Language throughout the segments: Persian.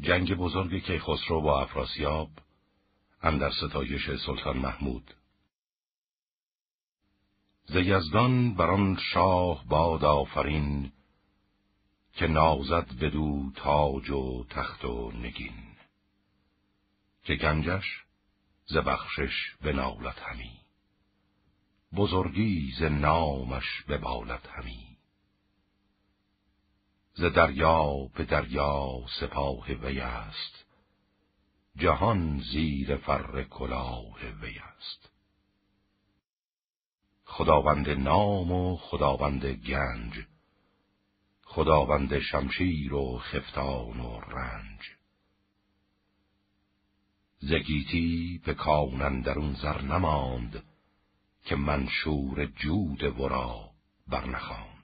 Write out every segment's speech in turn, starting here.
جنگ بزرگ کیخسرو با افراسیاب اندر ستایش سلطان محمود. ز یزدان بر آن شاه باد آفرین که نازد بدو تاج و تخت و نگین که گنجش ز بخشش بنالت همی بزرگی ز نامش ببالد همی. ز دریا به دریا سپاه وی است. جهان زیر فر کلاه وی است. خداوند نام و خداوند گنج خداوند شمشیر و خفتان و رنج. زگیتی به کانندرون زر نماند که منشور جود ورا برنخاند.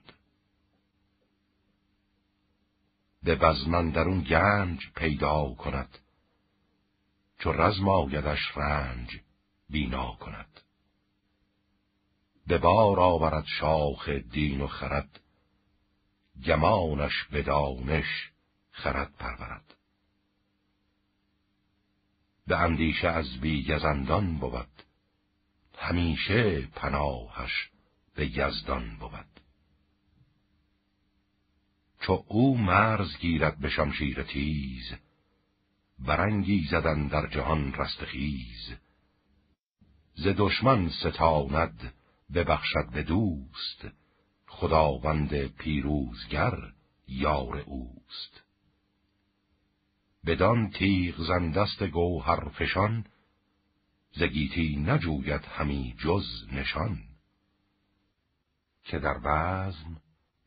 به بزمندرون گنج پیدا کند. چو رزم آیدش رنج بینا کند. به بار آورد شاخ دین و خرد گمانش به دانش خرد پرورد. به اندیشه از بیگزندان بود همیشه پناهش به یزدان بود. چو او مرز گیرد به شمشیر تیز برنگی زدن در جهان رستخیز ز دشمن ستاند ببخشد به دوست خداوند پیروزگر یار اوست. بدان تیغ زندست گوهر فشان زگیتی نجوید همی جز نشان. که در وزم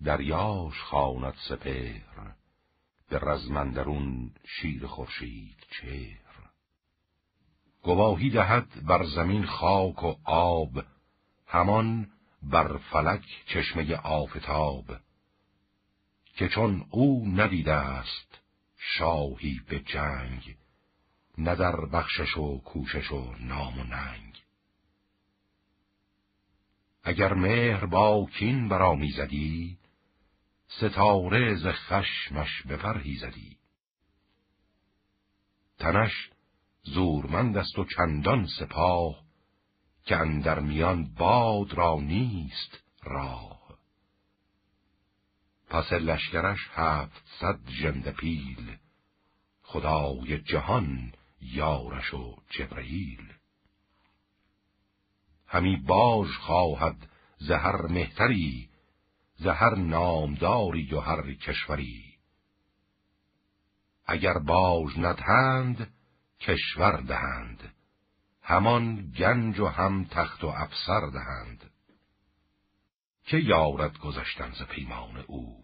دریاش خواند سپهر به رزمندرون شیر خورشید چهر. گواهی دهد بر زمین خاک و آب همان بر فلک چشمه آفتاب که چون او ندیده است شاهی به جنگ نه در بخشش و کوشش و نام و ننگ. اگر مهر با کین برا زدی ستاره ز خشمش بفرهی زدی. تنش زورمند است و چندان سپاه که اندر میان باد را نیست راه. پس لشکرش هفتصد ژنده پیل خدای جهان یارش و جبرئیل همی باج خواهد زهر مهتری زهر نامداری و هر کشوری. اگر باج ندهند کشور دهند. همان گنج و هم تخت و افسر دهند. که یارد گذشتن ز پیمان اوی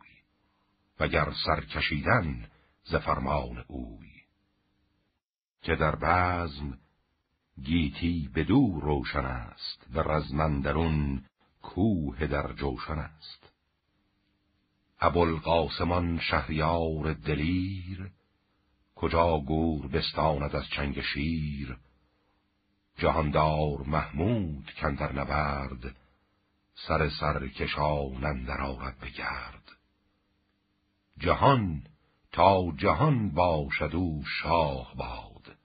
وگر سر کشیدن ز فرمان اوی. که در بزم گیتی بدو روشن است و رزمندرون کوه در جوشن است. ابوالقاسمان شهریار دلیر کجا گور بستاند از چنگ شیر؟ جهاندار محمود کندر نبرد سر سر کشانندر آرد بگرد. جهان تا جهان باشد او شاه باد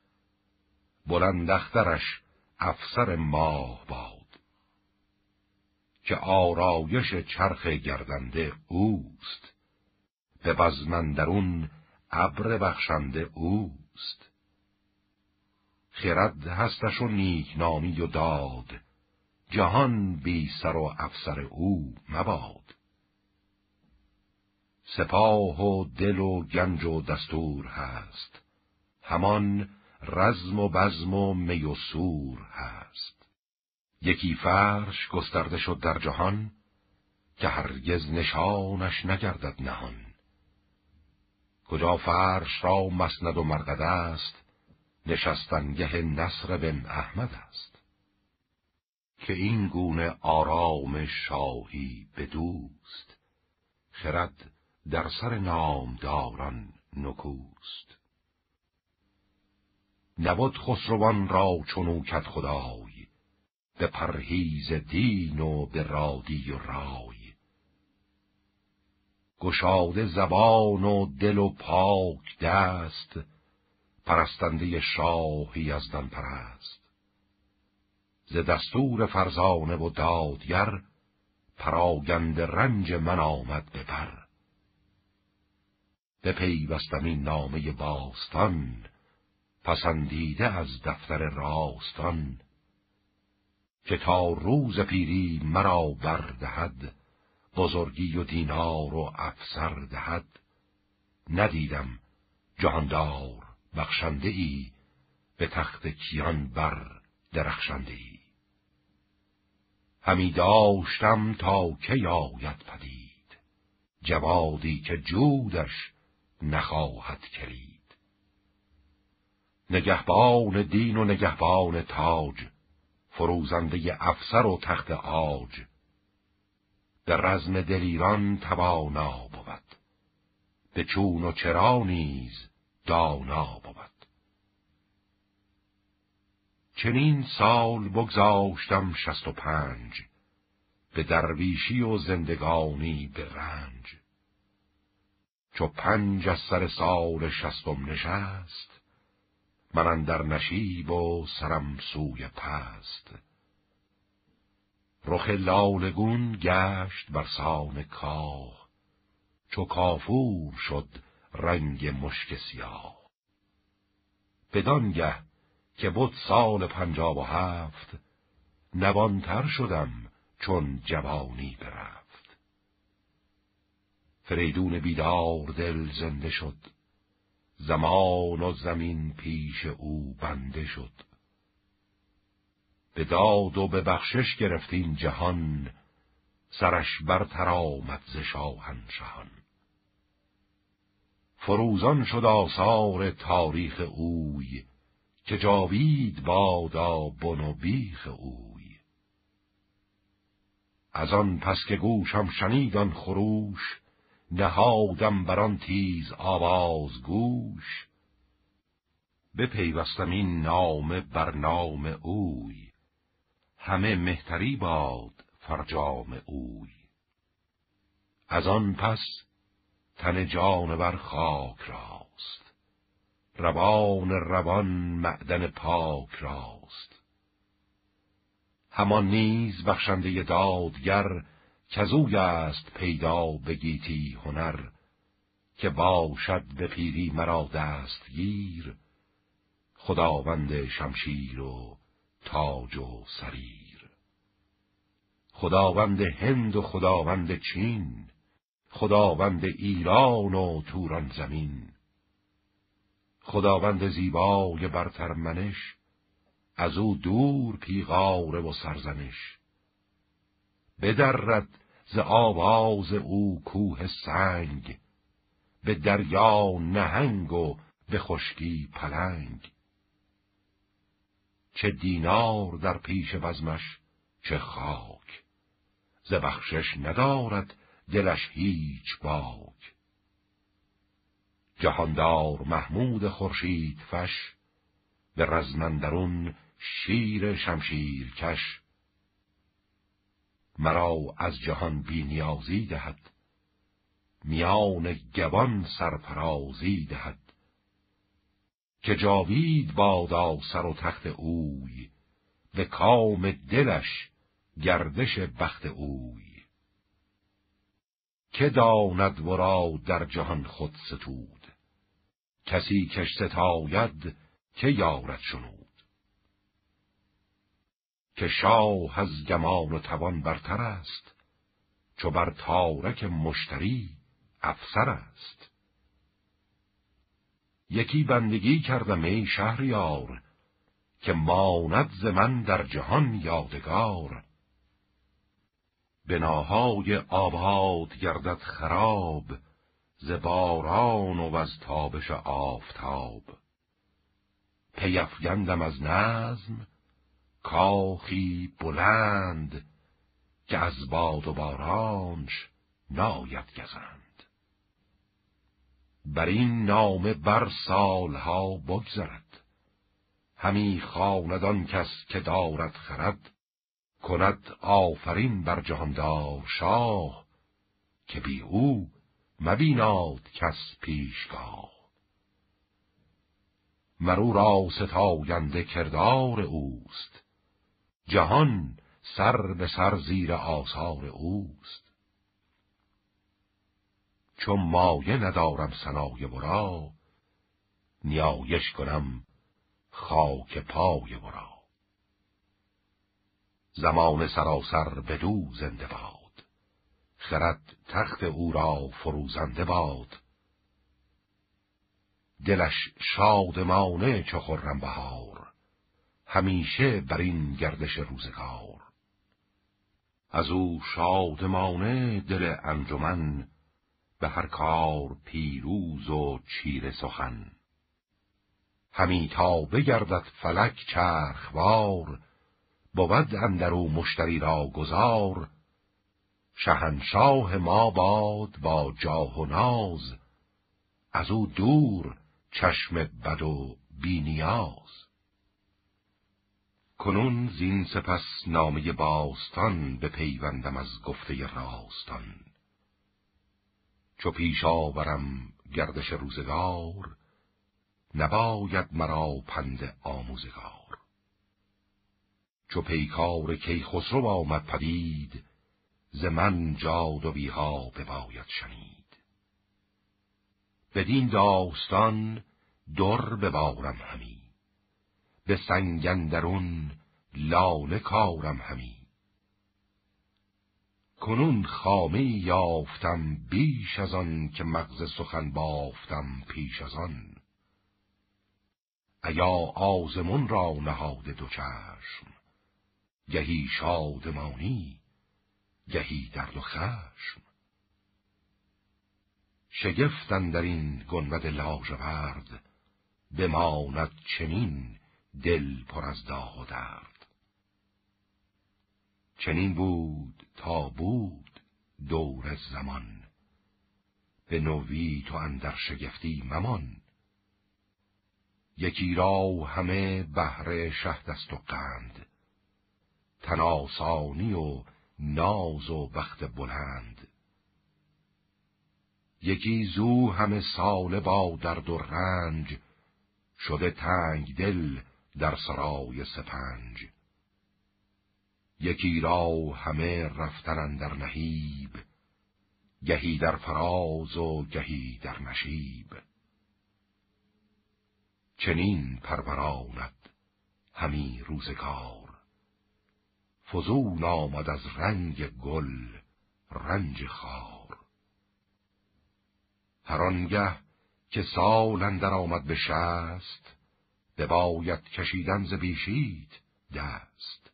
بلند اخترش افسر ماه باد. که آرایش چرخ گردنده اوست. به بزمندرون ابر بخشنده اوست. خرد هستش و نیکنامی و داد جهان بی سر و افسر او مباد. سپاه و دل و گنج و دستور هست همان رزم و بزم و می و سور هست. یکی فرش گسترده شد در جهان که هرگز نشانش نگردد نهان. کجا فرش را مسند و مرقد است نشستنگه نصر بن احمد است. که این گونه آرام شاهی بدوست خرد در سر نامداران نکوست. نبود خسروان را چونو کت خدای به پرهیز دین و به رادی و رای. گشاده زبان و دل و پاک دست پرستنده شاهی از دن پرست. ز دستور فرزانه و دادگر پراگند رنج من آمد به بر. بپیوستم این نامه باستان پسندیده از دفتر راستان. که تا روز پیری مرا بردهد بزرگی و دینار و افسر دهد. ندیدم جهاندار بخشنده ای به تخت کیان بر درخشنده ای همی داشتم تا که آید پدید جوادی که جودش نخواهد کرید. نگهبان دین و نگهبان تاج فروزنده افسر و تخت آج به رزم دلیران توانا بود. به چون و چرا نیز دانا بود. چنین سال بگذاشتم شست و پنج. به درویشی و زندگانی به رنج. چو پنج از سر سال شستم نشست من در نشیب و سرم سوی پست. رخ لالگون گشت بر سان کاه. چو کافور شد رنگ مشک سیاه. بدانگه که بود سال پنجاب و هفت نوانتر شدم چون جوانی برفت. فریدون بیدار دل زنده شد. زمان و زمین پیش او بنده شد. به داد و به بخشش گرفتین جهان سرش برتر آمد ز شاهنشهان. فروزان شد آثار تاریخ اوی که جاوید بادا بن و بیخ اوی. از آن پس که گوشم شنیدان خروش نهادم بران تیز آواز گوش. بپیوستم این نام بر نام اوی. همه مهتری باد فرجام اوی. از آن پس تن جانور خاک راست. روان روان معدن پاک راست. همان نیز بخشنده دادگر کزوی است پیدا بگیتی هنر که باشد به پیری مرا دستگیر خداوند شمشیر و تاج و سریر. خداوند هند و خداوند چین خداوند ایران و توران زمین. خداوند زیبای برتر منش از او دور پیغاره و سرزنش. بدرد ز آواز او کوه سنگ به دریا نهنگ و به خشکی پلنگ. چه دینار در پیش بزمش چه خاک ز بخشش ندارد دلش هیچ باک. جهاندار محمود خورشید فش به رزمندرون شیر شمشیر کش مرا از جهان بینیازی دهد. میان گوان سرفرازی دهد. که جاوید بادا سر و تخت اوی به کام دلش گردش بخت اوی. که داند ورا در جهان خود ستود کسی کش ستاید که یارد شنود. که شاه از گمان و توان برتر است چو بر تارک مشتری افسر است. یکی بندگی کردم ای شهریار که ماند ز من در جهان یادگار. بناهای آباد گردد خراب ز باران و از تابش آفتاب. پیفگندم از نظم کاخی بلند که از باد و بارانش ناید گزند. بر این نامه بر سالها بگذرد. همی خاندان کس که دارد خرد کند آفرین بر جهاندار شاه که بی او مبیناد کس پیشگاه. مرو را ستاینده کردار اوست جهان سر به سر زیر آثار اوست. چون مایه ندارم سنای ورا نیایش کنم خاک پای ورا. زمان سراسر بدو زنده باد خرد تخت او را فروزنده باد. دلش شادمانه چو خرم بهار همیشه بر این گردش روزگار. از او شادمانه دل انجمن به هر کار پیروز و چیر سخن. همی تا بگردد فلک چرخوار بود اندرو مشتری را گذار شهنشاه ما باد با جاه و ناز از او دور چشم بد و بینیاز کنون زین سپس نامه باستان به پیوندم از گفته راستان. چو پیش آورم گردش روزگار نباید مرا پند آموزگار. چو پیکار کی خسرو آمد پدید ز من جاد و بیها بباید شنید. بدین داستان در ببارم همی. به سنگندرون لاله کارم همی. کنون خامه یافتم بیش از آن که مغز سخن بافتم پیش از آن. ایا آزمون را نهاد دو چشم؟ گهی شادمانی گهی درد و خشم. شگفتن در این گنبد لاژورد بماند چنین دل پر از داغ و درد. چنین بود تا بود دور زمان. به نوی تو اندر شگفتی ممان. یکی را همه بهر شهد است و قند. تناسانی و ناز و بخت بلند. یکی زو همه ساله با درد و رنج. شده تنگ دل در سرای سپنج. یکی را همه رفتن در نهیب گهی در فراز و گهی در نشیب. چنین پروراند همی روزگار. فزون آمد از رنگ گل رنج خار. هر آنگه که سال اندر آمد به شست بباید کشیدن ز بیشید دست.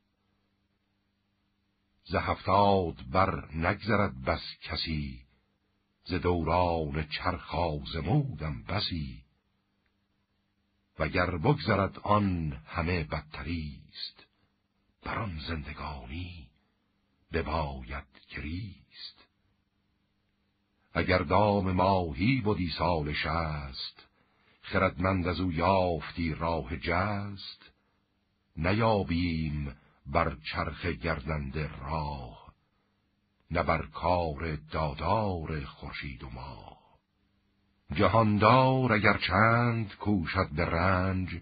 ز هفتاد بر نگذرد بس کسی ز دوران چرخ آزمودم بسی. وگر بگذرد آن همه بدتریست بر آن زندگانی بباید کریست. اگر دام ماهی بودی سال شست خردمند از او یافتی راه جست نیابیم بر چرخ گردنده راه نه بر کار دادار خورشید و ماه. جهاندار اگر چند کوشد به رنج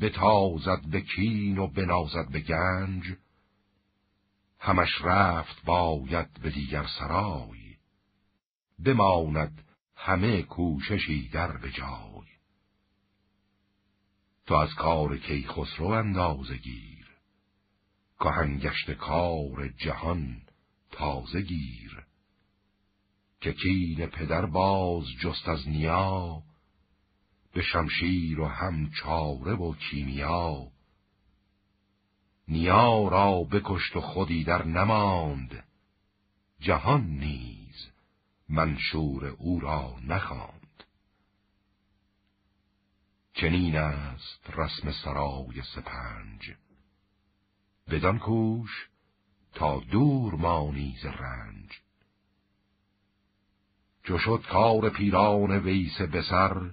بتازد به کین و بنازد به گنج همش رفت باید به دیگر سرای بماند همه کوششی در به جای. تو از کار کی خسرو اندازه گیر. که هنگشت کار جهان تازه گیر. که کین پدر باز جست از نیا به شمشیر و هم چاره و کیمیا. نیا را بکشت و خودی در نماند جهان نیز منشور او را نخواند. چنین است رسم سرای سپنج. بدان کوش تا دور مانی ز رنج. چو شد کار پیران ویس بسر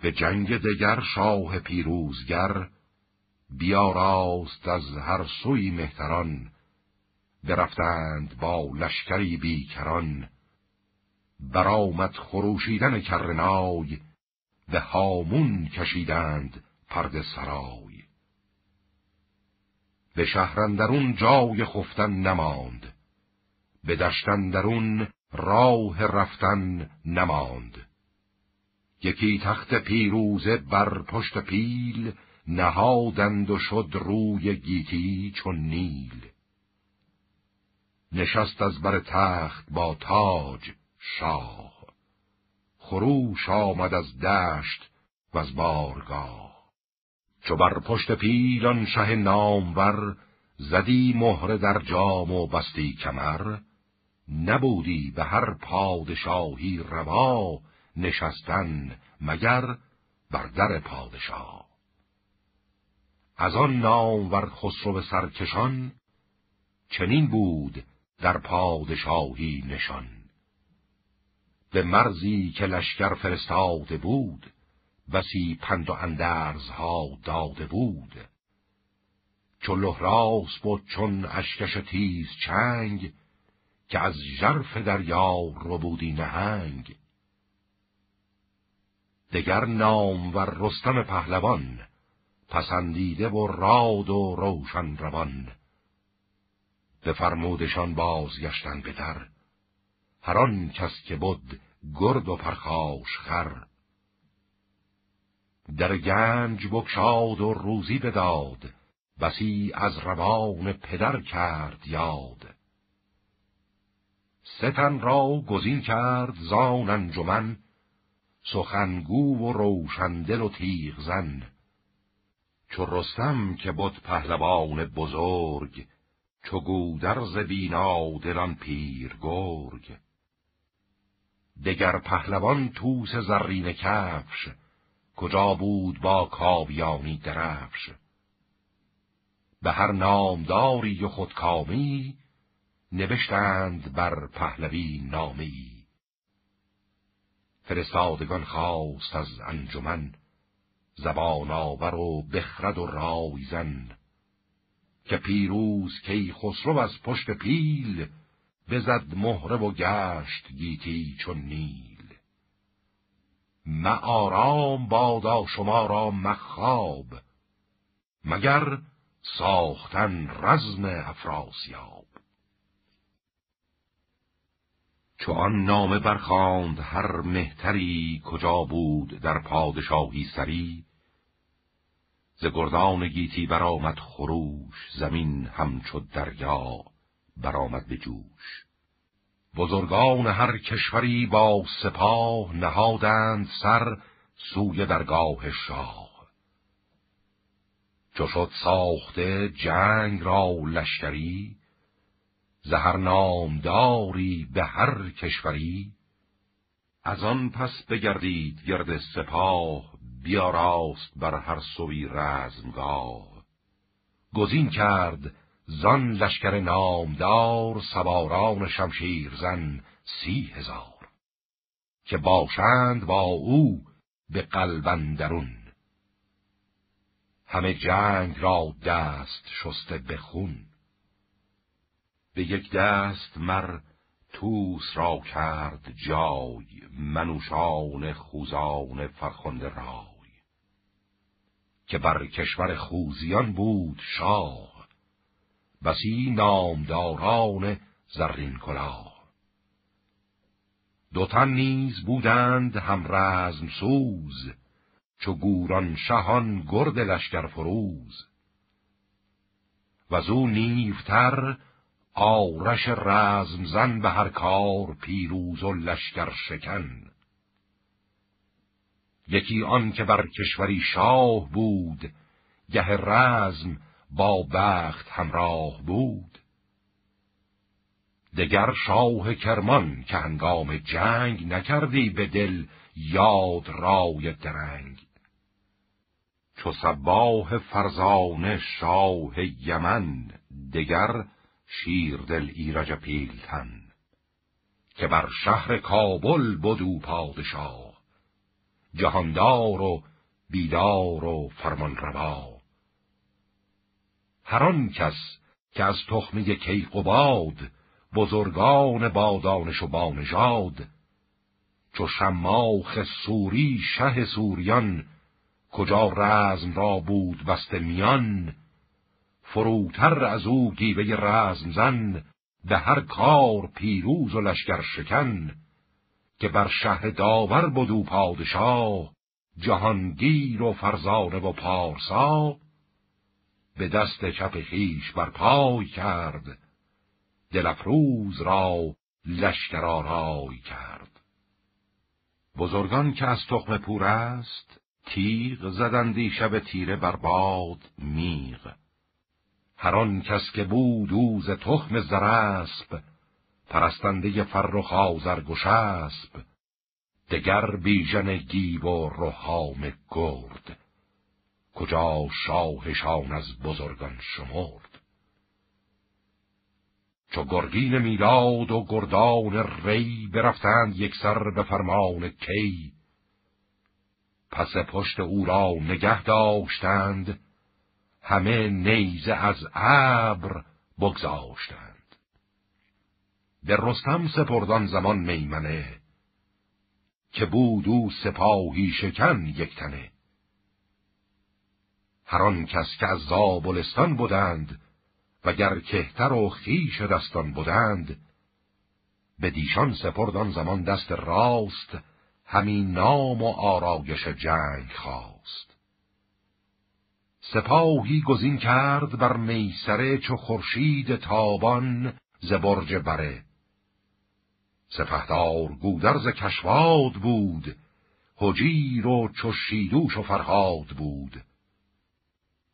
به جنگ دگر شاه پیروزگر بیاراست از هر سوی مهتران برفتند با لشکری بیکران. برآمد خروشیدن کرنای به هامون کشیدند پرد سرای. به شهرندرون جای خفتن نماند به دشتندرون راه رفتن نماند. یکی تخت پیروزه بر پشت پیل نهادند و شد روی گیتی چون نیل. نشست از بر تخت با تاج شاه. خروش آمد از دشت و از بارگاه. چو بر پشت پیلان شه نامور زدی مهره در جام و بستی کمر نبودی به هر پادشاهی روا نشستن مگر بر در پادشاه. از آن نامور خسرو سرکشان چنین بود در پادشاهی نشان. به مرزی که لشکر فرستاده بود بسی پند و اندرزها داده بود. چو لحراس بود چون اشکش تیز چنگ که از ژرف دریا رو بودی نهنگ. دگر نام و رستم پهلوان پسندیده و راد و روشن روان. به فرمودشان بازگشتن به در هر کس که بود گرد و پرخاش خر. در گنج بکشاد و روزی بداد بسی از روان پدر کرد یاد. ستن را گزین کرد زان انجمن سخنگو و روشندل و تیغ زن. چو رستم که بود پهلوان بزرگ چو گودرز بینا دلان پیر گرگ. دگر پهلوان توس زرین کفش کجا بود با کاویانی درفش. به هر نامداری و خودکامی نوشتند بر پهلوی نامی فرستادگان خواست از انجمن زبان آور و بخرد و رایزن که پیروز کی خسرو از پشت پیل بزد مهره و گشت گیتی چون نیل. آرام بادا شما را مخاب مگر ساختن رزم افراسیاب. چو آن نامه هر مهتری کجا بود در پادشاهی سری ز گردان گیتی برآمد خروش زمین همچو دریا. برآمد به جوش. بزرگان هر کشوری با سپاه نهادند سر سوی درگاه شاه. چو شد ساخته جنگ را لشکری زهر نامداری به هر کشوری. از آن پس بگردید گرد سپاه بیاراست بر هر سوی رزمگاه. گزین کرد زان لشکر نامدار سواران شمشیرزن سی هزار که باشند با او به قلبندرون همه جنگ را دست شسته به خون. به یک دست مر توس را کرد جای منوشان خوزان فرخنده رای. که بر کشور خوزیان بود شاه بسی نامداران زرین کلاه دو تن نیز بودند هم رزم سوز چو گوران شهان گرد لشکر فروز. و زو نیفتر آرش رزم زن به هر کار پیروز و لشکر شکن. یکی آن که بر کشوری شاه بود گه رزم با بخت همراه بود. دگر شاه کرمان که هنگام جنگ نکردی به دل یاد رای درنگ. چو سباه فرزانه شاه یمن دگر شیردل ایرج پیلتن که بر شهر کابل بدو پادشاه. جهاندار و بیدار و فرمانروا. هر آن کس که از تخمه کیقوباد بزرگان با دانش و بانژاد. چو شماخ سوری شه سوریان کجا رزم را بود بسته میان؟ فروتر از او گیوه رزم زن به هر کار پیروز و لشکر شکن. که بر شهر داور بدو پادشاه جهانگیر و فرزانه و پارسا. به دست چپ خیش بر پای کرد. دلفروز را لشکر آرای کرد. بزرگان که از تخم پور است تیغ زدندی شب تیره بر باد میغ. هر کس که بود اوز تخم زرسب پرستنده فرخ آزرگشسب دگر بیژن گیب و رهام گرد. کجا شاهشان از بزرگان شمرد؟ چو گرگین میلاد و گردان ری برفتند یک سر به فرمان کی پس پشت او را نگه داشتند همه نیزه از ابر بگذاشتند. به رستم سپردان زمان میمنه که بود او سپاهی شکن یک تنه. هر کس که از زابلستان بودند وگر کهتر و خیش دستان بودند به دیشان سپردان زمان دست راست همین نام و آرایش جنگ خواست. سپاهی گزین کرد بر میسره چو خورشید تابان ز برج بره. سپهدار گودرز کشواد بود حجیر و چو شیدوش و فرهاد بود.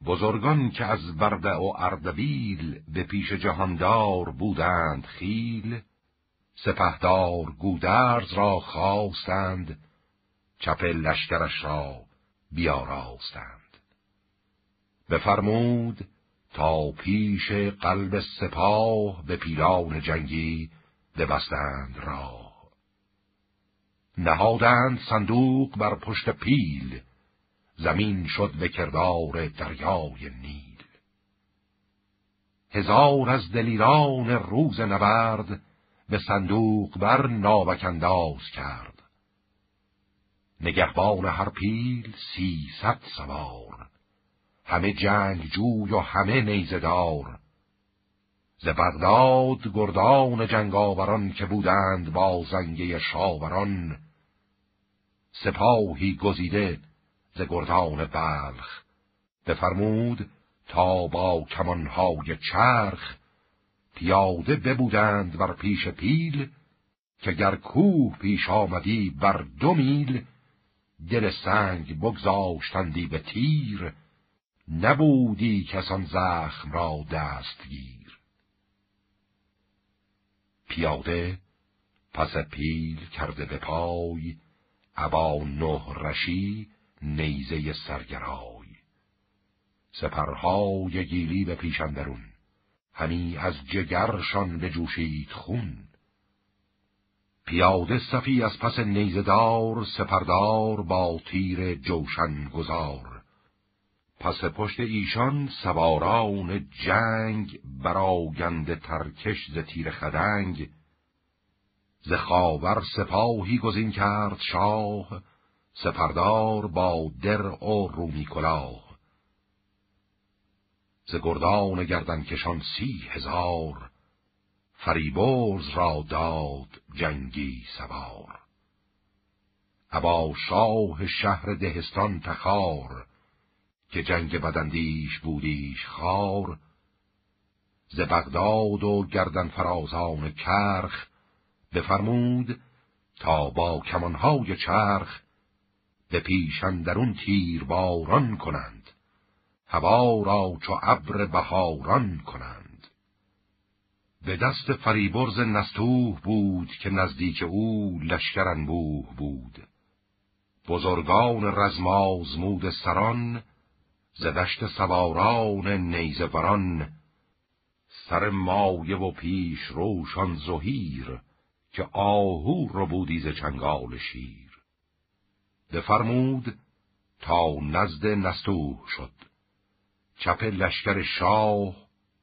بزرگان که از برده و اردبیل به پیش جهاندار بودند خیل سپهدار گودرز را خواستند چپ لشکرش را بیاراستند. بفرمود تا پیش قلب سپاه به پیلان جنگی ببستند را نهادند صندوق بر پشت پیل زمین شد به کردار دریای نیل. هزار از دلیران روز نبرد به صندوق بر ناوک انداز کرد. نگهبان هر پیل سیصد سوار. همه جنگ جوی و همه نیزدار ز بغداد گردان جنگاوران که بودند با زنگه شاوران سپاهی گزیده ز گردان بلخ. بفرمود تا با کمانهای چرخ پیاده ببودند بر پیش پیل که گر کوه پیش آمدی بر دو میل دل سنگ بگذاشتندی به تیر نبودی کسان زخم را دستگیر. پیاده پس پیل کرده به پای ابا نه رشی نیزه سرگرای. سپرهای گیلی به پیشندرون همی از جگرشان بجوشید خون. پیاده صفی از پس نیزدار سپردار با تیر جوشن گذار. پس پشت ایشان سواران جنگ براگند ترکش ز تیر خدنگ. ز خاور سپاهی گزین کرد شاه سپردار با در و رومی کلاه. ز گردان گردن کشان سی هزار فریبرز را داد جنگی سوار. ابا شاه شهر دهستان تخار که جنگ بدندیش بودیش خار. ز بغداد و گردن فرازان کرخ بفرمود تا با کمانهای چرخ به پیشندرون تیر باران کنند. هوا را چو ابر بهاران کنند. به دست فریبرز نستوه بود که نزدیک او لشکر انبوه بود. بزرگان رزمازمود سران ز دشت سواران نیزوران سر مایه و پیش روشان زهیر که آهو رو بودی ز چنگال شیر. بفرمود تا نزد نستوه شد. چپ لشکر شاه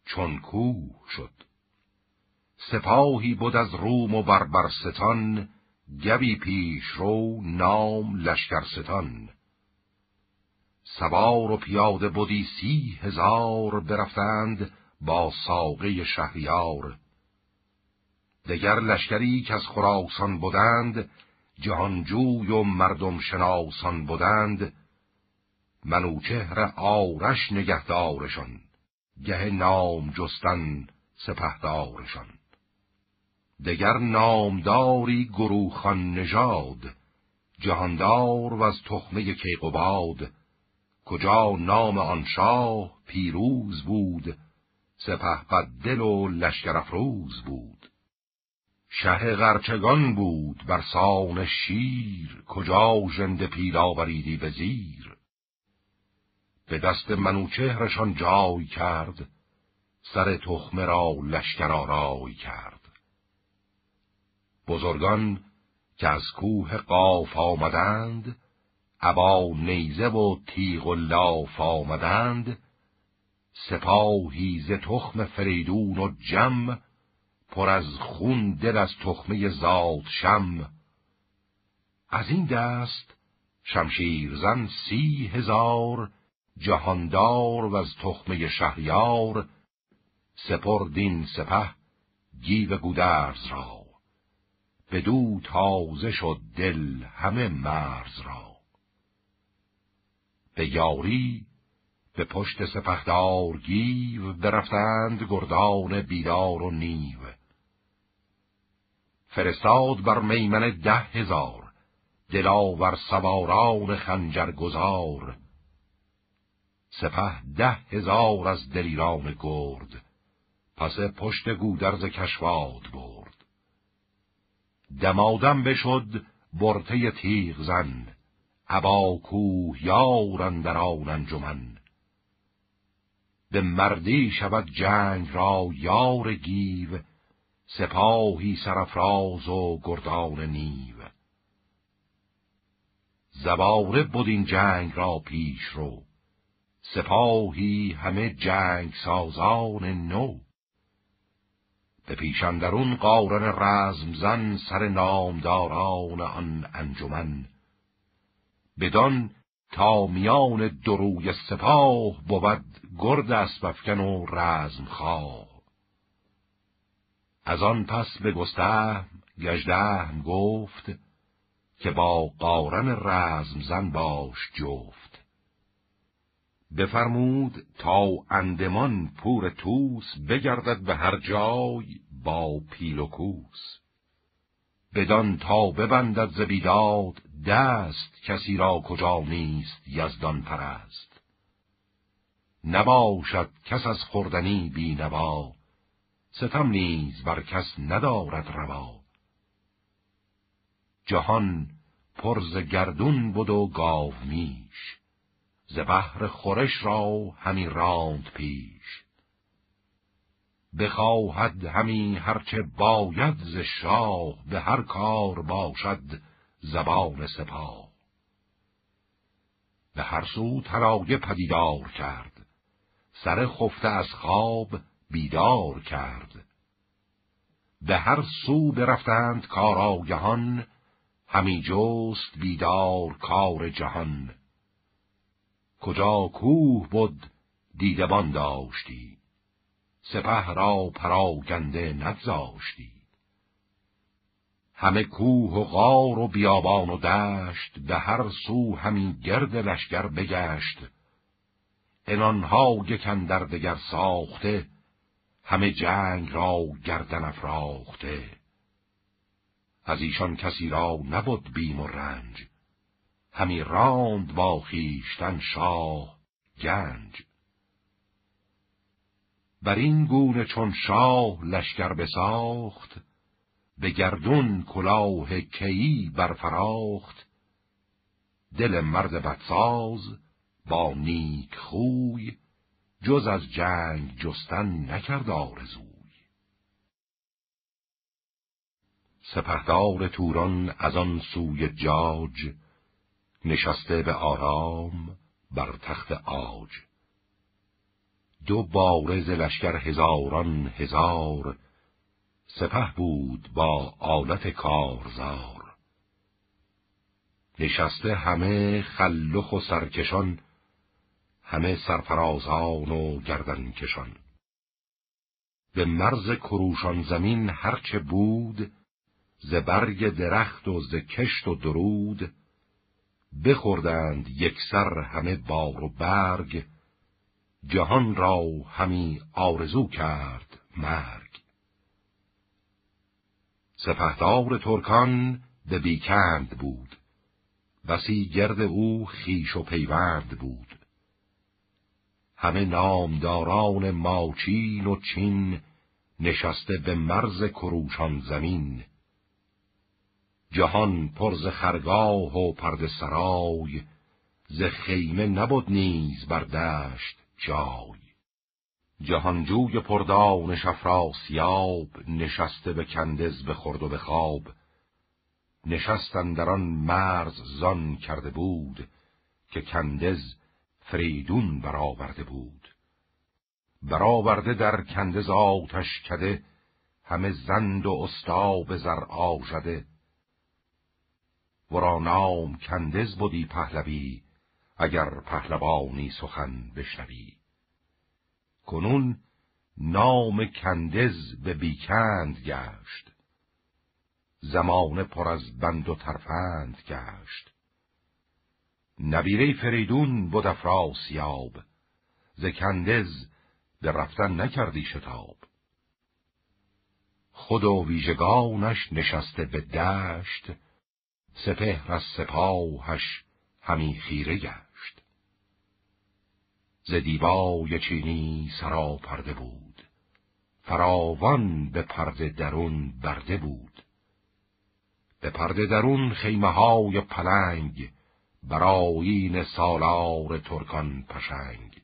چون کوه شد. سپاهی بود از روم و بربرستان گوی پیش رو نام لشکرستان سوار و پیاده بودی سی هزار برفتند با ساقه شهریار. دگر لشکری که از خراسان بودند جهانجوی و مردم شناسان بودند منوچهر آرش نگهدارشان گه نام جستن سپهدارشان. دگر نامداری گروخان نژاد جهاندار و از تخمه کیقوباد کجا نام آن شاه پیروز بود سپه بد دل و لشکر افروز بود. شه غرچگان بود بر سان شیر کجا ژنده پیل آوریدی به زیر؟ به دست منوچهرشان جای کرد سر تخمه را لشکر آرای کرد. بزرگان که از کوه قاف آمدند عبا نیزه و تیغ و لاف آمدند سپاهی ز تخم فریدون و جم پر از خون دل از تخمه زاد شم. از این دست شمشیرزن سی هزار جهاندار و از تخمه شهریار سپردین سپه گیو گودرز را. بدو تازه شد دل همه مرز را. به یاری به پشت سپهدار گیو برفتند گردان بیدار و نیو. فرستاد بر میمن ده هزار دلاور سواران خنجر گذار. سپه ده هزار از دلیران گرد پس پشت گودرز کشواد برد. دمادم بشد برته تیغ زن ابا کوه یارن در آن انجمن. به مردی شود جنگ را یار گیو سپاهی سرفراز و گردان نیو. زباره بود این جنگ را پیش رو. سپاهی همه جنگ سازان نو. به پیشندرون قارن رزم زن سر نامداران آن انجمن. بدان تا میان دروی سپاه بود گرد اسبفکن و رزم خواه. از آن پس به گستهم گژدهم گفت که با قارن رزم زن باش جفت. بفرمود تا اندمان پور توس بگردد به هر جای با پیل و کوس. بدان تا ببندد زبیداد دست کسی را کجا نیست یزدان پرست. نباشد کس از خوردنی بینوا ستم نیز بر کس ندارد روا. جهان پرز گردون بود و گاو میش ز بحر خورش را همی راند پیش. بخواهد همی هرچه باید ز شاه به هر کار باشد زبان سپاه. به هر سو تلایه پدیدار کرد سر خفته از خواب بیدار کرد. به هر سو برفتند کارآگهان همی جست بیدار کار جهان. کجا کوه بود دیدبان داشتی. سپه را پراگنده نگذاشتی. همه کوه و غار و بیابان و دشت به هر سو همین گرد لشکر بگشت. انانها یکن در دگر ساخته همه جنگ را گردن افراخته. از ایشان کسی را نبود بیم و رنج. همی راند با خیشتن شاه گنج. بر این گونه چون شاه لشکر بساخت به گردون کلاه کیی برفراخت. دل مرد بدساز با نیک خوی جز از جنگ جستن نکرد آرزوی. سپهدار توران از آن سوی جاج نشسته به آرام بر تخت آج دو بارز لشکر هزاران هزار سپه بود با آلت کارزار. نشسته همه خلخ و سرکشان همه سرفرازان و گردن کشان به مرز کروشان زمین هرچه بود ز برگ درخت و ز کشت و درود بخوردند یکسر همه بار و برگ جهان را همی آرزو کرد مرگ. سپهدار ترکان به بیکند بود بسی گرد او خیش و پیوند بود. همه نامداران ماچین و چین نشسته به مرز کروشان زمین. جهان پرز خرگاه و پرد سرای ز خیمه نبود نیز بر دشت جای. جهانجوی پردانش افراسیاب نشسته به کندز به خورد و به خواب. نشستن در آن مرز زان کرده بود که کندز فریدون برآورده بود. برآورده در کندز آتش کده همه زند و استاب زر آژده. ورا نام کندز بودی پهلوی اگر پهلوانی سخن بشنوی. کنون نام کندز به بیکند گشت زمانه پر از بند و ترفند گشت. نبیره فریدون بود افراسیاب ز کندز به رفتن نکردی شتاب. خود و ویژگانش نشسته به دشت سپهر از سپاهش همی خیره گشت. ز دیبای چینی سرا پرده بود فراوان به پرده درون برده بود. به پرده درون خیمه های پلنگ براین سالار ترکان پشنگ.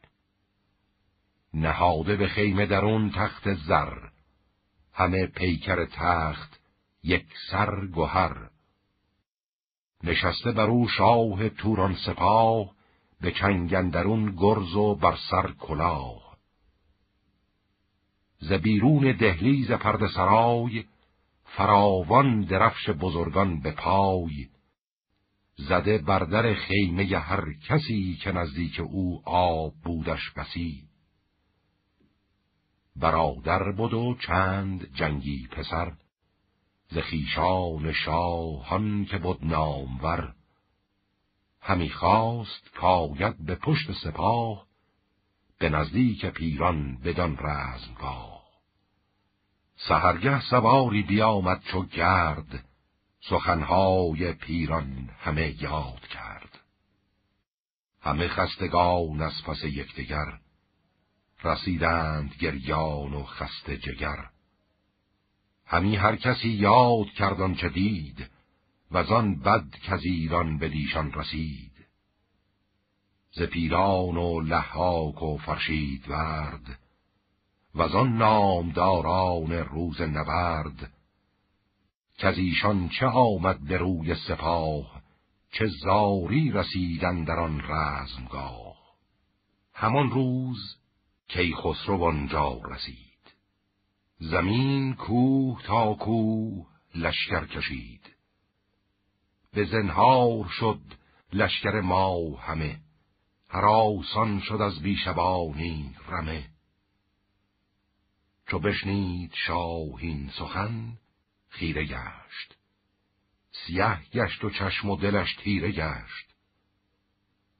نهاده به خیمه درون تخت زر همه پیکر تخت یک سر گوهر نشسته بر او شاه توران سپاه به چنگندرون گرز و بر سر کلاه. ز بیرون دهلیز پرده سرای فراوان درفش بزرگان به پای. زده بر در خیمه هر کسی که نزدیک او آب بودش بسی. برادر بود و چند جنگی پسر ز خیشان شاهان که بود نامور. همی خواست کاید به پشت سپاه به نزدیک پیران بدان رزمگاه. سهرگه سواری بیامد چو گرد سخنهای پیران همه یاد کرد. همه خستگان از پس یکدیگر رسیدند گریان و خسته جگر. همی هر کسی یاد کردان چه دید و آن بد که ایران به دیشان رسید. ز پیران و لحاک و فرشید ورد و آن نامداران روز نبرد که از ایشان چه آمد به روی سپاه چه زاری رسیدن در آن رزمگاه. همان روز کیخسرو آنجا رسید. زمین کوه تا کوه لشکر کشید. به زنهار شد لشکر ما همه. هراسان شد از بیشبانی رمه. چو بشنید شاهین سخن خیره گشت. سیه گشت و چشم و دلش تیره گشت.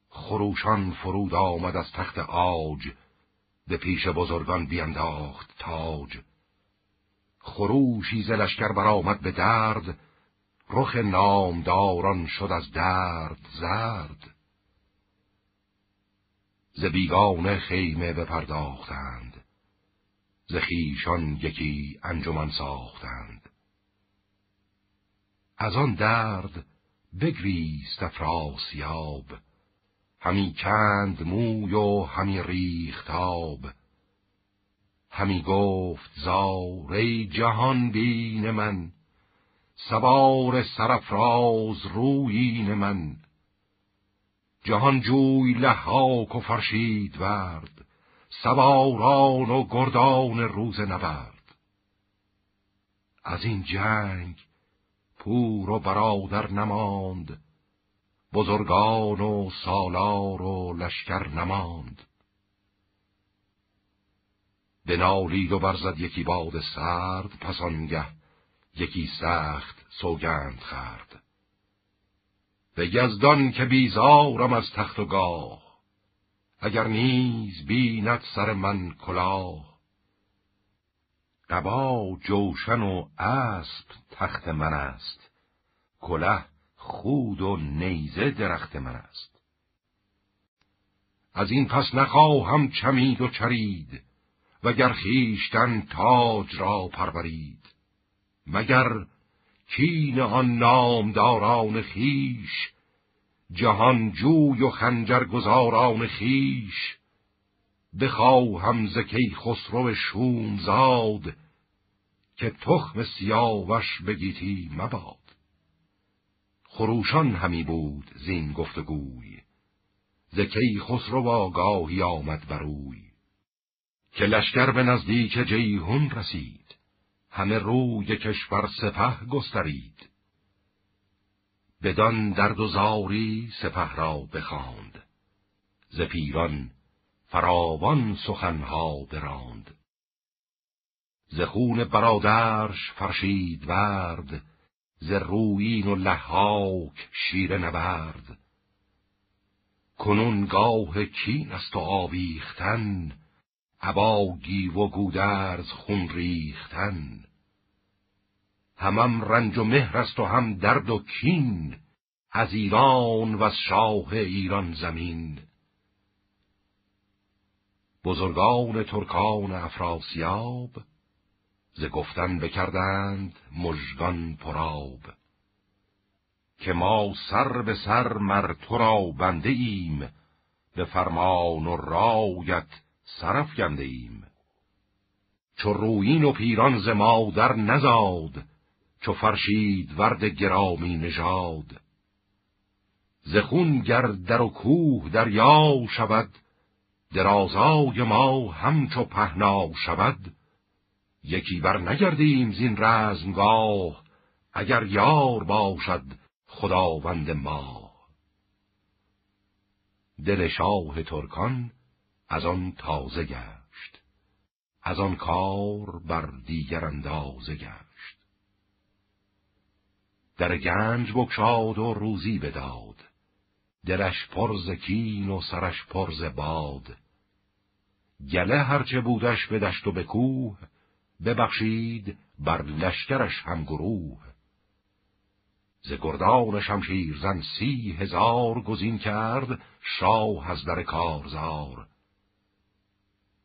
خروشان فرود آمد از تخت آج به پیش بزرگان بینداخت تاج. خروشی ز لشکر برآمد به درد رخ نامداران شد از درد زرد. ز بیگانه خیمه بپرداختند ز خیشان یکی انجمن ساختند. از آن درد بگریست افراسیاب همی کند موی و همی ریختاب همی گفت زار جهان بین من سوار سرفراز رویین من. جهان جوی لحاک و فرشید ورد سواران و گردان روز نبرد. از این جنگ پور و برادر نماند. بزرگان و سالار و لشکر نماند. بنالید و برزد یکی باد سرد پس آنگه یکی سخت سوگند خرد به یزدان که بیزارم از تخت و گاه اگر نیز بیند سر من کلاه قبا جوشن و اسب تخت من است. کله خود و نیزه درخت من است. از این پس نخواهم چمید و چرید وگر خیشتن تاج را پرورید. مگر کین آن نامداران خیش جهان جوی و خنجر گزاران خیش بخواهم زکی خسرو شوم زاد که تخم سیاوش بگیتی مباد. خروشان همی بود زین گفتگوی زکی خسرو آگاهی آمد بروی که لشکر به نزدیک جیهون رسید همه روی کشور سپه گسترید. بدان درد و زاری سپه را بخواند ز پیران فراوان سخنها براند. ز خون برادرش فرشید ورد ز رویین و لحاک شیر نبرد. کنون گاه کین است و آویختن عبا گیو و گودرز خون ریختن. همم رنج و مهر است و هم درد و کین از ایران و از شاه ایران زمین. بزرگان ترکان افراسیاب ز گفتن بکردند مژگان پراب که ما سر به سر مر تو را بنده ایم به فرمان و رایت سرف گنده ایم. چو رویین و پیران ز مادر نزاد چو فرشید ورد گرامی نژاد. ز خون گر در و کوه دریا شود درازای ما همچو پهنا شود یکی بر نگردیم زین رزمگاه اگر یار باشد خداوند ما. دل شاه ترکان از آن تازه گشت از آن کار بر دیگر اندازه گشت. در گنج بکشاد و روزی بداد دلش پرز کین و سرش پرز باد. گله هرچه بودش به دشت و به کوه ببخشید بر لشکرش هم گروه. ز گردان زن سی هزار گزین کرد شاه از در کارزار.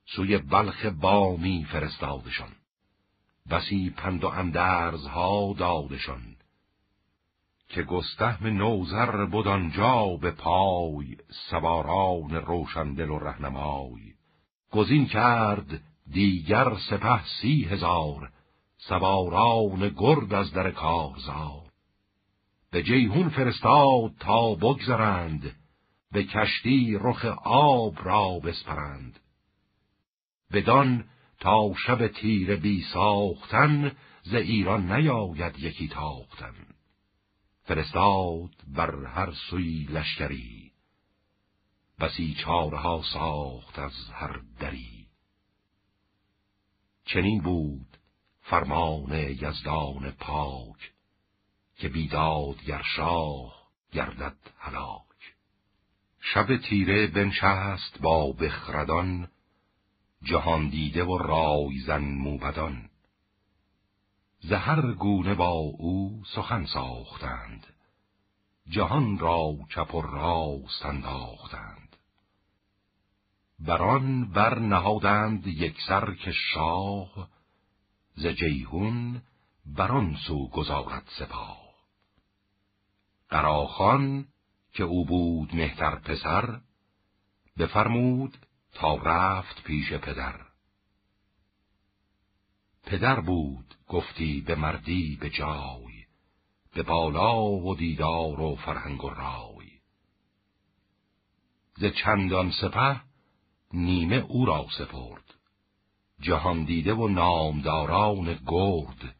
سوی بلخ بامی فرستادشان بسی پند و اندرزها دادشان. که گستهم نوزر بود آنجا به پای سواران روشندل و رهنمای. گزین کرد دیگر سپه سی هزار سواران گرد از در کارزار. به جیهون فرستاد تا بگذرند به کشتی رخ آب را بسپرند. بدان تا شب تیر بی ساختن ز ایران نیاید یکی تاختن. فرستاد بر هر سوی لشکری بسی چارها ساخت از هر دری. چنین بود فرمان یزدان پاک که بیداد گر شاه گردد هلاک. شب تیره بنشست با بخردان جهان دیده و رایزن موبدان. زهر گونه با او سخن ساختند جهان را چپ و راست انداختند. بران بر نهادند یک سر که شاه ز جیهون بران سو گذارد سپاه. قراخان که او بود مهتر پسر بفرمود تا رفت پیش پدر. پدر بود گفتی به مردی به جای به بالا و دیدار و فرهنگ و رای. ز چندان سپه نیمه او را سپرد. جهان دیده و نامداران گرد.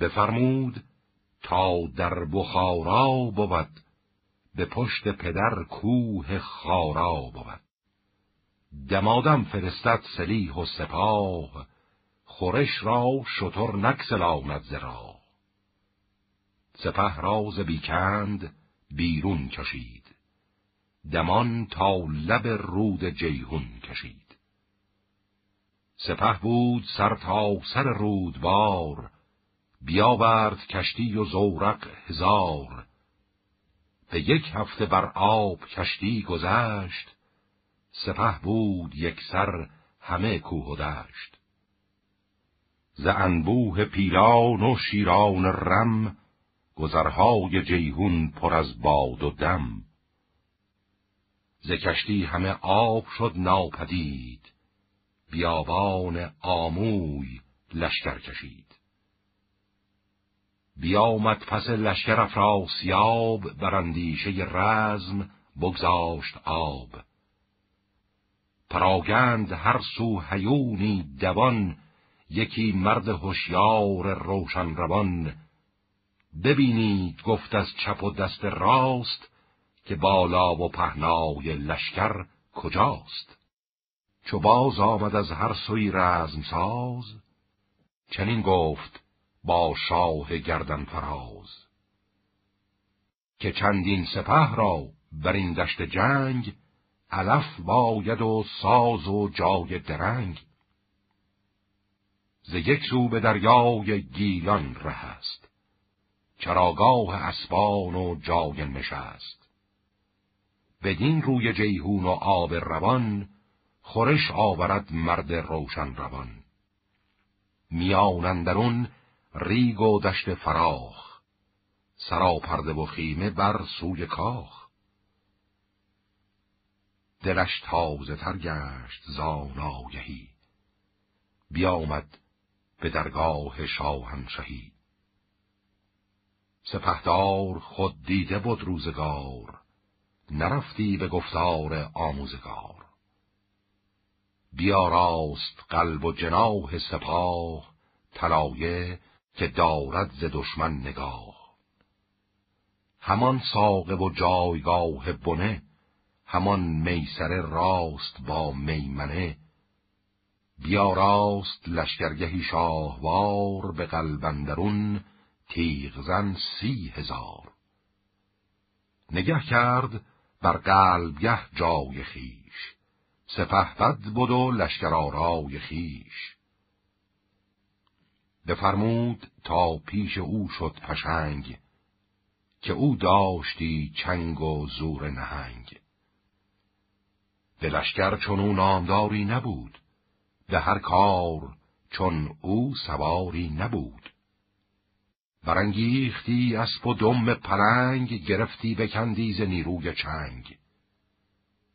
بفرمود تا در بخارا بود به پشت پدر کوه خارا بود. دمادم فرستد سلیح و سپاه خورش را شطر نکسلاند زرا سپه راز بیکند بیرون کشید. دمان تا لب رود جیهون کشید. سپه بود سر تا سر رودبار بیاورد کشتی و زورق هزار. به یک هفته بر آب کشتی گذشت سپه بود یک سر همه کوه و دشت. ز انبوه پیلان و شیران رم گذرهای جیهون پر از باد و دم. ز کشتی همه آب شد ناپدید. بیابان آموی لشکر کشید. بیامد پس لشکر افراسیاب بر اندیشه رزم بگذاشت آب. پراگند هر سو هیونی دوان یکی مرد هوشیار روشن روان. ببینید گفت از چپ و دست راست که بالا و پهنای لشکر کجاست؟ چو باز آمد از هر سوی رزم ساز چنین گفت با شاه گردن فراز. که چندین سپه را بر این دشت جنگ علف باید و ساز و جای درنگ. ز یک سو به دریای گیلان ره است چراگاه اسبان و جای نشست. بدین روی جیهون و آب روان خورش آورد مرد روشن روان. میانندرون ریگ و دشت فراخ سراپرده و خیمه بر سوی کاخ. دلش تازه تر گشت زانایهی بیامد به درگاه شاهنشهی سپهدار خود دیده بود روزگار نرفتی به گفتار آموزگار. بیاراست قلب و جناه سپاه طلایه که دارد ز دشمن نگاه. همان ساقه و جایگاه بنه همان میسر راست با میمنه. بیاراست لشکرگهی شاهوار به قلبندرون تیغزن سی هزار. نگه کرد بر قلبگه جای خیش سپه بد بود و لشکرارای خیش بفرمود تا پیش او شد پشنگ که او داشتی چنگ و زور نهنگ. به لشکر چون او نامداری نبود به هر کار چون او سواری نبود. برانگیختی اسب و دم پلنگ گرفتی بکندی ز نیروی چنگ.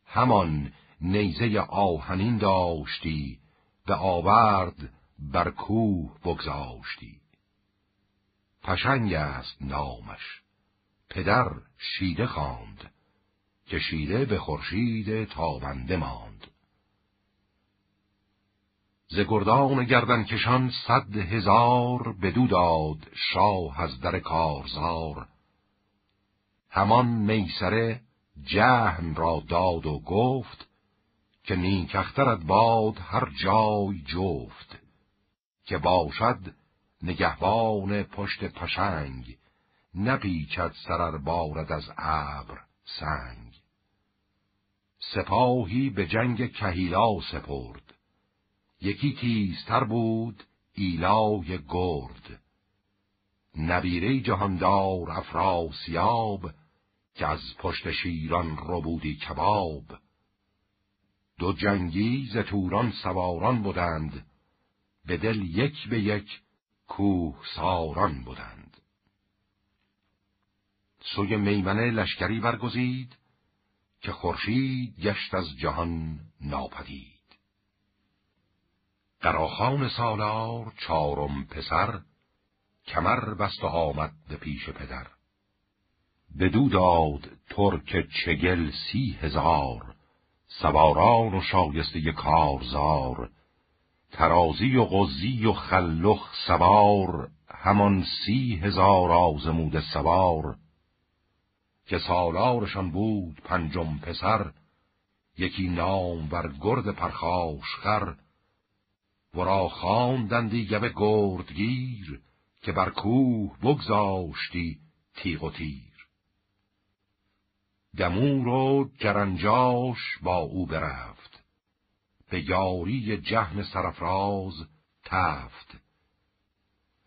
همان نیزه آهنین داشتی به آورد بر کوه بگذاشتی. پشنگ است نامش پدر شیده خواند که شیده به خورشید تابنده ماند. ز گردان گردن کشان صد هزار بدو داد شاه از در کارزار. همان میسره جهن را داد و گفت که نیکخترت باد هر جای جفت که باشد نگهبان پشت پشنگ نپیچد سرر بارد از ابر سنگ. سپاهی به جنگ کهیلا سپرد یکی تیزتر بود ایلای گرد. نبیره جهاندار افراسیاب که از پشت شیران ربودی کباب. دو جنگی ز توران سواران بودند به دل یک به یک کوه ساران بودند. سوی میمنه لشکری برگزید که خورشید گشت از جهان ناپدید. قراخان سالار چارم پسر کمر بست و آمد به پیش پدر. بدو داد ترک چگل سی هزار سواران و شایسته کارزار. ترازی و غزی و خلخ سوار همان سی هزار آزمود سوار. که سالارشان بود پنجم پسر یکی نام ور گرد پرخاش خر ورا خواندندی گوه گردگیر که بر کوه بگذاشتی تیغ و تیر. دمور و جرنجاش با او برفت به یاری جهن سرفراز تفت.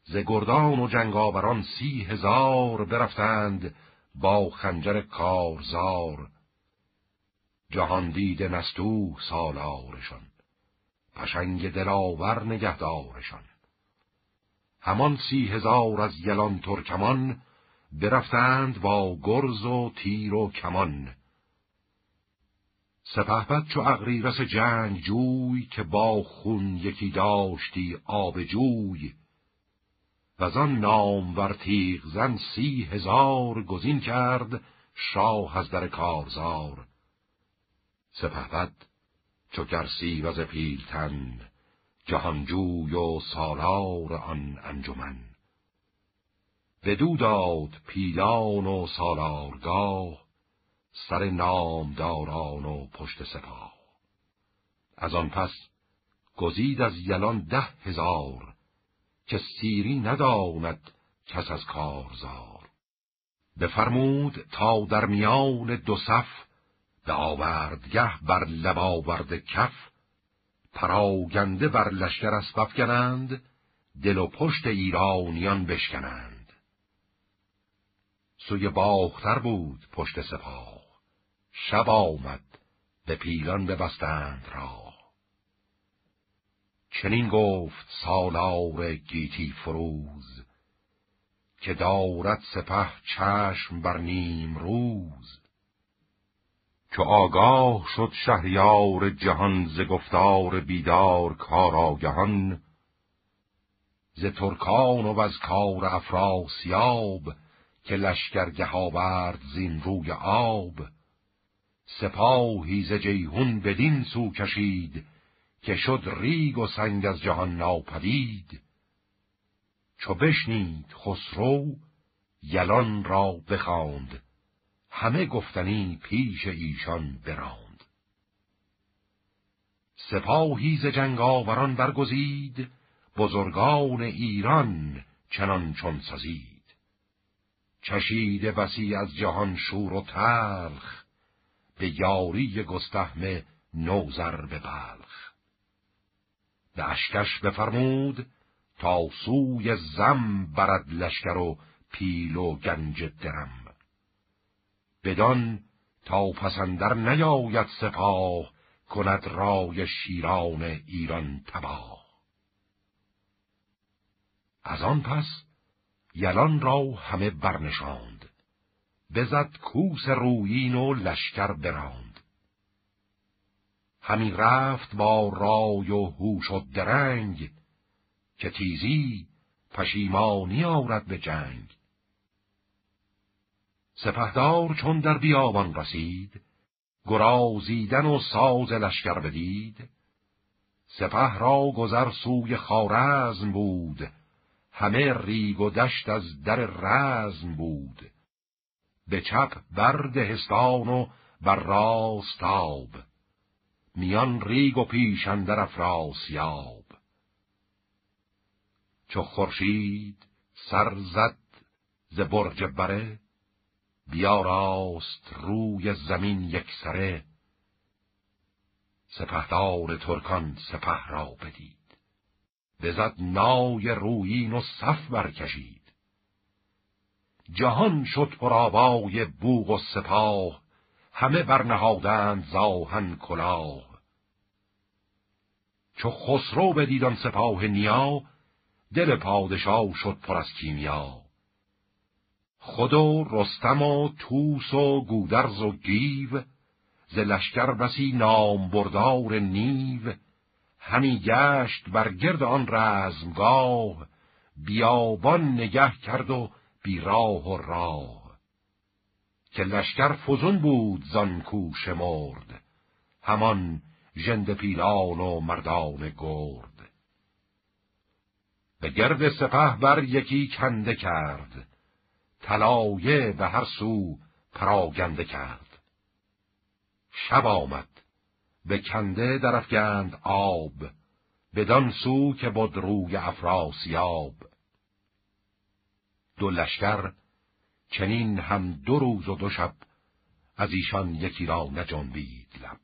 ز گردان و جنگاوران سی هزار برفتند با خنجر کارزار جهان دید نستو سالارشان. پشنگ دلاور نگهدارشان. همان سی هزار از یلان ترکمان برفتند با گرز و تیر و کمان. سپهبد چو اغریرس جنگ جوی که با خون یکی داشتی آب جوی و آن نام تیغ زن سی هزار گزین کرد شاه از در کارزار. سپهبد چو گرسی و پیلتن جهانجوی و سالار آن انجمن. بدو داد پیلان و سالارگاه سر نامداران و پشت سپاه. از آن پس گزید از یلان ده هزار که سیری نداند کس از کارزار. بفرمود تا در میان دو صف به آوردگه بر لب آورد کف پراگنده بر لشکر اسبف کنند دل و پشت ایرانیان بشکنند. سوی باختر بود پشت سپاه شب آمد به پیلان ببستند را چنین گفت سالار گیتی فروز که دارد سپه چشم بر نیم روز. چو آگاه شد شهریار جهان ز گفتار بیدار کاراگهان ز ترکان و از کار افراسیاب که لشکرگه آورد زین روی آب. سپاهی ز جیهون بدین سو کشید که شد ریگ و سنگ از جهان ناپدید. چو بشنید خسرو یلان را بخواند. همه گفتنی پیش ایشان براند. سپاهی ز جنگاوران برگزید بزرگان ایران چنان چون سزید چشیده بسی از جهان شور و تلخ به یاری گستهم نوزر به بلخ. به اشکش بفرمود تا سوی زم برد لشکر و پیل و گنج درم. بدان تا پسندر نیاید سپاه کند رای شیران ایران تباه. از آن پس یلان را همه برنشاند بزد کوس رویین و لشکر براند. همی رفت با رای و هوش و درنگ که تیزی پشیمانی آورد به جنگ. سپهدار چون در بیابان رسید گرازیدن و ساز لشکر بدید. سپه را گذر سوی خارزم بود همه ریگ و دشت از در رزم بود. به چپ برد هستان و بر راست آب میان ریگ و پیشندر افراسیاب چو خورشید سر زد ز برج بره بیاراست روی زمین یک سره. سپهدار ترکان سپه را بدید. بزد نای رویین و صف برکشید. جهان شد پرآوای بوغ و سپاه. همه برنهادند زاهن کلاه. چو خسرو بدیدان سپاه نیا دل پادشاه شد پر از کیمیا. خود و رستم و توس و گودرز و گیو ز لشکر بسی نام بردار نیو. همی گشت بر گرد آن رزمگاه بیابان نگه کرد و بی راه و راه. که لشکر فزون بود زان کو شمرد همان ژند پیلان و مردان گرد. به گرد سپه بر یکی کنده کرد طلایه به هر سو پراگنده کرد. شب آمد. به کنده درفگند آب. بدان سو که بود روی افراسیاب دو لشکر چنین هم دو روز و دو شب از ایشان یکی را نجنبید لب.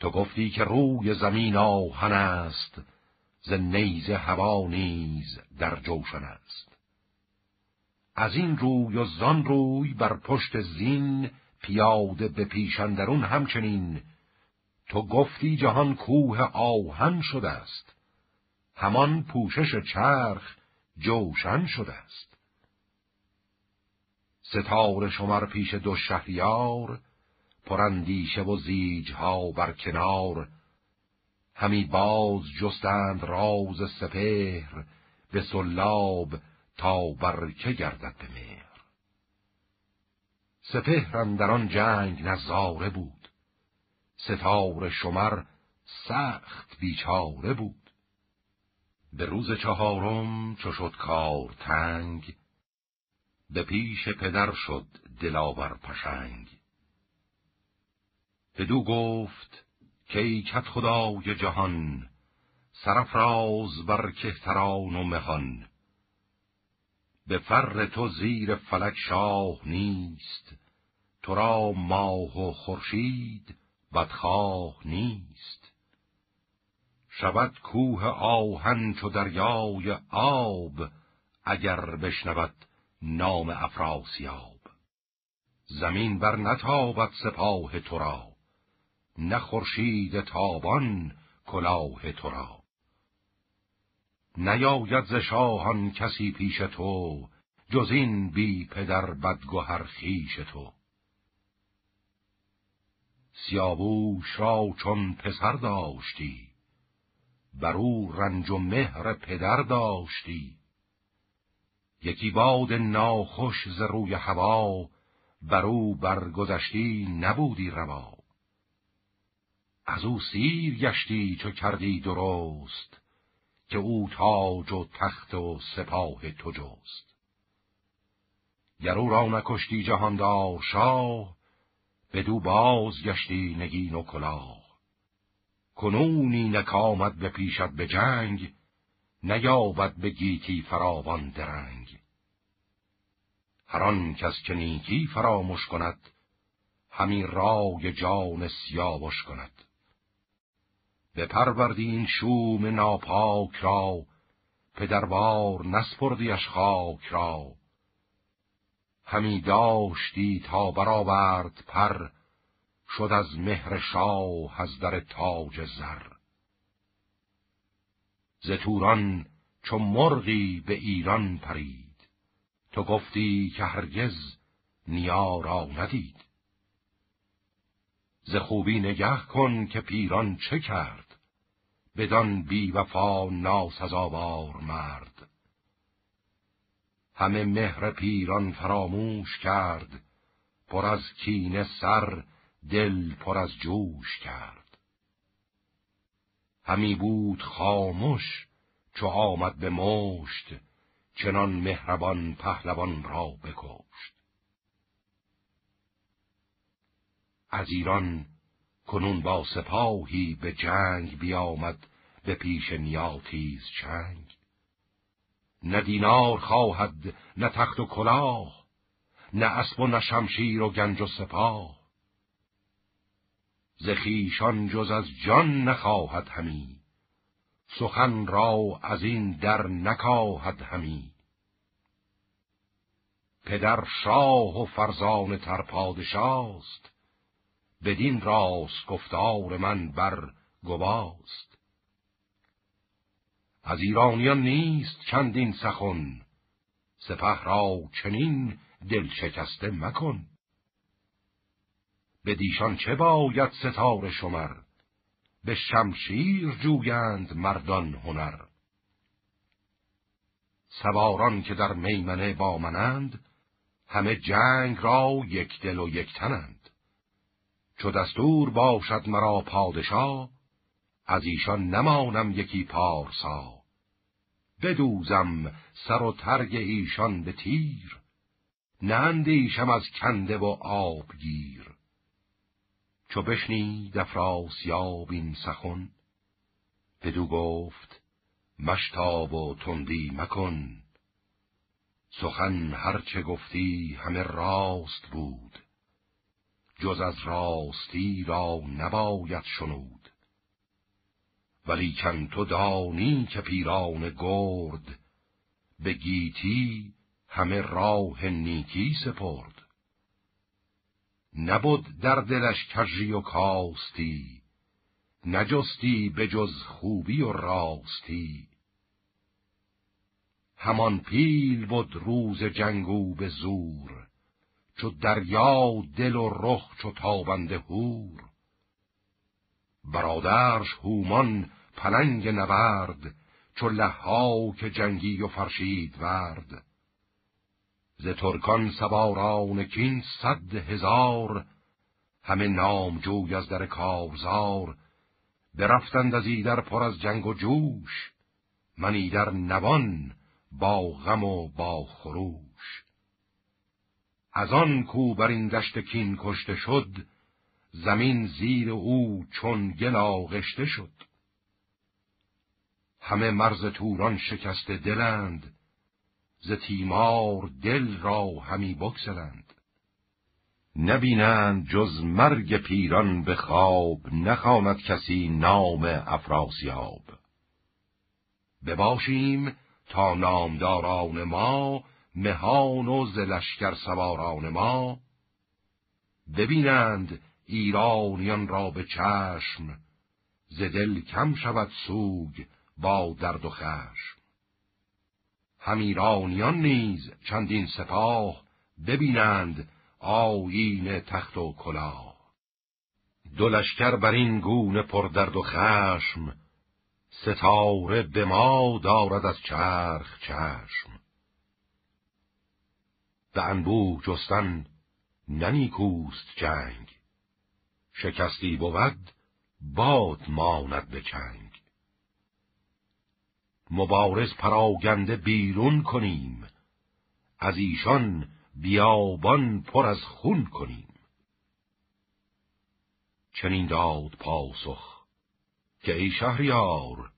تو گفتی که روی زمین آهن است ز نیز هوا نیز در جوشن است. از این روی و زان روی بر پشت زین پیاده به پیشندرون همچنین. تو گفتی جهان کوه آهن شده است. همان پوشش چرخ جوشن شده است. ستاره شمر پیش دو شهریار پرندیشه و زیجها بر کنار. همی باز جستند راز سپهر به سلاب تا برکه گردد به مهر. سپهرم در آن جنگ نظاره بود. ستاره شمر سخت بیچاره بود. به روز چهارم چو شد کار تنگ به پیش پدر شد دلاور پشنگ. بدو گفت که ای کت خدای جهان سرفراز بر کهتران و مهان. به فر تو زیر فلک شاه نیست. تو را ماه و خورشید بدخواه نیست. شود کوه آهن چو دریای آب اگر بشنود نام افراسیاب. زمین بر نتابد سپاه تو را نه خورشید تابان کلاه تو را. نیاید ز شاهان کسی پیش تو جز این بی پدر بدگهر خیش تو. سیاووش را چون پسر داشتی بر او رنج و مهر پدر داشتی. یکی باد ناخوش ز روی هوا بر او برگذشتی نبودی روا. از او سیر گشتی چو کردی درست که او تاج و تخت و سپاه تو جست. گر او را نکشتی جهاندار شاه بدو باز گشتی نگین و کلاه. کنونی نکامد به پیشت به جنگ نیابد به گیتی فراوان درنگ. هر آن کس که نیکی فراموش کند همی رای جان سیاوش کند. بپروردی این شوم ناپاک را پدروار نسپردیش خاک را. همی داشتی تا برآورد پر شد از مهر شاه از در تاج زر. ز توران چو مرغی به ایران پرید تو گفتی که هرگز نیا را ندید ز خوبی نگه کن که پیران چه کرد؟ بدان بی وفا ناسزاوار مرد. همه مهر پیران فراموش کرد پر از کینه سر دل پر از جوش کرد. همی بود خاموش چو آمد به مشت چنان مهربان پهلوان را بکشت. از ایران کنون با سپاهی به جنگ بیامد به پیش نیاتیز چنگ. نه دینار خواهد نه تخت و کلاه نه اسب و نه شمشیر و گنج و سپاه. زخیشان جز از جان نخواهد همی سخن را از این در نکاهد همی. پدر شاه و فرزان تر پادشاست بدین راست گفتار من بر گواست. از ایرانیان نیست چندین سخن سپه را چنین دل شکسته مکن. به دیشان چه باید ستاره شمر؟ به شمشیر جویند مردان هنر. سواران که در میمنه با منند همه جنگ را یک دل و یک تنند. چو دستور باشد مرا پادشاه از ایشان نمانم یکی پارسا. بدوزم سر و ترگ ایشان به تیر نه از کنده و آبگیر چو بشنید افراسیاب این سخن بدو گفت مشتاب و تندی مکن. سخن هرچه گفتی همه راست بود. جز از راستی را نباید شنود. ولی کن تو دانی که پیران گرد به گیتی همه راه نیکی سپرد. نبود در دلش کجی و کاستی نجستی به جز خوبی و راستی. همان پیل بود روز جنگو به زور چو دریا دل و رخ چو تابنده هور برادرش هومان پلنگ نورد چو لحا که جنگی و فرشید ورد. ز ترکان سواران کین صد هزار همه نامجوی از در کارزار. برفتند از ایدر پر از جنگ و جوش من ایدر نوان با غم و با خروش. از آن کو بر این دشت کین کشته شد زمین زیر او چون گل آغشته شد. همه مرز توران شکسته دلند ز تیمار دل را همی بکسلند نبینند جز مرگ پیران به خواب نخواند کسی نام افراسیاب. بباشیم تا نامداران ما مهان و زلشکر سواران ما ببینند ایرانیان را به چشم ز دل کم شود سوگ با درد و خشم. هم ایرانیان نیز چندین سپاه ببینند آیین تخت و کلاه. دو لشکر بر این گونه پر درد و خشم ستاره به ما دارد از چرخ چشم. به انبوه جستن ننیکوست جنگ. شکستی بود باد ماند به چنگ. مبارز پراگنده بیرون کنیم از ایشان بیابان پر از خون کنیم. چنین داد پاسخ که ای شهریار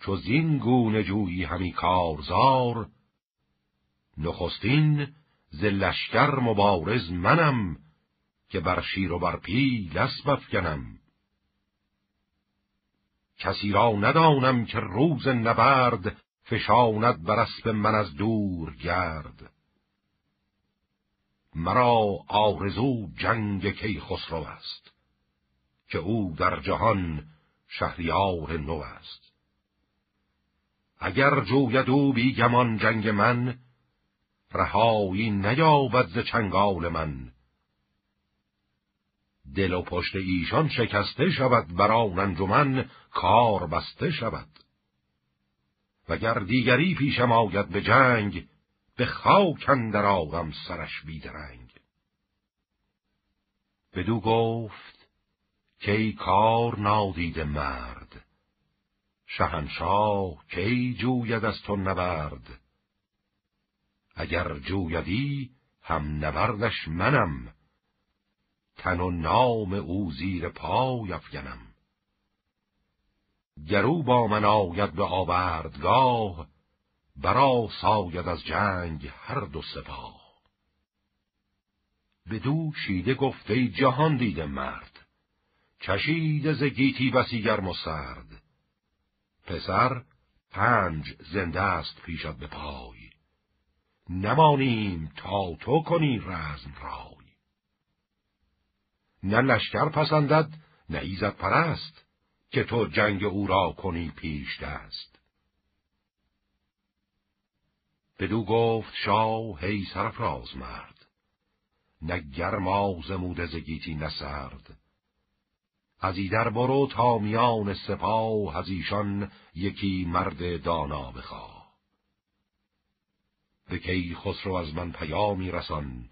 چو زین گونه جویی همی کارزار نخستین ز لشکر مبارز منم که بر شیر و بر پیل اسب افگنم کسی را ندانم که روز نبرد فشاند بر اسب من از دور گرد. مرا آرزو جنگ کی خسرو است که او در جهان شهریار نو است. اگر جوید او بیگمان جنگ من رهایی نیابد ز چنگال من. دل و پشت ایشان شکسته شود بر آن انجمن کار بسته شود. وگر دیگری پیشم آید به جنگ به خاک اندر آرم سرش بیدرنگ بدو گفت کی کار نادید مرد؟ شهنشاه کی جوید از تو نبرد؟ اگر جویدی هم نبردش منم. تن و نام او زیر پای افگنم. گرو با من آید به آوردگاه برا ساید از جنگ هر دو سپاه. بدو شیده گفته جهان دیده مرد چشید ز گیتی بسی گرم و پسر پنج زنده است پیشت به پای. نمانیم تا تو کنی رزم رای. نه لشکر پسندد نه ایزد پرست که تو جنگ او را کنی پیش دست. بدو گفت شاه هی سرفراز مرد نه گرما زمود زگیتی نسرد از ایدر برو تا میان سپاه از ایشان یکی مرد دانا بخواه. به کی خسرو از من پیامی رسان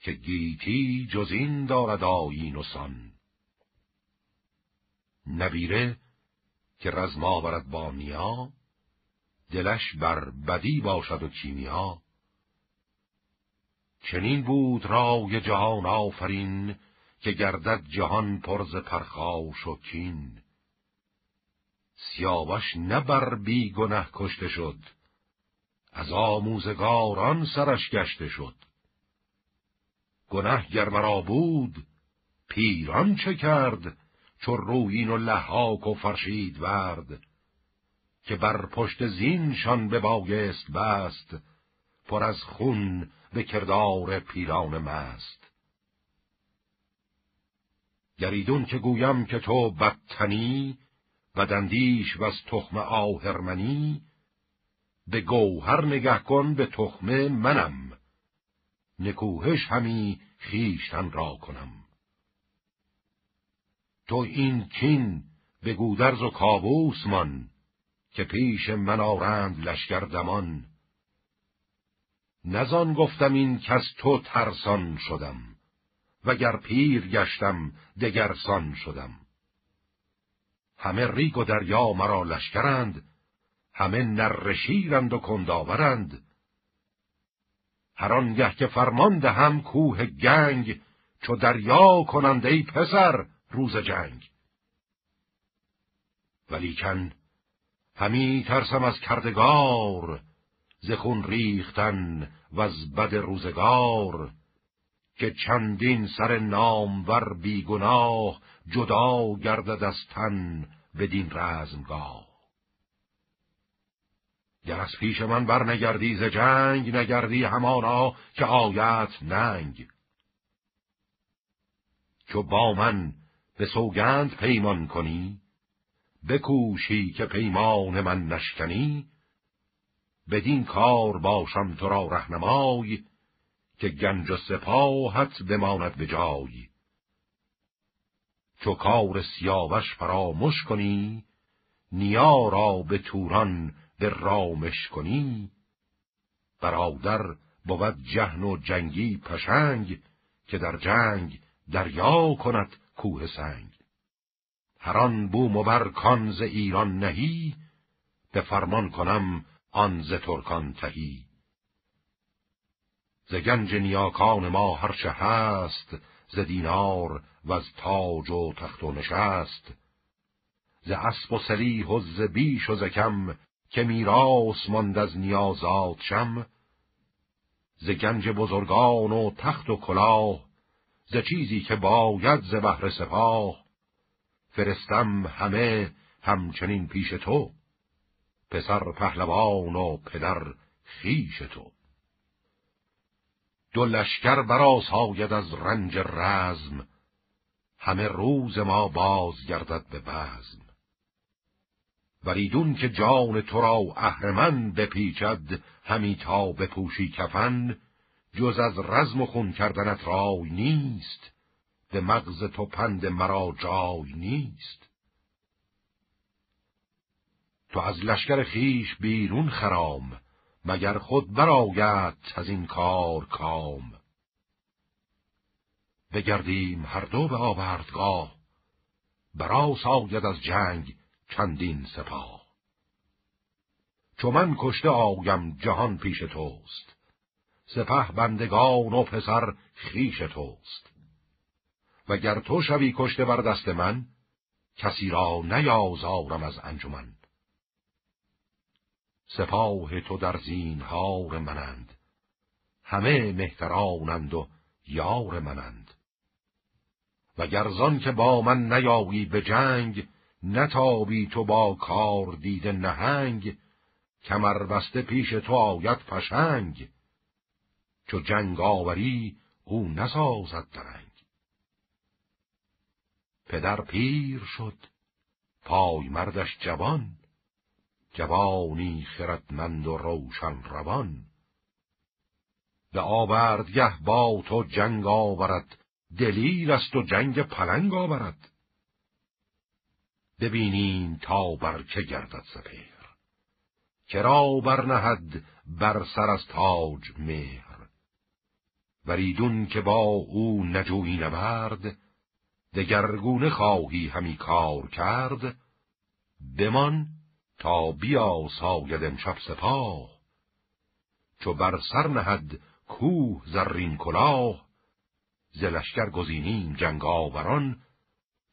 که گیتی جز این دارد آیین و سان. نبیره که رزما برد با نیا دلش بر بدی باشد و کیمیا. چنین بود رای جهان آفرین که گردد جهان پرز پرخاش و کین. سیاوش نه بر بی گنه کشته شد از آموزگاران سرش گشته شد. گنه گر مرا بود پیران چه کرد چو رویین و لحاک و فرشید ورد؟ که بر پشت زینشان به بایست بست پر از خون به کردار پیران مست. گریدون که گویم که تو بدتنی بدندیش و از تخم آهرمنی به گوهر نگه کن به تخم منم. نکوهش همی خیشتن را کنم. تو این کین به گودرز و کابوس من که پیش من آرند لشکر دمان. نزان گفتم این کس تو ترسان شدم وگر پیر گشتم دگرسان شدم. همه ریگ و دریا مرا لشکرند همه نرشیرند و کنداورند هر آنگه که فرمان دهم کوه گنگ چو دریا کنند ای پسر روز جنگ. ولیکن همی ترسم از کردگار ز خون ریختن و از بد روزگار که چندین سر نامور بیگناه جدا گردد از تن بدین رزمگاه. گر از پیش من برنگردی ز جنگ نگردی همانا که آیت ننگ. چو با من به سوگند پیمان کنی بکوشی که پیمان من نشکنی بدین کار باشم تو را رهنمای که گنج و سپاهت بماند به جای. چو کار سیاوش فراموش کنی نیا را به توران به رامش کنی. برادر بود جهن و جنگی پشنگ که در جنگ دریا کند کوه سنگ. هران بوم و بر کانز ایران نهی به فرمان کنم آن ز ترکان تهی. ز گنج نیاکان ما هرچه هست ز دینار و از تاج و تخت و نشست. ز اسب و سلیح و ز بیش و ز کم که میراث ماند از نیازات شم ز گنج بزرگان و تخت و کلاه ز چیزی که باید ز بهر سپاه. فرستم همه همچنین پیش تو پسر پهلوان و پدر خیش تو. دو لشکر براس آید از رنج رزم همه روز ما باز گردد به بزم. وریدون که جان تو را اهرمن بپیچد همی تا بپوشی کفن جز از رزم و خون کردنت رای نیست به مغز تو پند مرا جای نیست. تو از لشکر خیش بیرون خرام مگر خود برآید از این کار کام. بگردیم هر دو به آوردگاه برا ساید از جنگ چندین سپاه. چو من کشته آیم جهان پیش توست. سپه بندگان و پسر خیش توست. وگر تو شوی کشته بر دست من کسی را نیازارم از انجمن. سپاه تو در زینهار منند. همه مهترانند و یار منند. و گرزان که با من نیایی به جنگ نتابی تو با کار دیده نهنگ کمر بسته پیش تو آید پشنگ. چو جنگ آوری او نسازد درنگ. پدر پیر شد پای مردش جوان. جوانی خردمند و روشن روان. به آوردگه با تو جنگ آورد دلیل است و جنگ پلنگ آورد. ببینیم تا بر چه گردد سپیر کرا برنهد بر سر از تاج مهر؟ وریدون که با او نجویی نبرد دگرگونه خواهی همی کار کرد. بمان تا بیا ساید امشب سپاه. چو بر سر نهد کوه زرین کلاه ز لشکر گزینیم جنگاوران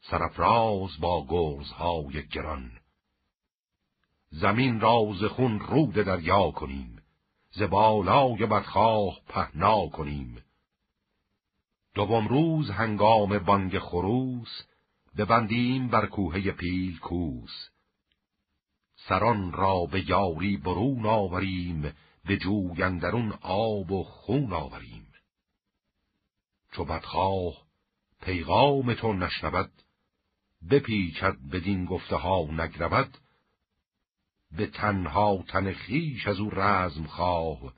سرفراز با گرزهای گران. زمین را ز خون رود دریا کنیم ز بالای بدخواه پهنا کنیم. دوم روز هنگام بانگ خروس ببندیم بر کوه پیل کوس. سران را به یاری برون آوریم به جوی آب و خون آوریم. چو بدخواه پیغام تو نشنود بپیچد بدین گفته ها نگرود به تنها تن خیش از او رزم خواه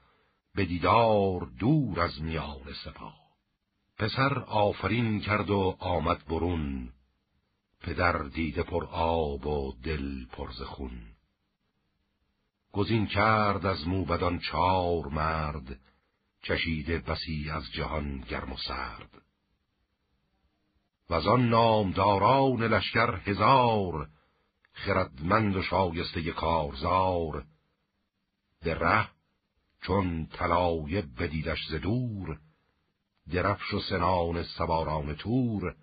به دیدار دور از میان سپاه. پسر آفرین کرد و آمد برون پدر دیده پر آب و دل پر خون. گزین کرد از موبدان چار مرد چشیده بسی از جهان گرم و سرد. و آن نامداران لشکر هزار خردمند و شایسته کارزار. به ره چون طلایه بدیدش ز دور درفش و سنان سواران تور.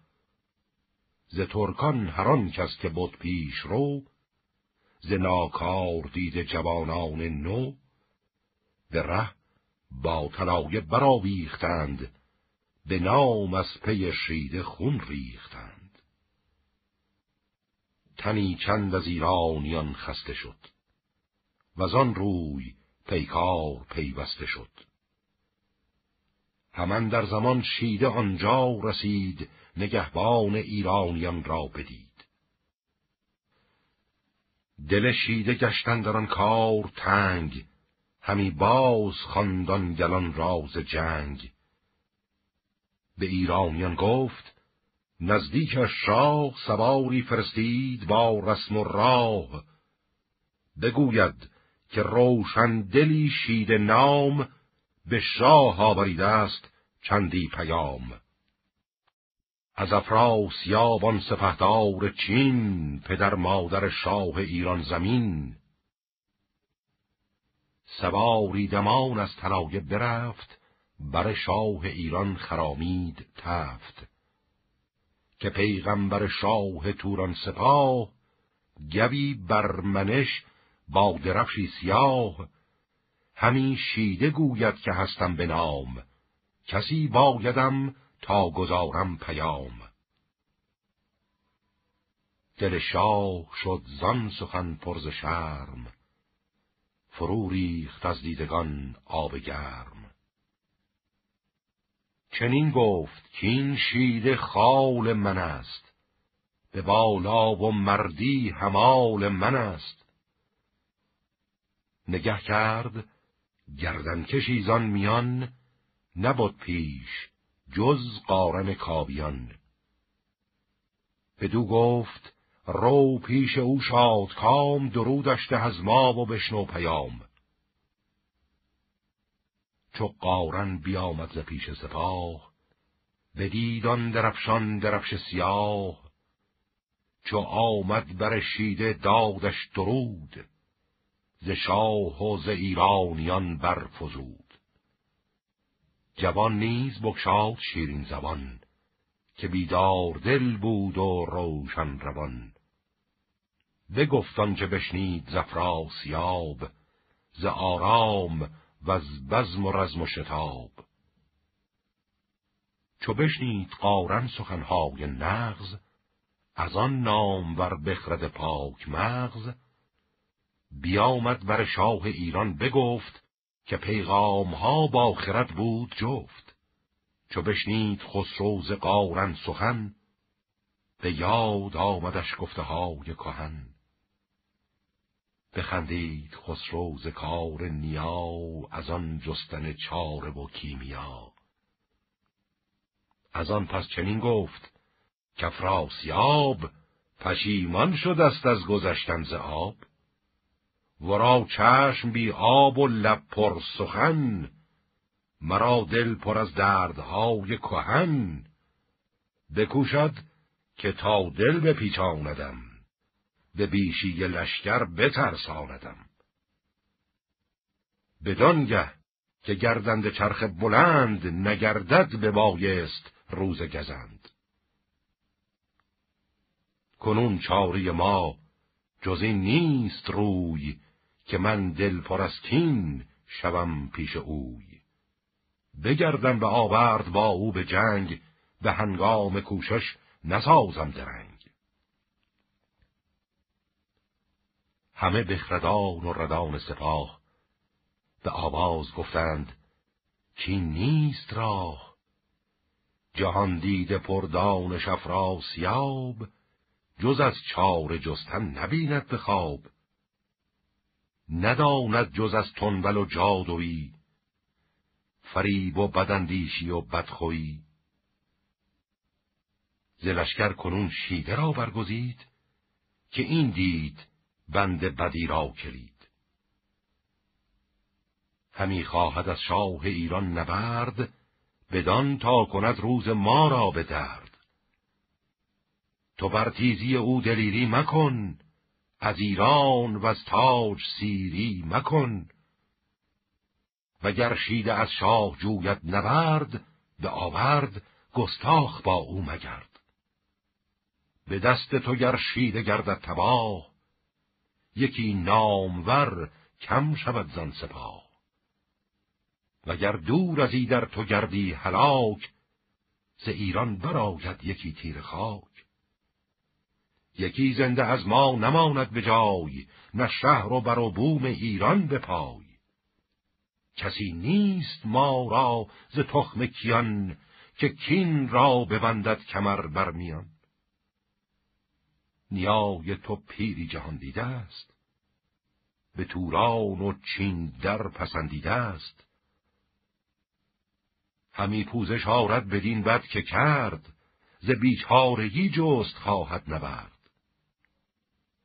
ز ترکان هران کس که بود پیش رو ز ناکار دید جوانان نو به ره با طلایه برآویختند. به نام از پی شیده خون ریختند. تنی چند از ایرانیان خسته شد و آن روی پیکار پیوسته شد. همان در زمان شیده آنجا رسید نگهبان ایرانیان را بدید. دل شیده گشتن در آن کار تنگ همی باز خاندان گلان راز جنگ. به ایرانیان گفت نزدیک شاه سواری فرستید با رسم و راه. بگوید که روشن دلی شید نام به شاه آورید است چندی پیام. از افراسیاب آن سپهدار چین پدر مادر شاه ایران زمین. سواری دمان از طلایه برفت بر شاه ایران خرامید تفت. که پیغمبر شاه توران سپاه گوی برمنش با درفشی سیاه. همی شیده گوید که هستم به نام کسی بایدم تا گذارم پیام. دل شاه شد زان سخن پرز شرم فرو ریخت از دیدگان آب گرم. چنین گفت که این شیده خال من است. به بالا و مردی همال من است. نگه کرد گردن کشیزان میان نبود پیش جز قارن کابیان. بدو گفت رو پیش او شاد کام درودش ده از ما و بشنو پیام. چو قارن بیامد ز پیش سپاه بدیدان درفشان درفش سیاه. چو آمد بر شیده دادش درود ز شاه و ز ایرانیان برفزود جوان نیز بکشاد شیرین زبان که بیدار دل بود و روشن روان. بگفتان که بشنید زفراسیاب ز آرام و از بزم و رزم و شتاب. چو بشنید قارن سخنهای نغز از آن نام ور بخرد پاک مغز. بیامد بر شاه ایران بگفت که پیغام ها با خرد بود جفت. چو بشنید خسرو ز قارن سخن به یاد آمدش گفته های کهن. بخندید خسرو ز کار نیا از آن جستن چاره و کیمیا. از آن پس چنین گفت کفراسیاب پشیمان شد است از گذشتن ز آب. ورا چشم بی آب و لب پر سخن مرا دل پر از دردهای کهن. بکوشد که تا دل بپیچاندم. به بیشی لشکر بترساندم. بدانگه که گردند چرخ بلند نگردد به بایست روز گزند. کنون چاری ما جز این نیست روی که من دل پر از کین شوم پیش اوی. بگردم به آورد با او به جنگ به هنگام کوشش نسازم درنگ. همه بخردان و ردان سپاه به آواز گفتند کی نیست راه. جهان دیده پردانش افراسیاب جز از چار جستن نبیند به خواب. نداند جز از تنبل و جادویی فریب و بدندیشی و بدخویی. زلشکر کنون شیده را برگزید که این دید بند بدی را کلید همی خواهد از شاه ایران نبرد بدان تا کند روز ما را به درد. تو بر تیزی او دلیری مکن از ایران و از تاج سیری مکن. وگر شیده از شاه جوید نبرد به آورد گستاخ با او مگرد. به دست تو گر شیده گردد تباه یکی نامور کم شود زن سپاه. وگر دور از در تو گردی هلاک ز ایران براید یکی تیر خاک. یکی زنده از ما نماند به جای نه شهر و بر و بوم ایران به پای. کسی نیست ما را ز تخم کیان که کین را ببندد کمر برمیان نیای تو پیری جهان دیده است. به توران و چین در پسندیده است. همی پوزش آرد بدین بد که کرد ز بیچارگی جست خواهد نبرد.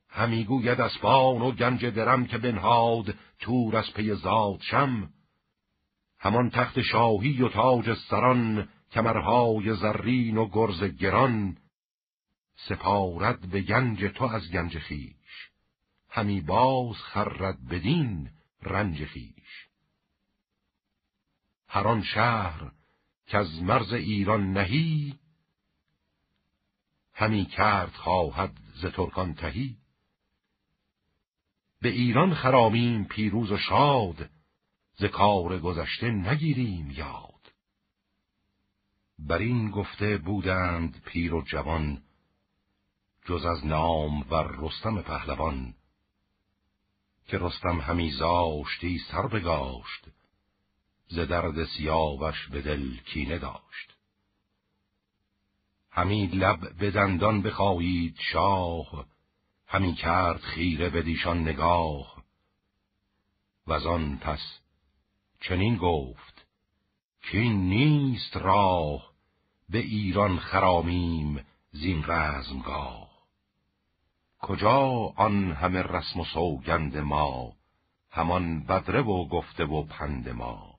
همی گوید اسپان و گنج درم که بنهاد تور از پی شم. همان تخت شاهی و تاج سران کمرهای زرین و گرز گران. سپارد به گنج تو از گنج خیش همی باز خرد بدین رنج خیش هر آن شهر که از مرز ایران نهی همی کرد خواهد ز ترکان تهی. به ایران خرامیم پیروز و شاد ز کار گذشته نگیریم یاد. بر این گفته بودند پیر و جوان جز از نام و رستم پهلوان که رستم همی زاشتی سر بگاشت ز درد سیاوش به دل کینه داشت. همی لب به دندان بخواهید شاه همی کرد خیره به دیشان نگاه. و آن پس چنین گفت که نیست راه به ایران خرامیم زین رزمگاه. کجا آن همه رسم و سوگند ما؟ همان بدره و گفته و پند ما.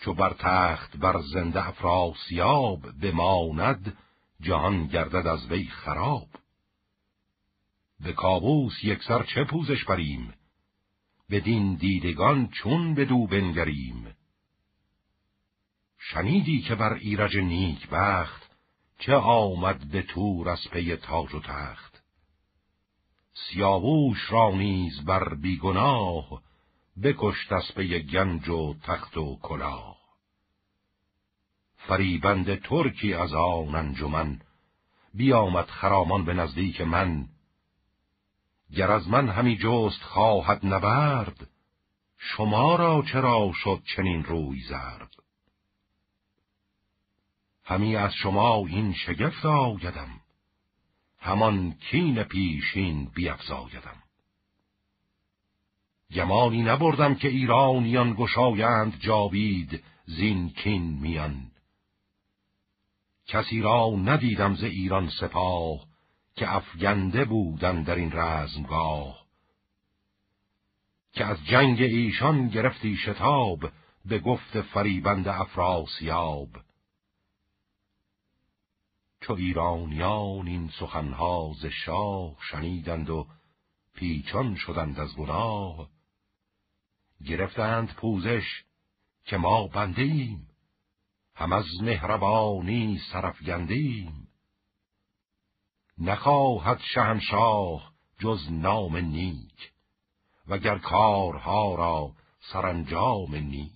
چو بر تخت بر زنده افراسیاب بماند جهان گردد از وی خراب. به کابوس یکسر چه پوزش بریم؟ بدین دیدگان چون بدو بنگریم؟ شنیدی که بر ایرج نیک بخت چه آمد به تور از پی تاج و تخت؟ سیاووش را نیز بر بیگناه بکشت از پی گنج و تخت و کلاه. فریبند ترکی از آن انجمن بیامد خرامان به نزدیک من. گر از من همی جست خواهد نبرد شما را چرا شد چنین روی زرد؟ همی از شما این شگفت آیدم. همان کین پیشین بیفزایدم. گمانی نبردم که ایرانیان گشایند جاوید زین کین میان. کسی را ندیدم ز ایران سپاه که افگنده بودن در این رزمگاه. که از جنگ ایشان گرفتی شتاب به گفت فریبند افراسیاب. چو ایرانیان این سخنها ز شاه شنیدند و پیچان شدند از گناه. گرفتند پوزش که ما بنده ایم هم از مهربانی سرفگنده ایم نخواهد شهنشاه جز نام نیک وگر کارها را سرانجام نیک.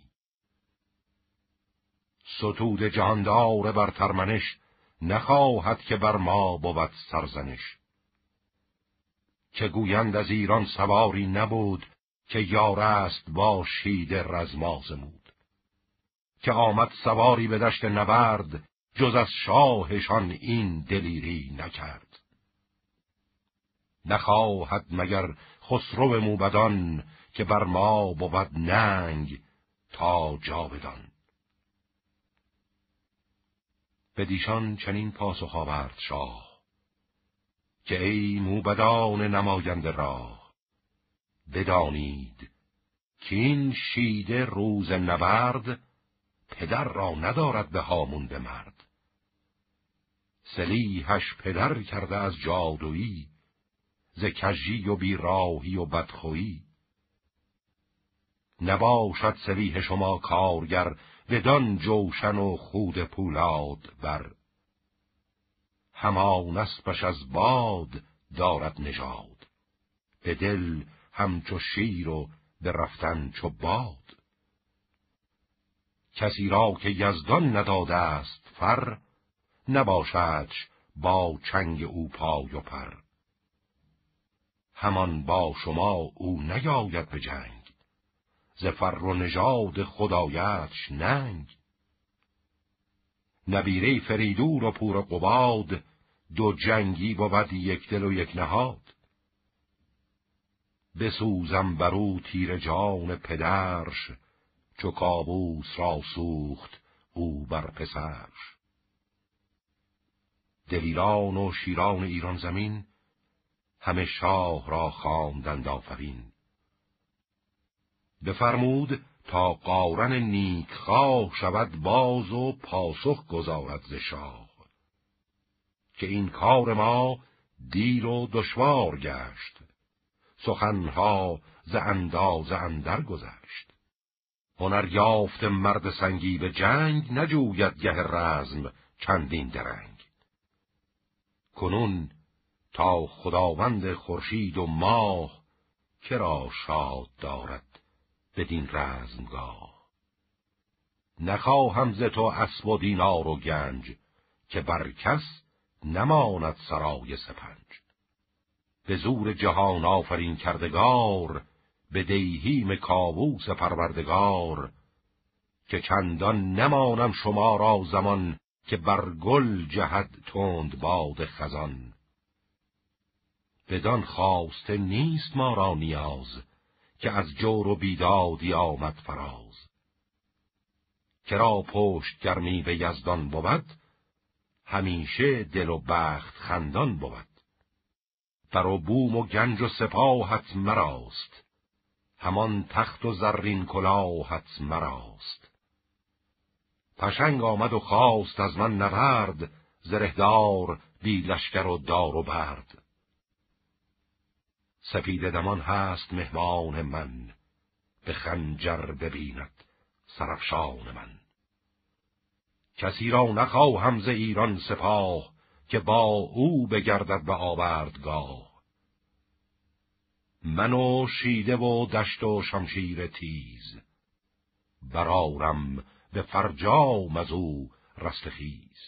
ستود جهاندار بر ترمنش نخواهد که بر ما بود سرزنش. که گویند از ایران سواری نبود که یار است با شید رزمازمود که آمد سواری به دشت نبرد جز از شاهشان این دلیری نکرد. نخواهد مگر خسرو موبدان که بر ما بود ننگ تا جاودان. به دیشان چنین پاسخ آورد شاه که ای موبدان نماینده راه بدانید که این شیده روز نبرد پدر را ندارد به هامون مرد. سلیحش پدر کرده از جادویی ز کژی و بیراهی و بدخویی. نباشد سلیح شما کارگر بدان جوشن و خود پولاد بر. همان اسبش از باد دارد نژاد. به دل همچو شیر و به رفتن چو باد. کسی را که یزدان نداده است فر نباشدش با چنگ او پای و پر. همان با شما او نیاید به جنگ. زفر و نژاد خدایتش ننگ. نبیره فریدور و پور قباد دو جنگی بود یک دل و یک نهاد. بسوزم برو تیر جان پدرش چو کابوس را سوخت او بر پسرش. دلیران و شیران ایران زمین همه شاه را خواندند آفرین. بفرمود تا قارن نیکخواه شود باز و پاسخ گذارد ز شاه. که این کار ما دیر و دشوار گشت سخنها ز انداز اندر گذشت. هنر یافت مرد سنگی به جنگ نجوید گه رزم چندین درنگ. کنون تا خداوند خورشید و ماه کرا شاد دارد بدین رزمگاه. نخواهم ز تو اسب و دینار و گنج که بر کس نماند سرای سپنج. به زور جهان آفرین کردگار به دیهیم کاووس پروردگار که چندان نمانم شما را زمان که بر گل جهد تند باد خزان. بدان خواسته نیست ما را نیاز که از جور و بیدادی آمد فراز. کرا پشت گرمی به یزدان بود همیشه دل و بخت خندان بود. بر و بوم و گنج و سپاهت مراست همان تخت و زرین کلاهت مراست. پشنگ آمد و خواست از من نبرد زرهدار بی لشکر و دار و برد. سپید دمان هست مهمان من به خنجر ببیند سرفشان من. کسی را نخواهم ز ایران سپاه که با او بگردد به آوردگاه. من و شیده و دشت و شمشیر تیز برارم به فرجام از او رستخیز.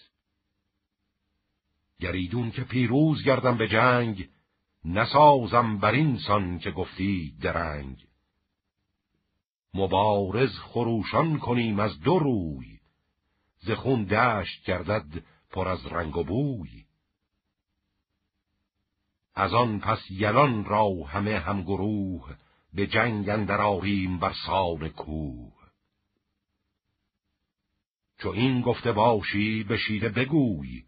گریدون که پیروز گردم به جنگ نسازم بر این سان که گفتی درنگ. مبارز خروشان کنیم از دو روی ز خون دشت گردد پر از رنگ و بوی. از آن پس یلان را همه همگروه به جنگ اندر آریم بر سان کوه. چو این گفته باشی بشیده بگوی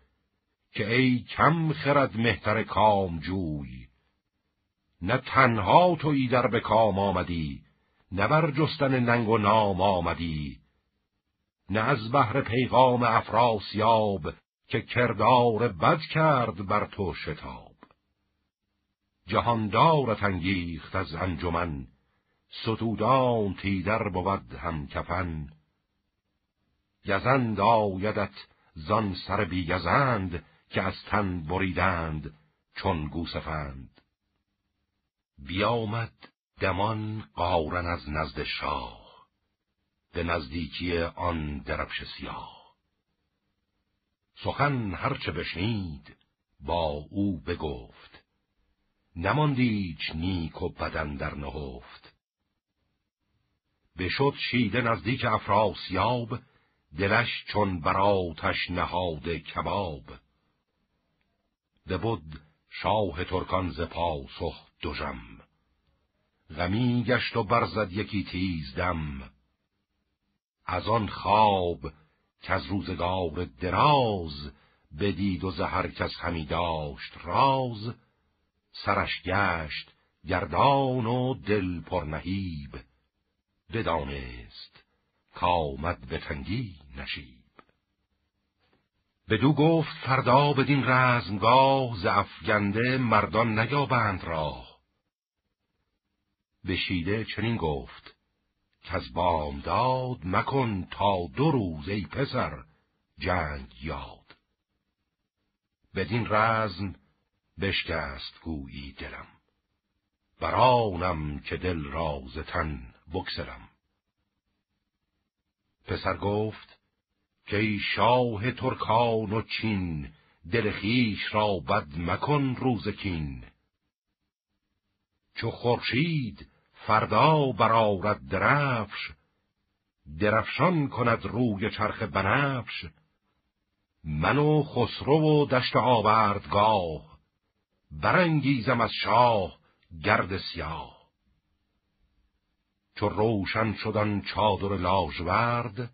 که ای کم خرد مهتر کام جوی نه تنها تویی در به کام آمدی نه بر جستن ننگ و نام آمدی نه از بهر پیغام افراسیاب که کردار بد کرد بر تو شتاب. جهاندارت انگیخت از انجمن ستودان تیدر بود هم کفن. گزند آیدت زان سر بیگزند که از تن بریدند چون گوسفند. بیامد دمان قارن از نزد شاه به نزدیکی آن درفش سیاه. سخن هرچه بشنید با او بگفت نماندیچ نیک و بدن در نهفت. بشد شیده نزدیک افراسیاب دلش چون براتش نهاد کباب. ببد شاه ترکان ز پاسخ دوژم غمی گشت و برزد یکی تیز دم. از آن خواب که از روزگار دراز بدید و زهر کس همی داشت راز سرش گشت گردان و دل پر نهیب بدانست کامد به تنگی نشیب. بدو گفت فردا بدین رزمگاه ز افگنده مردان نیابند راه. بشیده چنین گفت که از بامداد مکن تا دو روز ای پسر جنگ یاد. بدین رزم بشکست گویی دلم برانم که دل راز تن بکسلم پسر گفت که ای شاه ترکان و چین دل خیش را بد مکن روز کین. چو خورشید فردا برارد درفش درفشان کند روی چرخ بنفش. من و خسرو و دشت آوردگاه برانگیزم از شاه گرد سیاه. چو روشن شدن چادر لاژورد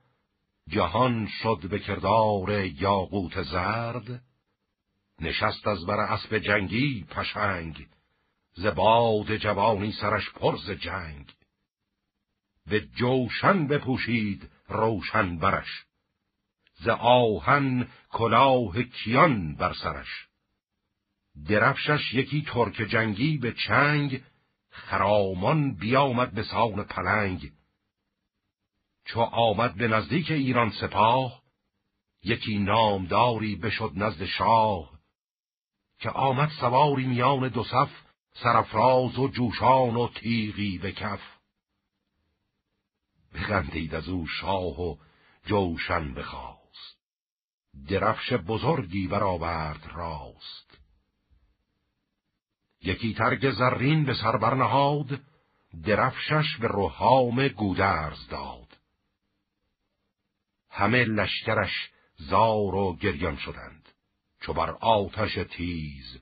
جهان شد به کردار یاقوت زرد نشست از بر اسب جنگی پشنگ ز جوانی سرش پرز جنگ. به جوشن بپوشید روشن برش ز آهن کلاه کیان بر سرش. درفشش یکی ترک جنگی به چنگ خرامان بیامد به سان پلنگ. چو آمد به نزدیک ایران سپاه یکی نامداری بشد نزد شاه که آمد سواری میان دو صف سرفراز و جوشان و تیغی به کف. بخندید از او شاه و جوشن بخواست درفش بزرگی برآورد راست. یکی ترگ زرین به سر برنهاد درفشش به روحام گودرز داد. همه لشکرش زار و گریان شدند. چو بر آتش تیز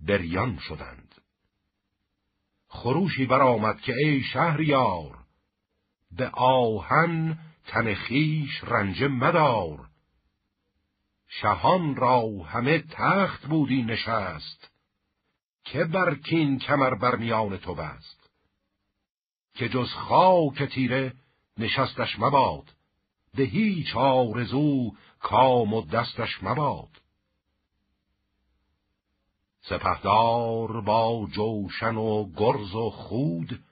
بریان شدند. خروشی برآمد که ای شهریار به آهن تن خیش رنجه مدار. شهان را همه تخت بودی نشست که برکین کمر بر میان تو بست. که جز خاک تیره نشستش مباد به هیچ آرزو کام و دستش مباد. سپهدار با جوشن و گرز و خود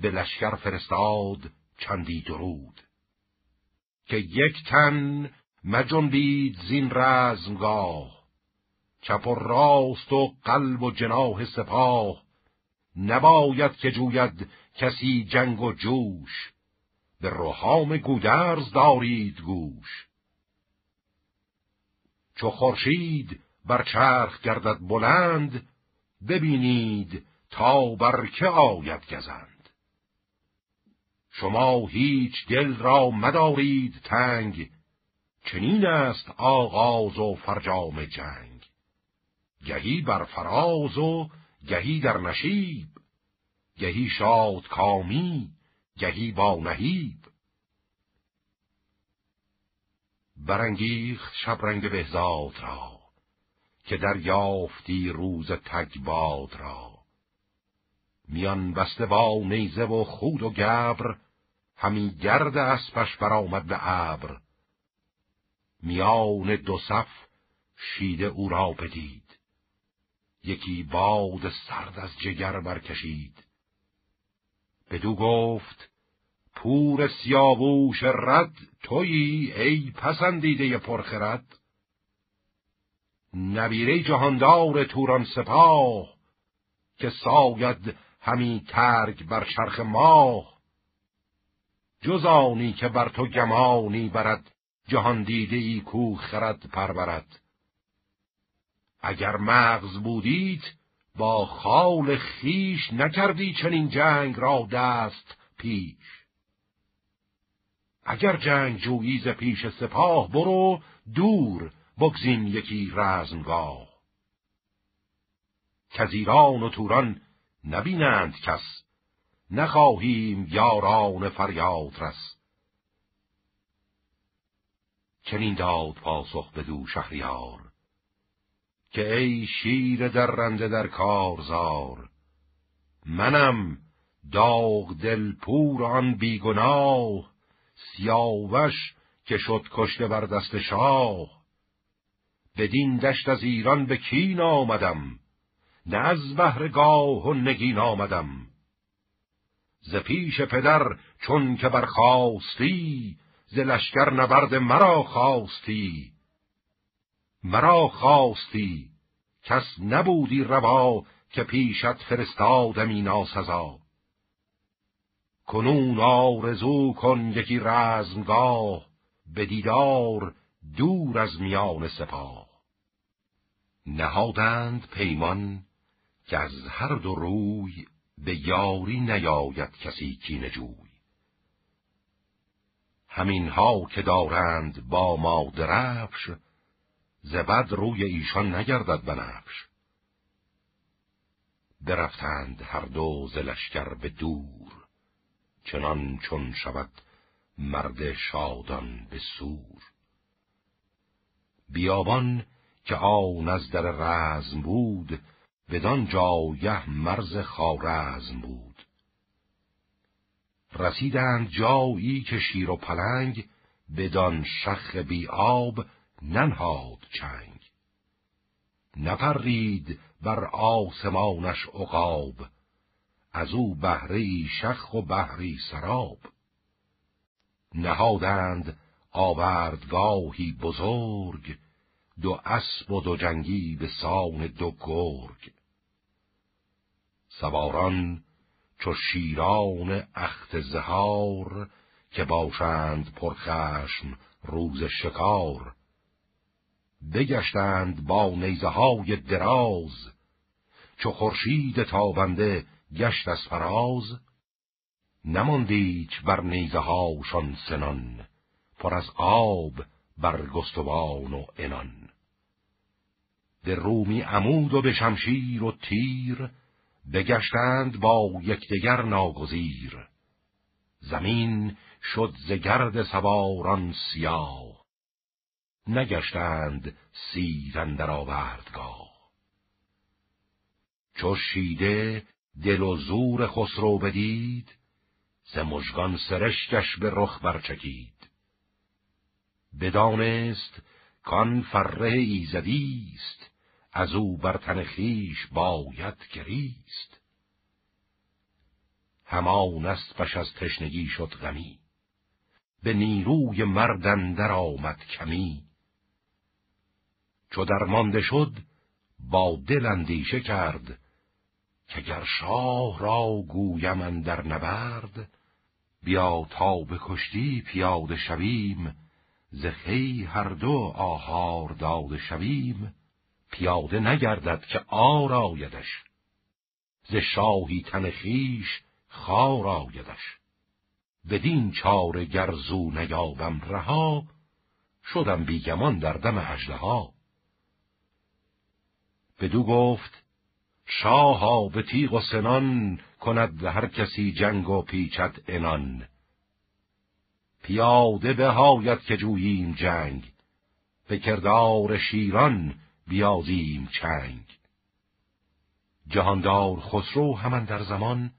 به لشکر فرستاد چندی درود. که یک تن مجنبید زین رزمگاه چپ و راست و قلب و جناه سپاه. نباید که جوید کسی جنگ و جوش به روحام گودرز دارید گوش. چو خورشید بر چرخ گردد بلند ببینید تا بر که آید گزند. شما هیچ دل را مدارید تنگ چنین است آغاز و فرجام جنگ. گهی بر فراز و گهی در نشیب گهی شاد کامی گهی با نهیب برانگیخت شبرنگ بهزاد را که در یافتی روز تگباد را. میان بسته با نیزه و خود و گبر همی گرد اسپش برآمد به ابر. میان دو صف شیده او را بدید. یکی باد سرد از جگر برکشید. بدو گفت پور سیاووش رد تویی ای پسندیده پرخرد نبیره جهاندار توران سپاه که ساید همی ترگ بر چرخ ماه. جزانی که بر تو گمانی برد جهان دیده ای کو خرد پرورد. اگر مغز بودید با خال خیش نکردی چنین جنگ را دست پیش. اگر جنگ جویی ز پیش سپاه برو دور بگزین یکی رزمگاه. کزیران و توران نبینند کس نخواهیم یاران فریاد رس. چنین داد پاسخ بدو شهریار که ای شیر در رنده در کارزار منم داغ دل پور آن بیگناه سیاوش که شد کشته بر دست شاه. بدین دشت از ایران به کین آمدم نه از بهرگاه و نگین آمدم. ز پیش پدر چون که برخواستی ز لشکر نبرد مرا خواستی. مرا خواستی. کس نبودی روا که پیشت فرستادمی ناسزا کنون آرزو کن یکی رزمگاه به دیدار دور از میان سپاه. نهادند پیمان که از هر دو روی به یاری نیاید کسی کینه همین ها که دارند با ما درفش زبد روی ایشان نگردد بنفش. برفتند هر دو زلشگر به دور چنان چون شود مرد شادان به سور. بیابان که آن از در رزم بود بدان جایه مرز خارزم بود. رسیدند جایی که شیر و پلنگ بدان شخ بی آب ننهاد چنگ. نپرید بر آسمانش عقاب از او بهری شخ و بهری سراب. نهادند آوردگاهی بزرگ دو اسب و دو جنگی به سان دو گرگ. سواران چو شیران اخت زهار که باشند پرخشم روز شکار. بگشتند با نیزه های دراز. چو خورشید تابنده گشت از فراز نماندیچ بر نیزه هاشان سنان پر از آب بر گستوان و انان به رومی عمود و به شمشیر و تیر بگشتند با یکدیگر ناگزیر. زمین شد ز گرد سواران سیاه. نگشتند سیر در آوردگاه. چو شیده دل و زور خسرو بدید ز مژگان سرشکش به رخ برچکید. بدانست کان فره ایزدیست از او بر تن خیش باید گریست همان اسبش از تشنگی شد غمی به نیروی مردن در آمد کمی. چو درمانده شد با دل اندیشه کرد که گر شاه را گویم در نبرد بیا تا به کشتی پیاده شویم ز خی هر دو آهار داده شویم پیاده نگردد که آر آیدش ز شاهی تن خیش خار آیدش. بدین چاره گرزو نیابم رها شدم بیگمان در دم ها. بدو گفت شاها به تیغ و سنان کند هر کسی جنگ و پیچت انان پیاده بهایت که جوییم جنگ به کردار شیران بیازیم چنگ. جهاندار خسرو همان در زمان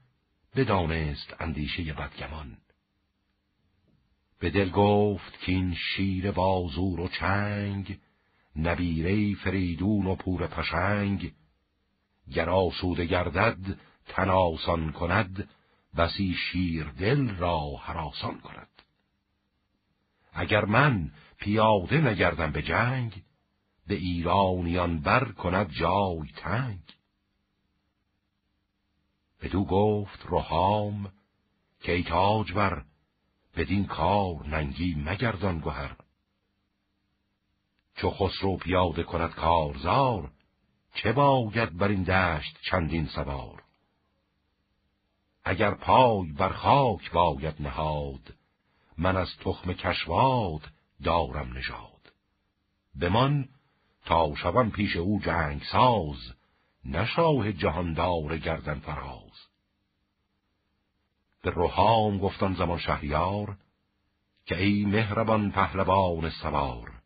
بدانست اندیشه بدگمان. به دل گفت که این شیر بازور و چنگ نبیره فریدون و پور پشنگ گر آسوده گردد تناسان کند بسی شیر دل را حراسان کند. اگر من پیاده نگردم به جنگ به ایرانیان بر کند جای تنگ. بدو گفت روحام که بر بدین کار ننگی مگردان گهر. چو خسرو پیاده کند کارزار چه باید بر این دشت چندین سوار؟ اگر پای بر خاک باید نهاد من از تخم کشواد دارم نژاد. بمان تا شوم پیش او جنگ ساز نشاه جهاندار گردن فراز. به روحام گفتان زمان شهریار که ای مهربان پهلوان سوار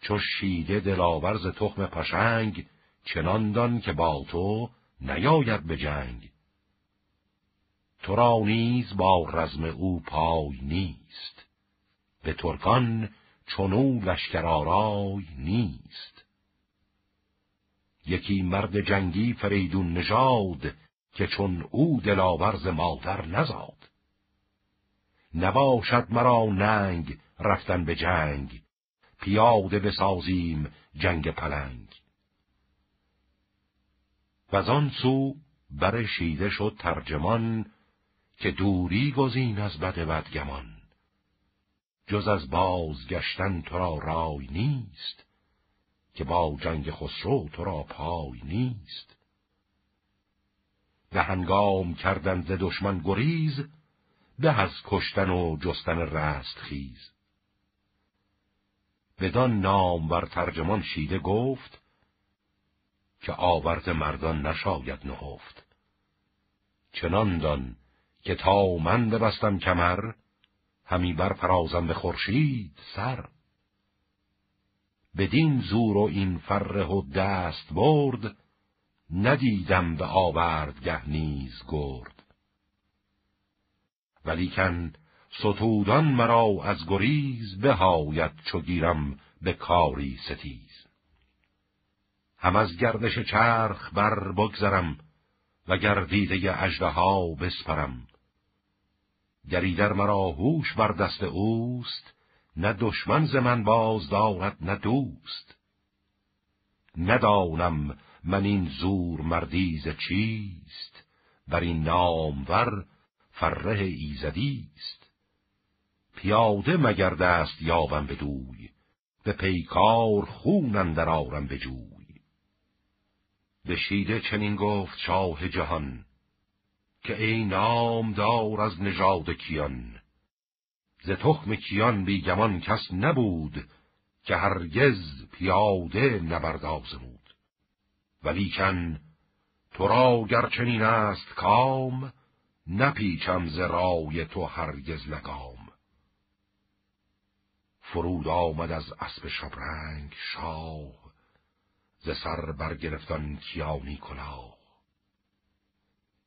چو شیده دلاورز تخم پشنگ چنان دان که با تو نیاید به جنگ. تو را نیز با رزم او پای نیست به ترکان چونو لشکر آرای نیست. یکی مرد جنگی فریدون نژاد که چون او دلاورز مادر نزاد. نباشد مرا ننگ رفتن به جنگ پیاده بسازیم جنگ پلنگ. و آن سو بر شیده شد ترجمان که دوری گزین از بد بدگمان. جز از بازگشتن تو را رای نیست که با جنگ خسرو تو را پای نیست. به هنگام کردن ز دشمن گریز به از کشتن و جستن رست خیز بدان نام بر ترجمان شیده گفت که آورد مردان نشاید نهفت. چنان دان که تا من ببستم کمر همی برفرازم به خورشید سر. بدین زور و این فره و دست برد ندیدم به آوردگه نیز گرد. ولیکن ستودان مرا از گریز بهاید چو گیرم به کاری ستیز. هم از گردش چرخ بر بگذرم و گردیده اژدها بسپرم. گریدر مرا هوش بر دست اوست نه دشمن ز من باز دارد نه دوست. ندانم من این زور مردیز چیست بر این نامور فره ایزدیست پیاده مگر دست یابم بدوی به پیکار خون اندر آرم به جوی. به شیده چنین گفت شاه جهان که ای نامدار از نژاد کیان. ز تخم کیان بیگمان کس نبود که هرگز پیاده نبردازمود ولیکن تو را گرچنین است کام نپیچم ز رای تو هرگز لگام فرود آمد از اسب شبرنگ شاه ز سر برگرفتان کیانی کلاه.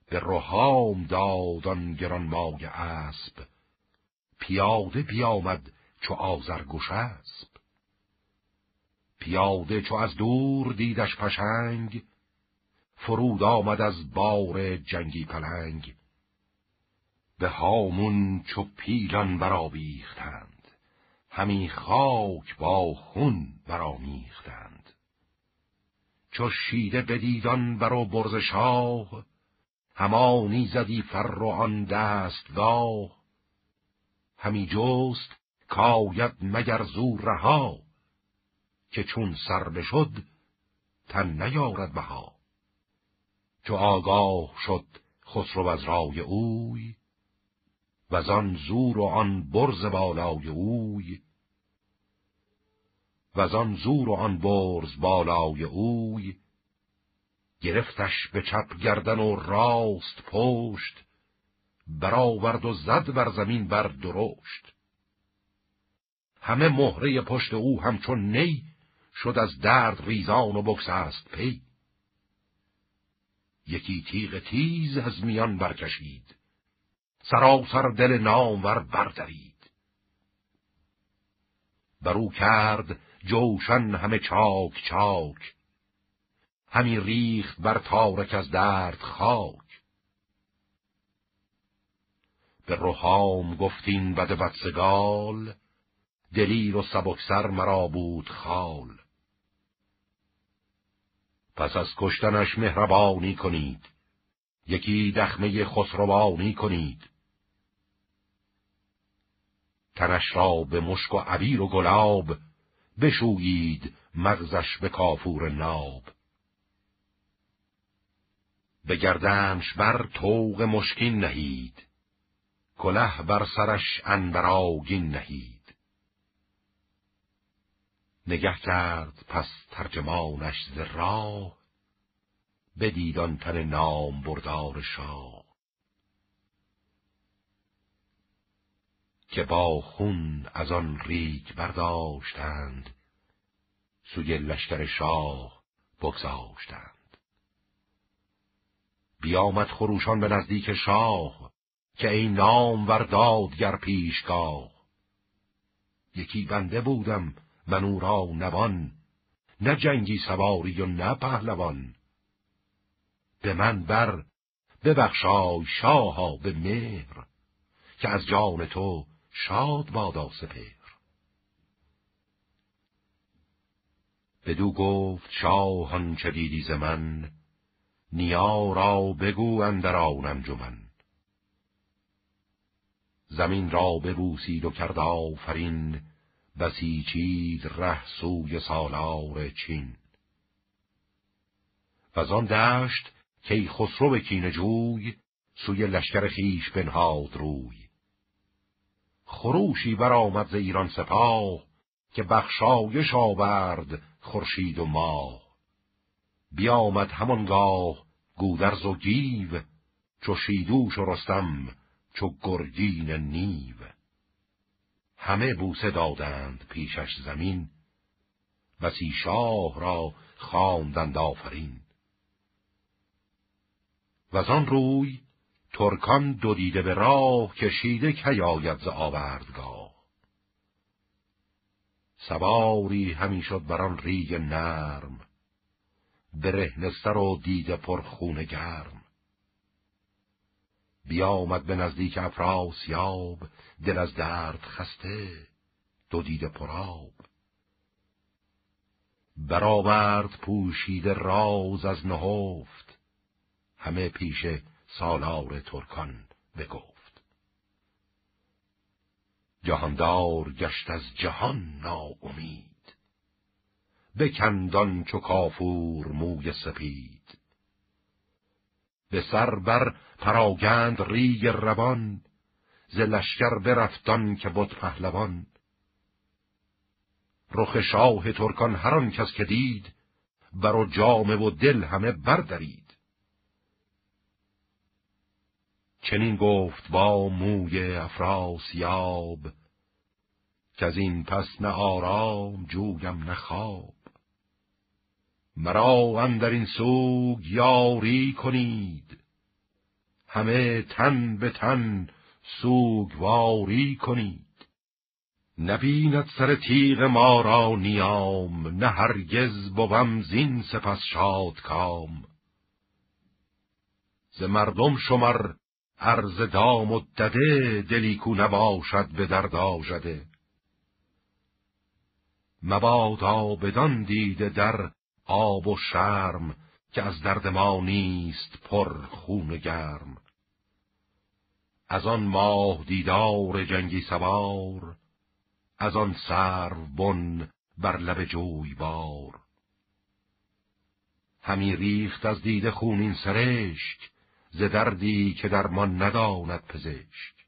به روحام دادان گران مای اسب پیاده بیامد چو آزرگوش اسب. پیاده چو از دور دیدش پشنگ فرود آمد از بار جنگی پلنگ. به هامون چو پیلان برآویختند. همی خاک با خون برامیختند چو شیده بدیدان برو برز شاه همانی زدی فر و آن دستگاه. همی جست کاید مگر زور رها که چون سر بشد تن نیارد بها. چو آگاه شد خسرو از رای اوی و آن زور و آن برز بالای اوی و آن زور و آن برز بالای اوی گرفتش به چپ گردن و راست پشت برآورد و زد بر زمین بر درشت. همه مهره پشت او همچون نی شد از درد ریزان و است پی. یکی تیغ تیز از میان برکشید سراسر دل نامور بردرید. برو کرد جوشن همه چاک چاک. همی ریخت بر تارک از درد خاک. به روحام گفتین بد بدسگال دلیر و سبکسر مرا بود خال. پس از کشتنش مهربانی کنید یکی دخمه خسروانی کنید. تنش را به مشک و عبیر و گلاب بشویید مغزش به کافور ناب. به گردنش بر توق مشکین نهید کله بر سرش انبراگین نهید. نگه کرد پس ترجمانش ز راه بدید تن نام بردار شاه. که با خون از آن ریگ برداشتند سوی لشکر شاه بگذاشتند. بیامد خروشان به نزدیک شاه که این نام وردادگر پیشگاه. یکی بنده بودم من او را نوان نه جنگی سواری و نه پهلوان. به من بر ببخشای شاها به مهر که از جان تو شاد بادا سپهر بدو گفت شاه چه دیدی ز من نیا را بگو اندر انجمن. زمین را ببوسید و کرد آفرین بسیچید ره سوی سالار چین. و آن دشت که خسرو کین جوی سوی لشکر خیش بنهاد روی. خروشی برآمد ز ایران سپاه که بخشایش آورد خورشید و ماه. بیامد همانگاه گودرز و گیو چو شیدوش و رستم چو گرگین نیو. همه بوسه دادند پیشش زمین بسی شاه را خواندند آفرین. و آن روی ترکان دو دیده به راه کشیده کی آید ز آوردگاه. سواری همی شد بر آن ریگ نرم برهنه سر و دیده پر خون گرم. بیامد به نزدیک افراسیاب دل از درد خسته دو دیده پراب برآورد پوشیده راز از نهفت همه پیش سالار ترکان بگفت. جهاندار گشت از جهان ناامید. بکندان چو کافور موی سپید. به سر بر پراگند ریگ روان ز لشکر برفتان که بود پهلوان. رخ شاه ترکان هر کس که دید بر جامه و دل همه بردرید. چنین گفت با موی افراسیاب که از این پس نه آرام جویم نه خواب. مرا اندر این سوگ یاری کنید. همه تن به تن سوگواری کنید. نبیند سر تیغ ما را نیام نه هرگز بوم زین سپس شاد کام ز مردم شمر عرض دام و دده دلی نباشد به درد آژده. مبادا بدان دیده در آب و شرم که از درد ما نیست پر خون گرم. از آن ماه دیدار جنگی سوار از آن سرو بن بر لب جوی بار. همی ریخت از دید خونین سرشک ز دردی که درمان نداند پزشک.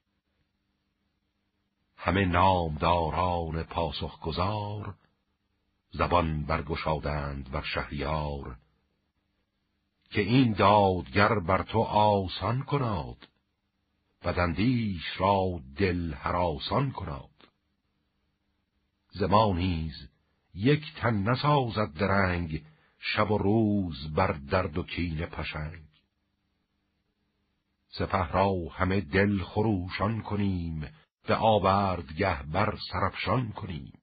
همه نامداران پاسخ گذار زبان برگشادند بر شهریار. که این دادگر بر تو آسان کناد بدندیش را دل حراسان کناد. زمانیز یک تن نسازد درنگ شب و روز بر درد و کین پشنگ. سپه را همه دل خروشان کنیم به آوردگه بر سرفشان کنیم.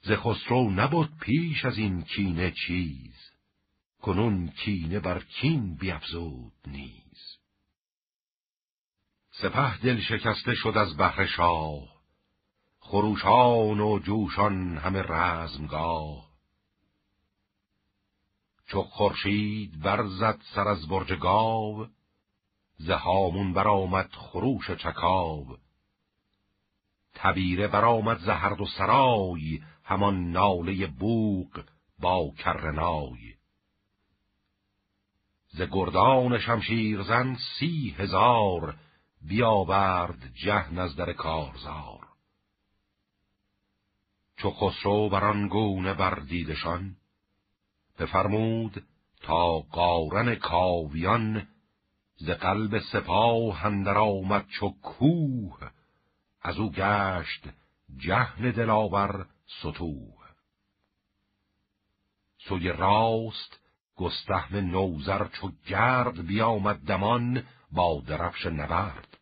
ز خسرو نبود پیش از این کینه چیز کنون کینه بر کین بیافزود نیز. سپه دل شکسته شد از بحر شاه خروشان و جوشان همه رزمگاه. چو خورشید برزد سر از برج گاو ز هامون برآمد خروش چکاو. تبیره برآمد ز هر سرای همان ناله بوق با کرنای ز گردان شمشیرزن سی هزار بیاورد جهن از در کارزار. چو خسرو بر گونه بردیدشان بفرمود تا قارن کاویان ز قلب سپاه اندر آمد چو کوه از او گشت جهن دلاور ستوه سوی راست گستهم نوزر چو گرد بیامد دمان با درفش نبرد.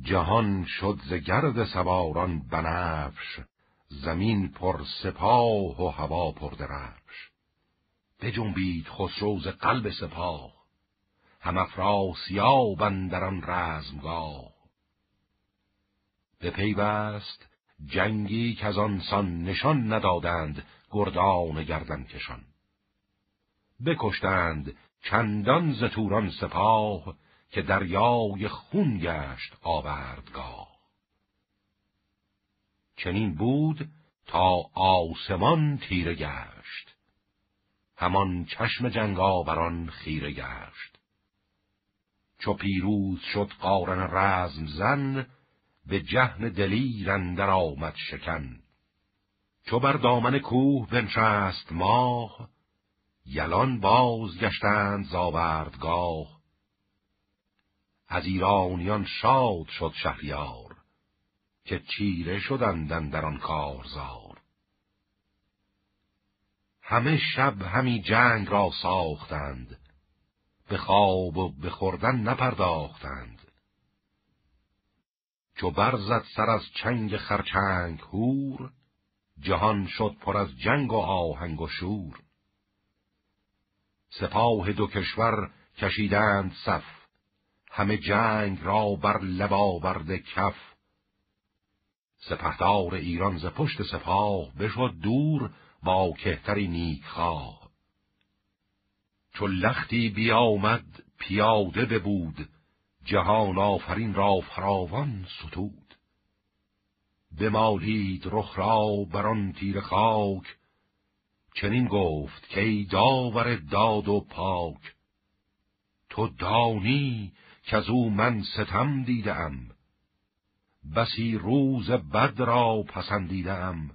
جهان شد ز گرد سواران بنفش زمین پر سپاه و هوا پر درفش. بجنبید خسرو ز قلب سپاه. هم افراسیاب اندر آن رزمگاه. پیوست جنگی که از آن سان نشان ندادند گردان گردن کشان. بکشتند چندان ز توران سپاه که دریای خون گشت آوردگاه. چنین بود تا آسمان تیره گشت. همان چشم جنگاوران خیره گشت. چو پیروز شد قارن رزم زن به جهن دلیر اندر آمد شکن. چو بر دامن کوه بنشست ماه یلان باز گشتند زاوردگاه از ایرانیان شاد شد شهریار. که چیره شدندن در آن کارزار. همه شب همی جنگ را ساختند به خواب و به خوردن نپرداختند. چو برزد سر از چنگ خرچنگ هور جهان شد پر از جنگ و آهنگ و شور. سپاه دو کشور کشیدند صف همه جنگ را بر لبا برد کف. سپهدار ایران ز پشت سپاه بشد دور با کهتری نیکخواه. چو لختی بیامد پیاده ببود جهان آفرین را فراوان ستود. بمالید رخ را بر آن تیر خاک چنین گفت که ای داور داد و پاک. تو دانی که از او من ستم دیدم بسی روز بد را پسندیدم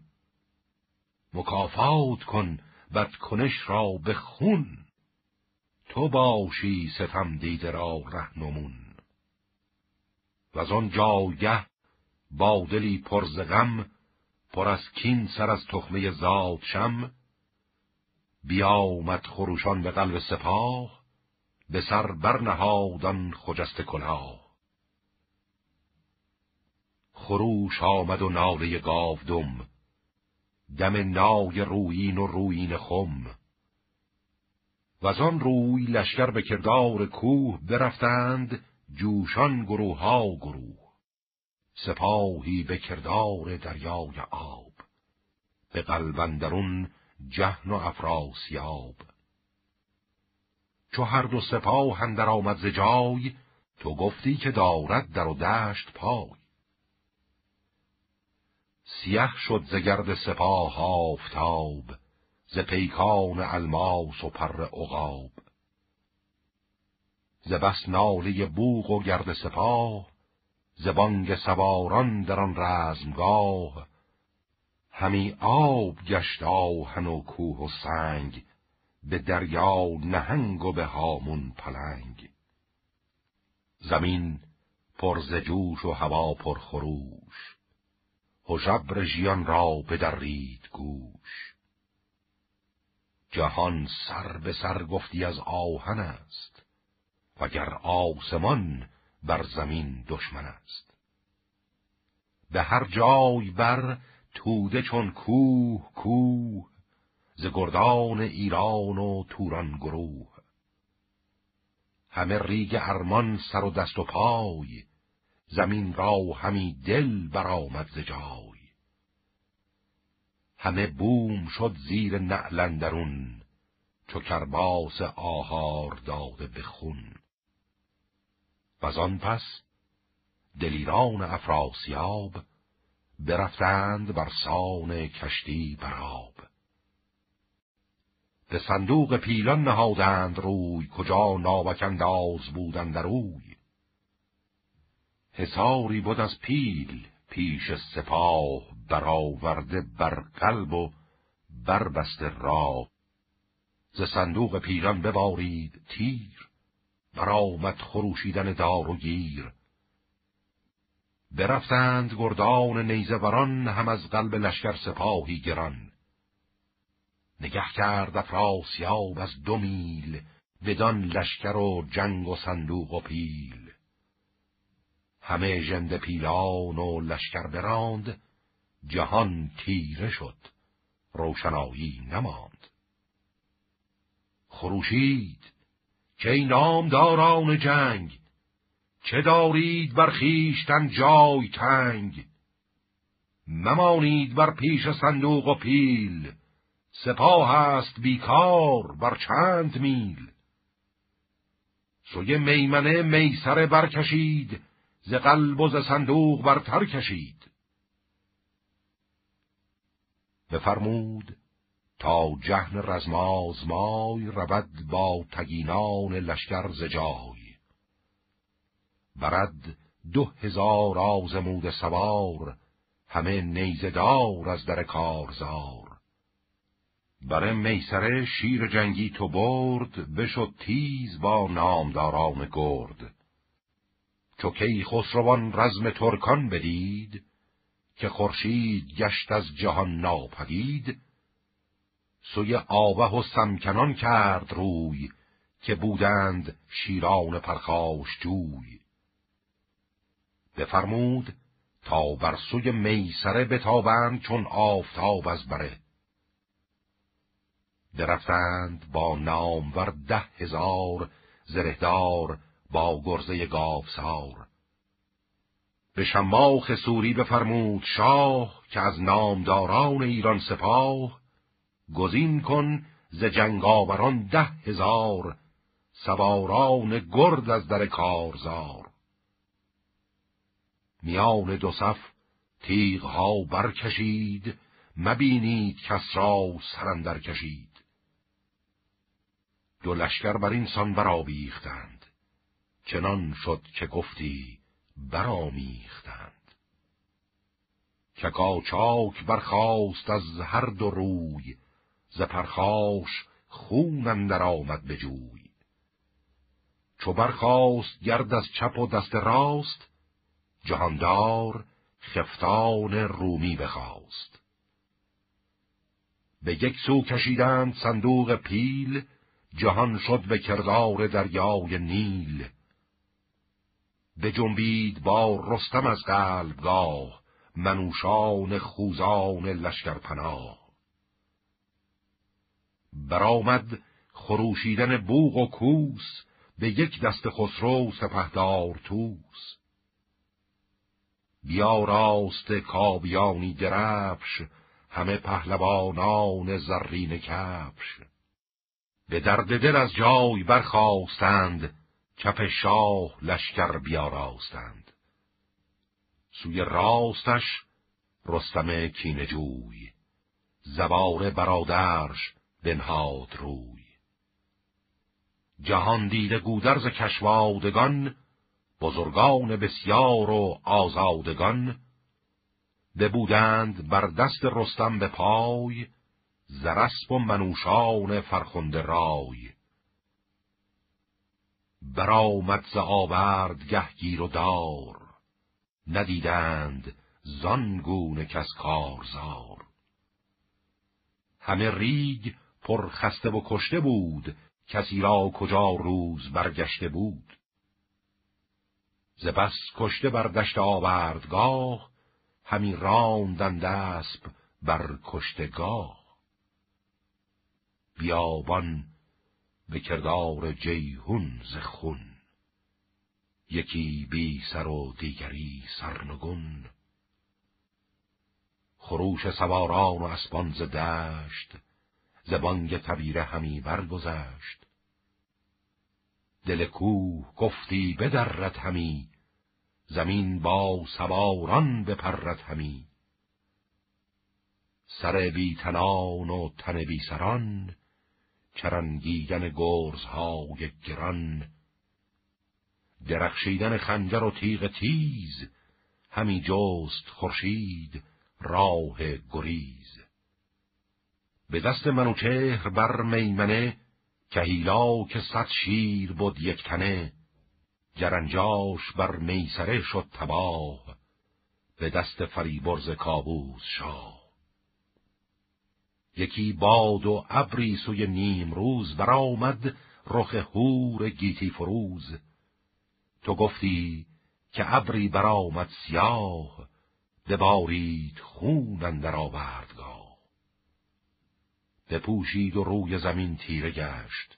مکافات کن بدکنش را به خون. تو باشی ستم دیده را رهنمون. و از آن جایه با دلی پر غم پر از کین سر از تخمه زاد شم. بیامد خروشان به قلب سپاه به سر برنهادان خجست کلاه. خروش آمد و ناله گاودم. دم نای روین و روین خم. و از آن روی لشکر به کردار کوه برفتند جوشان گروه ها گروه. سپاهی به کردار دریای آب. به قلبندرون جهن و افراسیاب چو هر دو سپاه اندر آمد ز جای تو گفتی که دارد در و دشت پای. سیه شد ز گرد سپاه آفتاب ز پیکان الماس و پر عقاب. ز بس ناله بوغ و گرد سپاه ز بانگ سواران در آن رزمگاه. همی آب گشت آهن و کوه و سنگ به دریا نهنگ و به هامون پلنگ. زمین پر ز جوش و هوا پر خروش هژبر ژیان را بدرید گوش. جهان سر به سر گفتی از آهن است وگر آسمان بر زمین دشمن است. به هر جای بر توده چون کوه کوه ز گردان ایران و توران گروه. همه ریگ ارمان سر و دست و پای زمین را همی دل برآمد ز جای. همه بوم شد زیر نعلندرون چو کرباس آهار داده به خون. و پس دلیران افراسیاب برفتند بر سان کشتی براب به صندوق پیلان نهادند روی کجا ناوک انداز بودند روی حساری بود از پیل پیش سپاه برآورده بر قلب و بربسته راه. ز صندوق پیلان ببارید تیر برآمد خروشیدن دار و گیر. برفتند گردان نیزوران هم از قلب لشکر سپاهی گران. نگه کرد افراسیاب از دو میل بدان لشکر و جنگ و صندوق و پیل. همه ژنده پیلان و لشکر براند جهان تیره شد روشنایی نماند. خروشید که این نامداران جنگ؟ چه دارید بر خیشتن جای تنگ؟ ممانید بر پیش صندوق و پیل سپاه است بیکار بر چند میل. سوی میمنه میسره برکشید ز قلب و ز صندوق برتر کشید. بفرمود تا جهن رزمازمای رود با تگینان لشکر ز جای. برد دو هزار آزمود سوار همه نیزدار از در کارزار. بر میسره شیر جنگی تو برد بشد تیز با نامداران گرد. چو کی خسروان رزم ترکان بدید که خورشید گشت از جهان ناپدید سوی آوه و سمکنان کرد روی که بودند شیران پرخاش جوی. بفرمود تا بر سوی میسره بتابند چون آفتاب از بره. درفتند با نامور ده هزار زرهدار با گرزه گاوسار. به شماخ سوری بفرمود شاه که از نامداران ایران سپاه گزین کن ز جنگاوران ده هزار سواران گرد از در کارزار. میان دو صف تیغها برکشید مبینید کس را سرندر کشید. دو لشکر بر این سان برآویختند. چنان شد که گفتی برآمیختند. چاک برخاست از هر دو روی ز پرخاش خون اندر آمد به جوی. چو برخاست گرد از چپ و دست راست جهاندار خفتان رومی بخواست. به یک سو کشیدند صندوق پیل جهان شد به کردار دریای نیل. به جنبید با رستم از قلبگاه منوشان خوزان لشکر پناه برآمد خروشیدن بوغ و کوس به یک دست خسرو سپهدار توس بیا راست کابیانی درفش همه پهلوانان زرین کفش. به درد دل از جای برخواستند چپ شاه لشکر بیاراستند. سوی راستش رستم کینجوی زبار برادرش بنهاد روی. جهان دیده گودرز کشوادگان بزرگان بسیار و آزادگان ببودند بر دست رستم به پای زرسب و منوشان فرخنده رای. برآمد ز آورد گهگیر و دار. ندیدند زانگونه کس کارزار. همه ریگ پر خسته و کشته بود کسی را کجا روز برگشته بود. ز بس کشته بر دشت آوردگاه همی راندند اسب بر کشتگاه بیابان به کردار جیهون ز خون. یکی بی سر و دیگری سرنگون خروش سواران و اسبان ز دشت زبانگ تبیره همی برگذشت. دل کوه گفتی بدرد همی زمین با سواران بپرد همی. سر بی تنان و تن بی سران چرنگیدن گرزهای گران درخشیدن خنجر و تیغ تیز همی جست خورشید راه گریز. به دست منوچهر بر میمنه کهیلا که صد شیر بود یک تنه جرنجاش بر میسره شد تباه. به دست فریبرز کابوس شاه. یکی باد و ابری سوی نیم روز برآمد رخ هور گیتی فروز. تو گفتی که ابری برآمد سیاه ببارید خون اندر آوردگاه. بپوشید و روی زمین تیره گشت.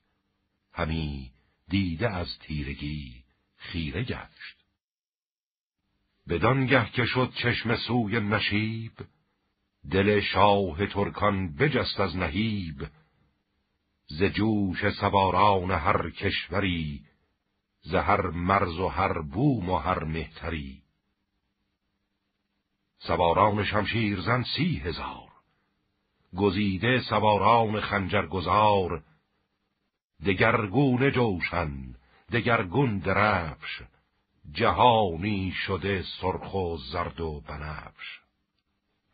همی دیده از تیرگی خیره گشت. بدانگه که شد چشم سوی نشیب دل شاه ترکان بجست از نهیب. ز جوش سواران هر کشوری ز هر مرز و هر بوم و هر مهتری. سواران شمشیر زن سی هزار گزیده سواران خنجر گذار دگرگون جوشن دگرگون درفش جهانی شده سرخ و زرد و بنفش.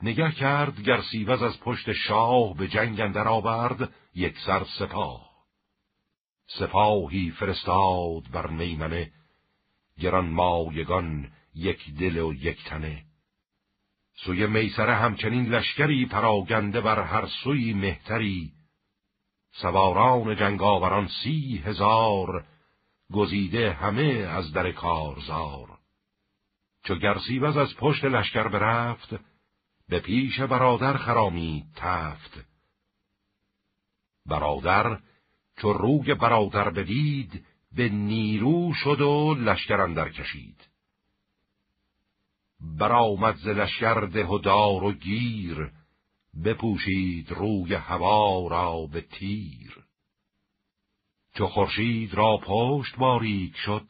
نگه کرد گرسیوز از پشت شاه به جنگ اندر آورد یک سر سپاه. سپاهی فرستاد بر میمنه گران مایگان یک دل و یک تنه. سوی میسره همچنین لشکری پراگنده بر هر سوی مهتری. سواران جنگاوران سی هزار گزیده همه از در کارزار. چو گرسیوز از پشت لشکر برفت به پیش برادر خرامید تفت. برادر چو روی برادر بدید به نیرو شد و لشکر اندر کشید. برآمد ز لشکر ده و دار و گیر بپوشید روی هوا را به تیر. چو خورشید را پشت باریک شد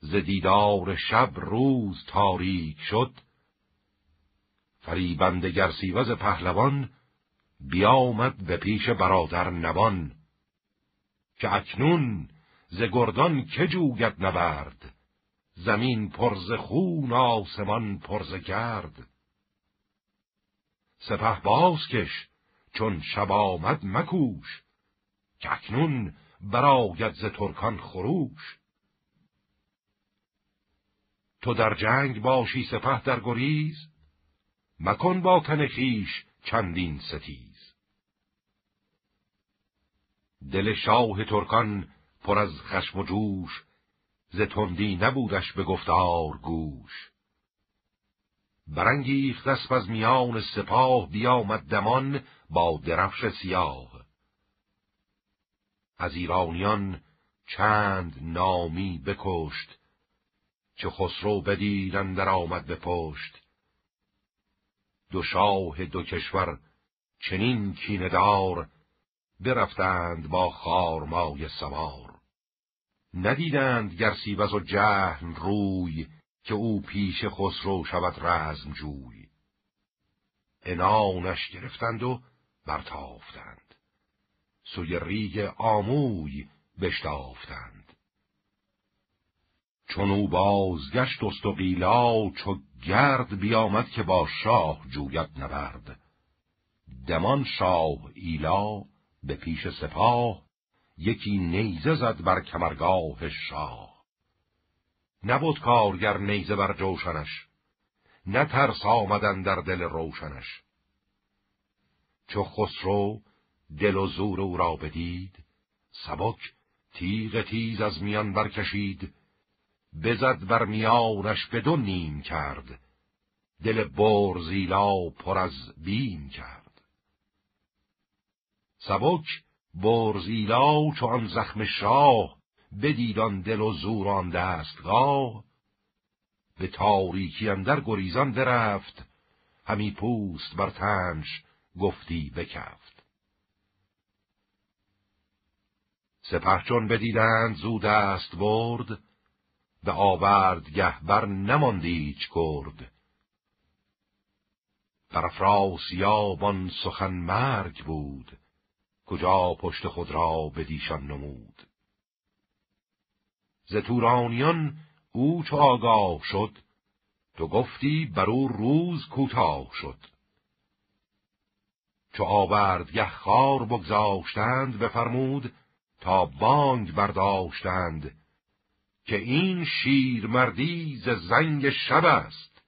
ز دیدار شب روز تاریک شد فریبند گرسیوز پهلوان بیامد به پیش برادر نوان که اکنون ز گردان که جوید نبرد زمین پرز خون آسمان پرز گرد. سپه بازکش چون شب آمد مکوش که اکنون براید ز ترکان خروش. تو در جنگ باشی سپه در گریز مکن با تن خیش چندین ستیز. دل شاه ترکان پر از خشم و جوش ز تندی نبودش به گفتار گوش. برانگیخت اسب از میان سپاه بیامد دمان با درفش سیاه. از ایرانیان چند نامی بکشت چه خسرو بدیدن در آمد به پشت. دو شاه دو کشور چنین کیندار برفتند با خارمای سوار. ندیدند گرسیوز و جهن روی که او پیش خسرو شود رزم جوی. انانش گرفتند و برتافتند. سوی ریگ آموی بشتافتند. چون او بازگشت است و قیلا چو گرد بیامد که با شاه جوید نبرد. دمان شاه ایلا به پیش سپاه یکی نیزه زد بر کمرگاه شاه. نبود کارگر نیزه بر جوشنش نه ترس آمدن در دل روشنش. چو خسرو دل و زور او را بدید سبک تیغ تیز از میان برکشید. بزد بر میانش به دو نیم کرد. دل برزیلا پر از بیم کرد. سبک برزیلا چو آن زخم شاه بدیدان دل و زور آن دستگاه. به تاریکی اندر گریزان درفت همی پوست بر تنش گفتی بکفت. سپه چون بدیدند زود است برد به آورد گهبر نماندیچ کرد. بر افراسیاب سخن مرگ بود. کجا پشت خود را بدیشان نمود؟ ز تورانیان او چو آگاه شد تو گفتی بر او روز کوتاه شد. چو آوردگه خار بگذاشتند بفرمود تا بانگ برداشتند. که این شیر مردی ز زنگ شب است.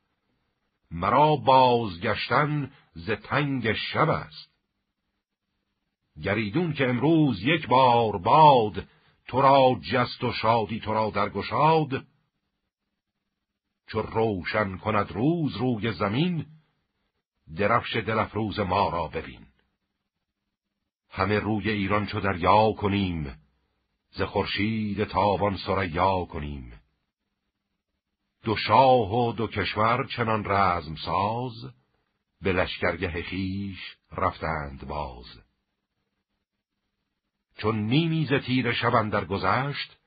مرا بازگشتن ز تنگ شب است. گریدون که امروز یک بار باد تو را جست و شادی تو را درگشاد. چو روشن کند روز روی زمین درفش دلفروز ما را ببین. همه روی ایران چو دریا کنیم ز خورشید تابان سریا کنیم. دو شاه و دو کشور چنان رزم ساز به لشکرگه خیش رفتند باز. چون نیمی ز تیر شب در گذشت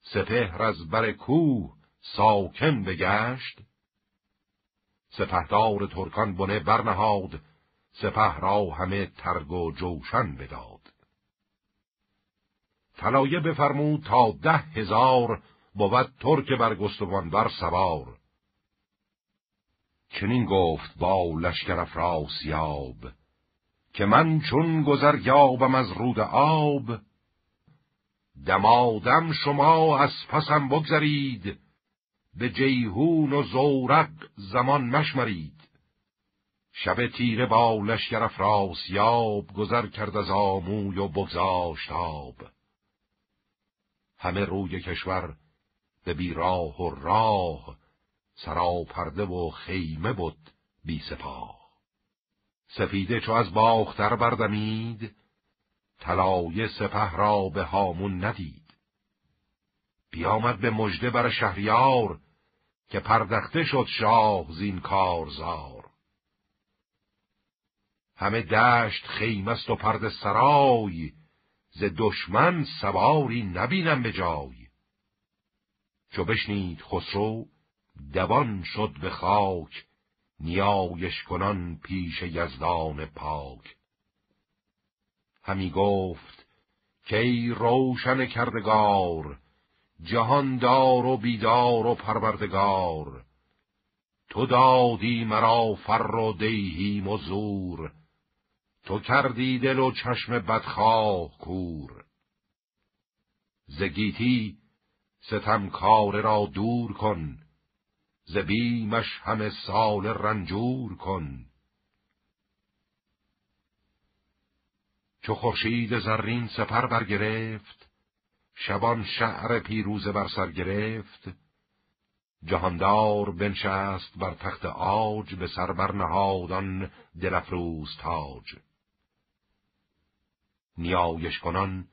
سپهر از بر کوه ساکن بگشت. سپهدار ترکان بنه برنهاد سپه را همه ترگ و جوشن بداد. طلایه بفرمود تا ده هزار بود ترک برگستوان بر سوار. چنین گفت با لشکر افراسیاب که من چون گذر یابم از رود آب دمادم شما از پسم بگذرید به جیهون و زورق زمان مشمرید. شب تیره با لشکر افراسیاب گذر کرد از آموی و بگذاشت آب. همه روی کشور به بیراه و راه سراپرده و خیمه بود بی سپاه. سفیده چو از باختر بردمید طلایه سپه را به هامون ندید. بیامد به مژده بر شهریار که پردخته شد شاه زین کارزار. همه دشت خیمست و پرد سرای ز دشمن سواری نبینم به جای. چو بشنید خسرو دوان شد به خاک نیایش کنان پیش یزدان پاک. همی گفت که ای روشن کردگار جهاندار و بیدار و پروردگار تو دادی مرا فر و دیهی مزور تو کردی دل و چشم بدخواه کور. زگیتی ستمکار را دور کن ز بیمش همه سال رنجور کن. چو خورشید زرین سپر برگرفت شبان شعر پیروز بر سر گرفت جهاندار بنشست بر تخت آج به سر برنهادان دلفروز تاج. نیایش کنان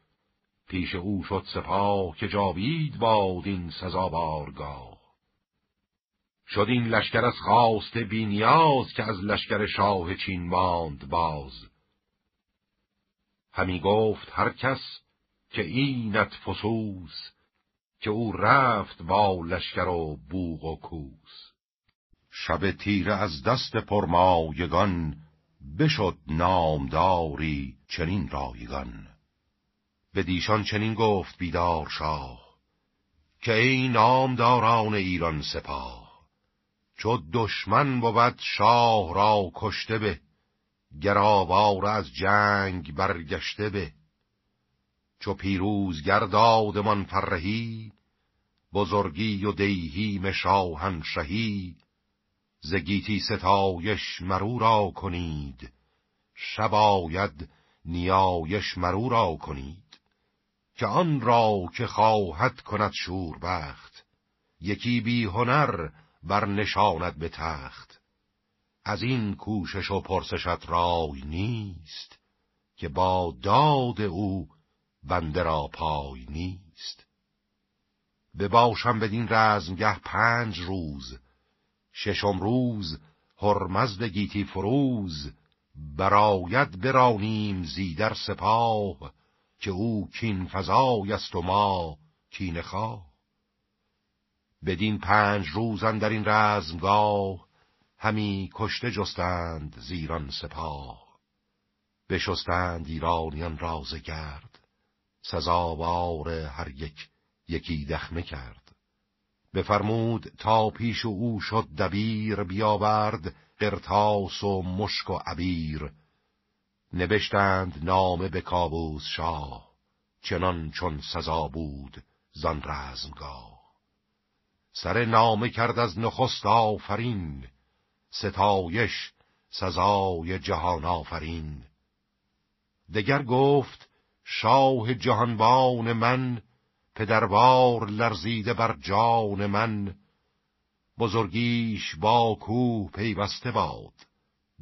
پیش او شد سپاه که جاوید باد این سزاوارگاه. شد این لشکر از خواست بینیاز که از لشکر شاه چین ماند باز. همی گفت هر کس که اینت فسوس که او رفت با لشکر و بوغ و کوس. شب تیره از دست پرمایگان بشد نامداری چنین رایگان. به دیشان چنین گفت بیدار شاه که ای نامداران ایران سپاه چو دشمن بود شاه را کشته به گراوار از جنگ برگشته به. چو پیروز گردادمان فرهی بزرگی و دیهیم شاهنشهی زگیتی ستایش مرو را کنید. شباید نیایش مرو را کنید که آن را که خواهد کند شوربخت یکی بی هنر بر نشاند به تخت. از این کوشش و پرسشت رای نیست که با داد او بنده را پای نیست. بباشم بدین رزمگه پنج روز ششم روز هرمزد گیتی فروز براید برانیم زیدر سپاه که او کین فضای است و ما کین خواه. بدین پنج روزن در این رزمگاه همی کشته جستند زیران سپاه. بشستند ایرانیان راز گرد سزاوار هر یک یکی دخمه کرد. بفرمود تا پیش او شد دبیر بیاورد قرتاس و مشک و عبیر نوشتند نامه به کابوس شاه چنان چون سزا بود زان رزمگاه. سر نامه کرد از نخست آفرین ستایش سزای جهان آفرین. دگر گفت شاه جهانبان من پدروار لرزیده بر جان من بزرگیش با کوه پیوسته باد.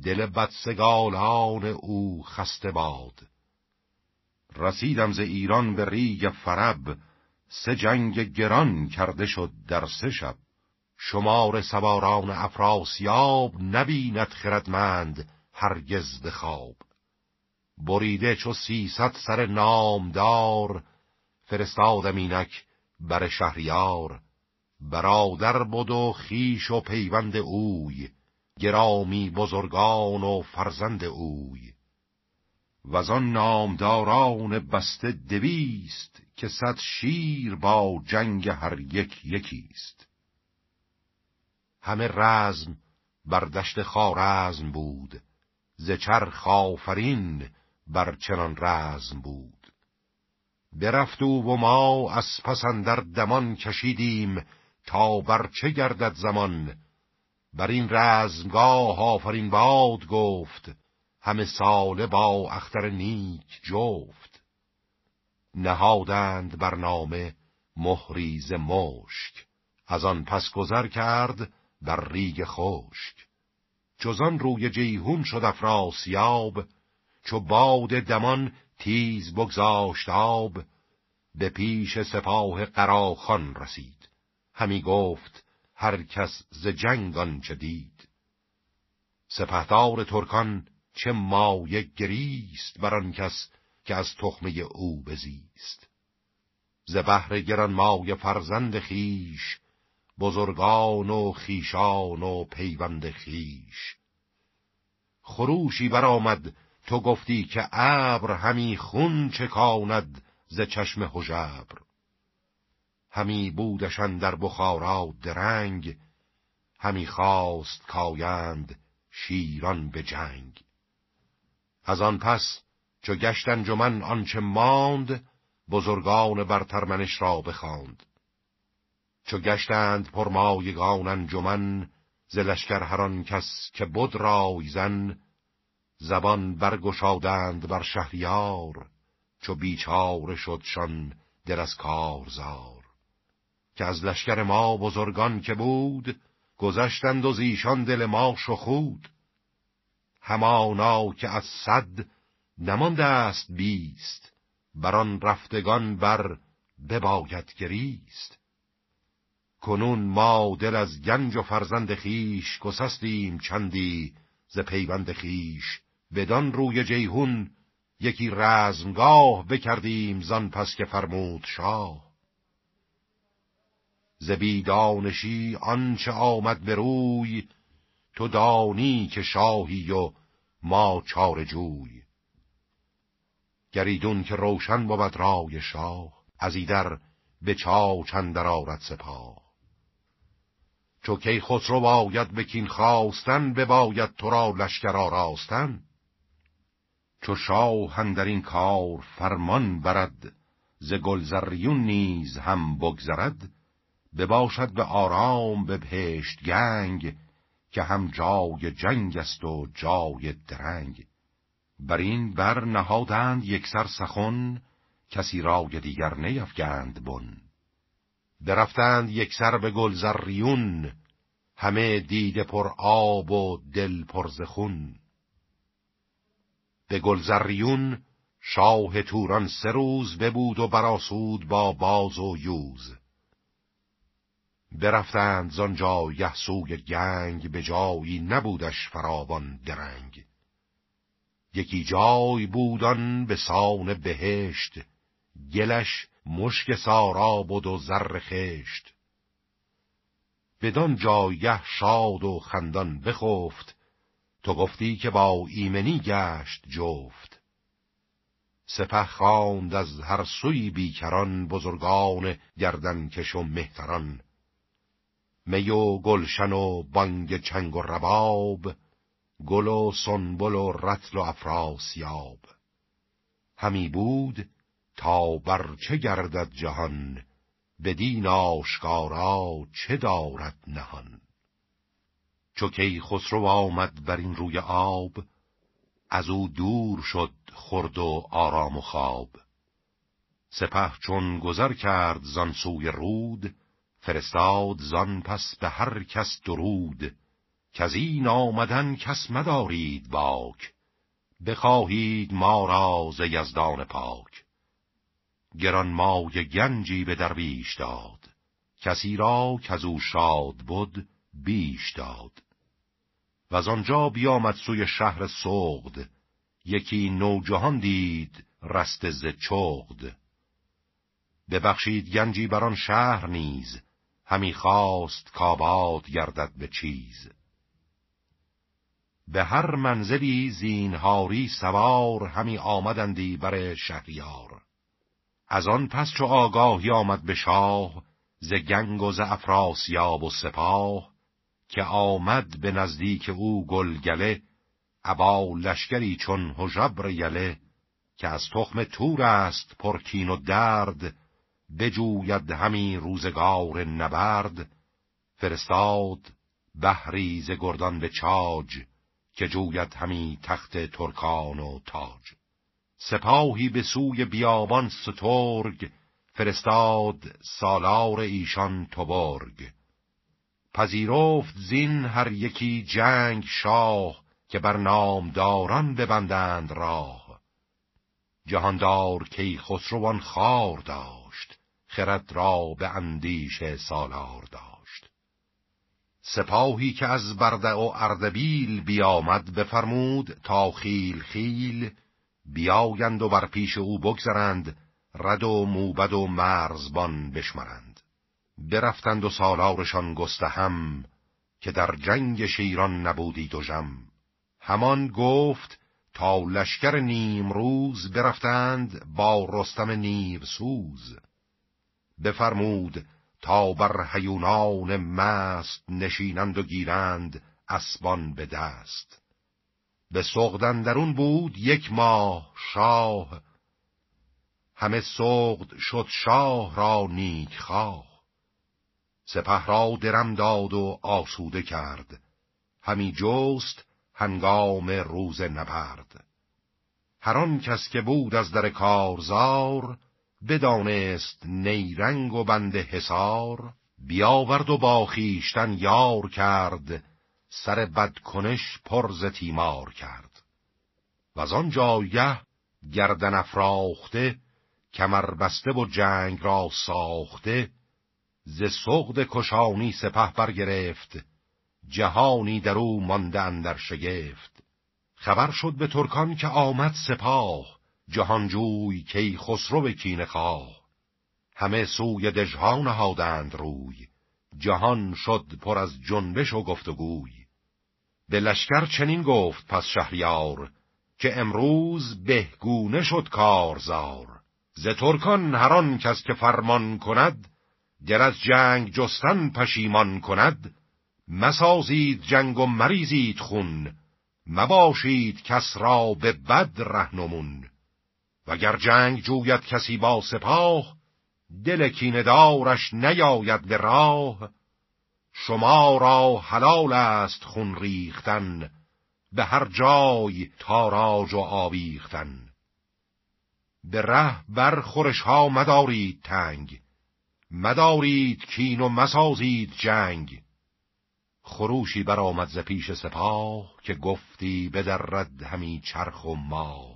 دل بدسگالان او خسته باد. رسیدم ز ایران به ریگ فرب. سه جنگ گران کرده شد در سه شب. شمار سواران افراسیاب نبیند خردمند هرگز به خواب. بریده چو سیصد سر نامدار فرستادم اینک بر شهریار. برادر بود و خیش و پیوند اوی گرامی بزرگان و فرزند اوی. و آن نامداران بسته دویست که صد شیر با جنگ هر یک یکیست. همه رزم بر دشت خارزم بود ز چرخ آفرین بر چنان رزم بود. برفت او و ما از پسندر دمان کشیدیم تا بر چه گردد زمان؟ بر این رزمگاه آفرین باد گفت همه ساله با اختر نیک جفت. نهادند برنامه مهریز مشک از آن پس گذر کرد بر ریگ خشک. جزان روی جیهون شد افراسیاب چو باد دمان تیز بگذاشت آب به پیش سپاه قراخان رسید. همی گفت هر کس ز جنگ آنچه دید. سپهدار ترکان چه مایه گریست بر آن کس که از تخمه او بزیست. ز بهر گران مای فرزند خیش بزرگان و خیشان و پیوند خیش خروشی برآمد تو گفتی که ابر همی خون چکاند ز چشم هژبر. همی بودشان در بخارا درنگ همی خواست کایند شیران به جنگ. از آن پس چو گشت انجمن آنچه ماند بزرگان برترمنش را بخواند. چو گشتند پرمایگان انجمن ز لشکر هر کس که بد رایزن زبان برگشادند بر شهریار چو بیچاره شدشان در از کارزار که از لشکر ما بزرگان که بود گذشتند و زیشان دل ما شخود. همانا که از صد نمانده است بیست بران رفتگان بر بباید گریست. کنون ما دل از گنج و فرزند خیش گسستیم چندی ز پیوند خیش بدان روی جیهون یکی رزمگاه بکردیم زان پس که فرمود شاه. ز آنچه آمد به روی تو دانی که شاهی و ما چار جوی. گریدون که روشن بود رای شاه از ایدر به چا چندر آرد سپاه. چو کی خسرو باید بکین خواستن بباید تو را لشکر آراستن. چو شاه در این کار فرمان برد ز گلزریون نیز هم بگذرد. بباشد به آرام به پشت گنگ که هم جای جنگ است و جای درنگ. بر این بر نهادند یک سر سخن کسی رای دیگر نیفگند بن. درفتند یک سر به گلزریون همه دیده پر آب و دل پر زخون. به گلزریون شاه توران سه روز ببود و براسود با باز و یوز. برفتند زانجا یحسوی گنگ به جایی نبودش فراوان درنگ. یکی جای بودن به سان بهشت گلش مشک سارا بود و زر خشت. بدان جایه شاد و خندان بخفت تو گفتی که با ایمنی گشت جفت. سپه خواند از هر سوی بیکران بزرگان گردنکش و مهتران. می و گلشن و بانگ چنگ و رباب گل و سنبل و رتل و افراسیاب همی بود تا بر چه گردد جهان بدین آشکارا چه دارد نهان. چو کی خسرو آمد بر این روی آب از او دور شد خرد و آرام و خواب. سپه چون گذر کرد زان سوی رود فرستاد زان پس به هر کس درود که از این آمدن کس مدارید باک بخواهید ما را ز یزدان پاک. گران مای گنجی به درویش داد کسی را که او شاد بود بیش داد. و از آنجا بیامد سوی شهر سغد یکی نوجهان دید رست ز چغد. ببخشید گنجی بر آن شهر نیز همی خواست کاباد گردد به چیز. به هر منزلی زینهاری سوار همی آمدندی بر شهریار. از آن پس چو آگاهی آمد به شاه ز گنگ و ز افراسیاب و سپاه که آمد به نزدیک او گلگله ابا لشکری چون هژبر یله که از تخم تور است پرکین و درد بجوید همی روزگار نبرد فرستاد بهری ز گردان به چاج که جوید همی تخت ترکان و تاج. سپاهی به سوی بیابان سترگ فرستاد سالار ایشان توبرگ پذیرفت زین هر یکی جنگ شاه که بر نامداران ببندند راه. جهاندار کی خسروان خار داشت خرد را به اندیش سالار داشت. سپاهی که از برده و اردبیل بیامد بفرمود تا خیل خیل بیایند و بر پیش او بگذرند رد و موبد و مرزبان بشمرند. برفتند و سالارشان هم که در جنگ شیران نبودید و جم همان گفت تا لشکر نیم روز برفتند با رستم نیو سوز بفرمود تا بر حیونان مست نشینند و گیرند اسبان به دست. به سغدن درون بود یک ماه شاه همه سغد شد شاه را نیک خواه. سپه را درم داد و آسوده کرد همی جست هنگام روز نبرد. هر کس که بود از در کارزار بدانست نیرنگ و بند حسار بیاورد و با خیشتن یار کرد سر بدکنش پرز تیمار کرد. و از آن جایه گردن افراخته کمر بسته و جنگ را ساخته ز سغد کشانی سپه برگرفت جهانی در او مانده اندر شگفت. خبر شد به ترکان که آمد سپاه جهانجوی کی خسرو کین خواه. همه سوی دژها نهادند روی. جهان شد پر از جنبش و گفتگوی. به لشکر چنین گفت پس شهریار که امروز بهگونه شد کارزار. ز ترکان هران کس که فرمان کند گر از جنگ جستن پشیمان کند مسازید جنگ و مریزید خون. مباشید کس را به بد رهنمون وگر جنگ جوید کسی با سپاه دل کیندارش نیاید به راه. شما را حلال است خون ریختن به هر جای تاراج و آویختن. به ره بر خورش ها مدارید تنگ مدارید کین و مسازید جنگ. خروشی برآمد ز پیش سپاه که گفتی بدرد همی چرخ و ماه.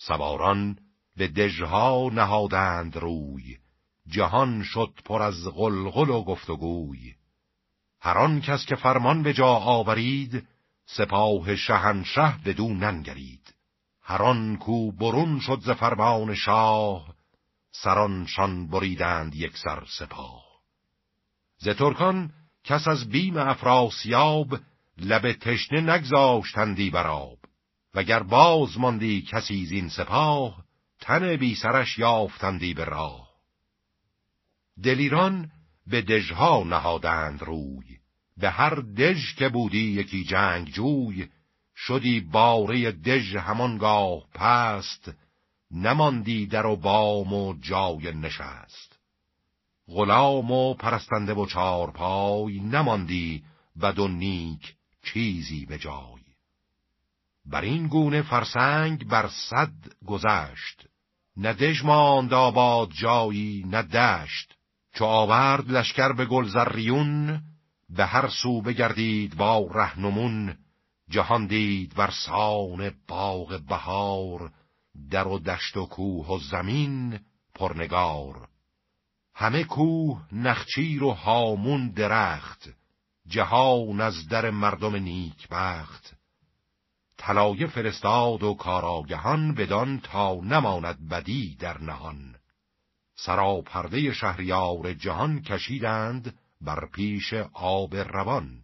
سواران به دژها نهادند روی. جهان شد پر از غلغل و گفتگوی. هر آن کس که فرمان به جا آورید سپاه شهنشه بدو ننگرید. هر آن کو برون شد ز فرمان شاه سرانشان بریدند یک سر سپاه. ز ترکان کس از بیم افراسیاب لب تشنه نگذاشتندی براب وگر باز ماندی کسی زین سپاه تن بی سرش یافتندی به راه. دلیران به دژها نهادند روی به هر دژ که بودی یکی جنگ جوی شدی باره دژ همانگاه پست نماندی در و بام و جای نشست. غلام و پرستنده و چارپای نماندی و نیک چیزی به جای. بر این گونه فرسنگ بر صد گذشت. نه دژ ماند آباد جایی نه دشت. چو آورد لشکر به گلزریون به هر سو بگردید با رهنمون. جهان دید بر سان باغ بهار در و دشت و کوه و زمین پرنگار. همه کوه نخچیر و هامون درخت جهان از در مردم نیک بخت طلایه فرستاد و کاراگهان بدان تا نماند بدی در نهان. سراپرده شهریار جهان کشیدند بر پیش آب روان.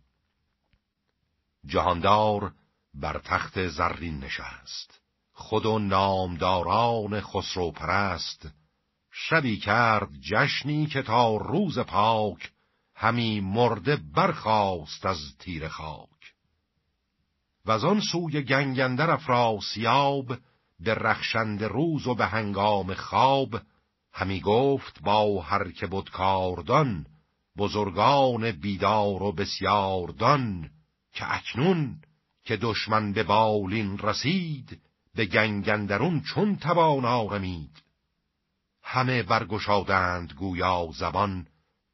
جهاندار بر تخت زرین نشست. خود و نامداران خسرو پرست. شبی کرد جشنی که تا روز پاک همی مرده برخاست از تیر خاک. و آن سوی گنگندر افراسیاب به رخشند روز و به هنگام خواب همی گفت با هر که بود کاردان بزرگان بیدار و بسیاردان که اکنون که دشمن به بالین رسید به گنگندرون چون توان آرمید. همه برگشادند گویا زبان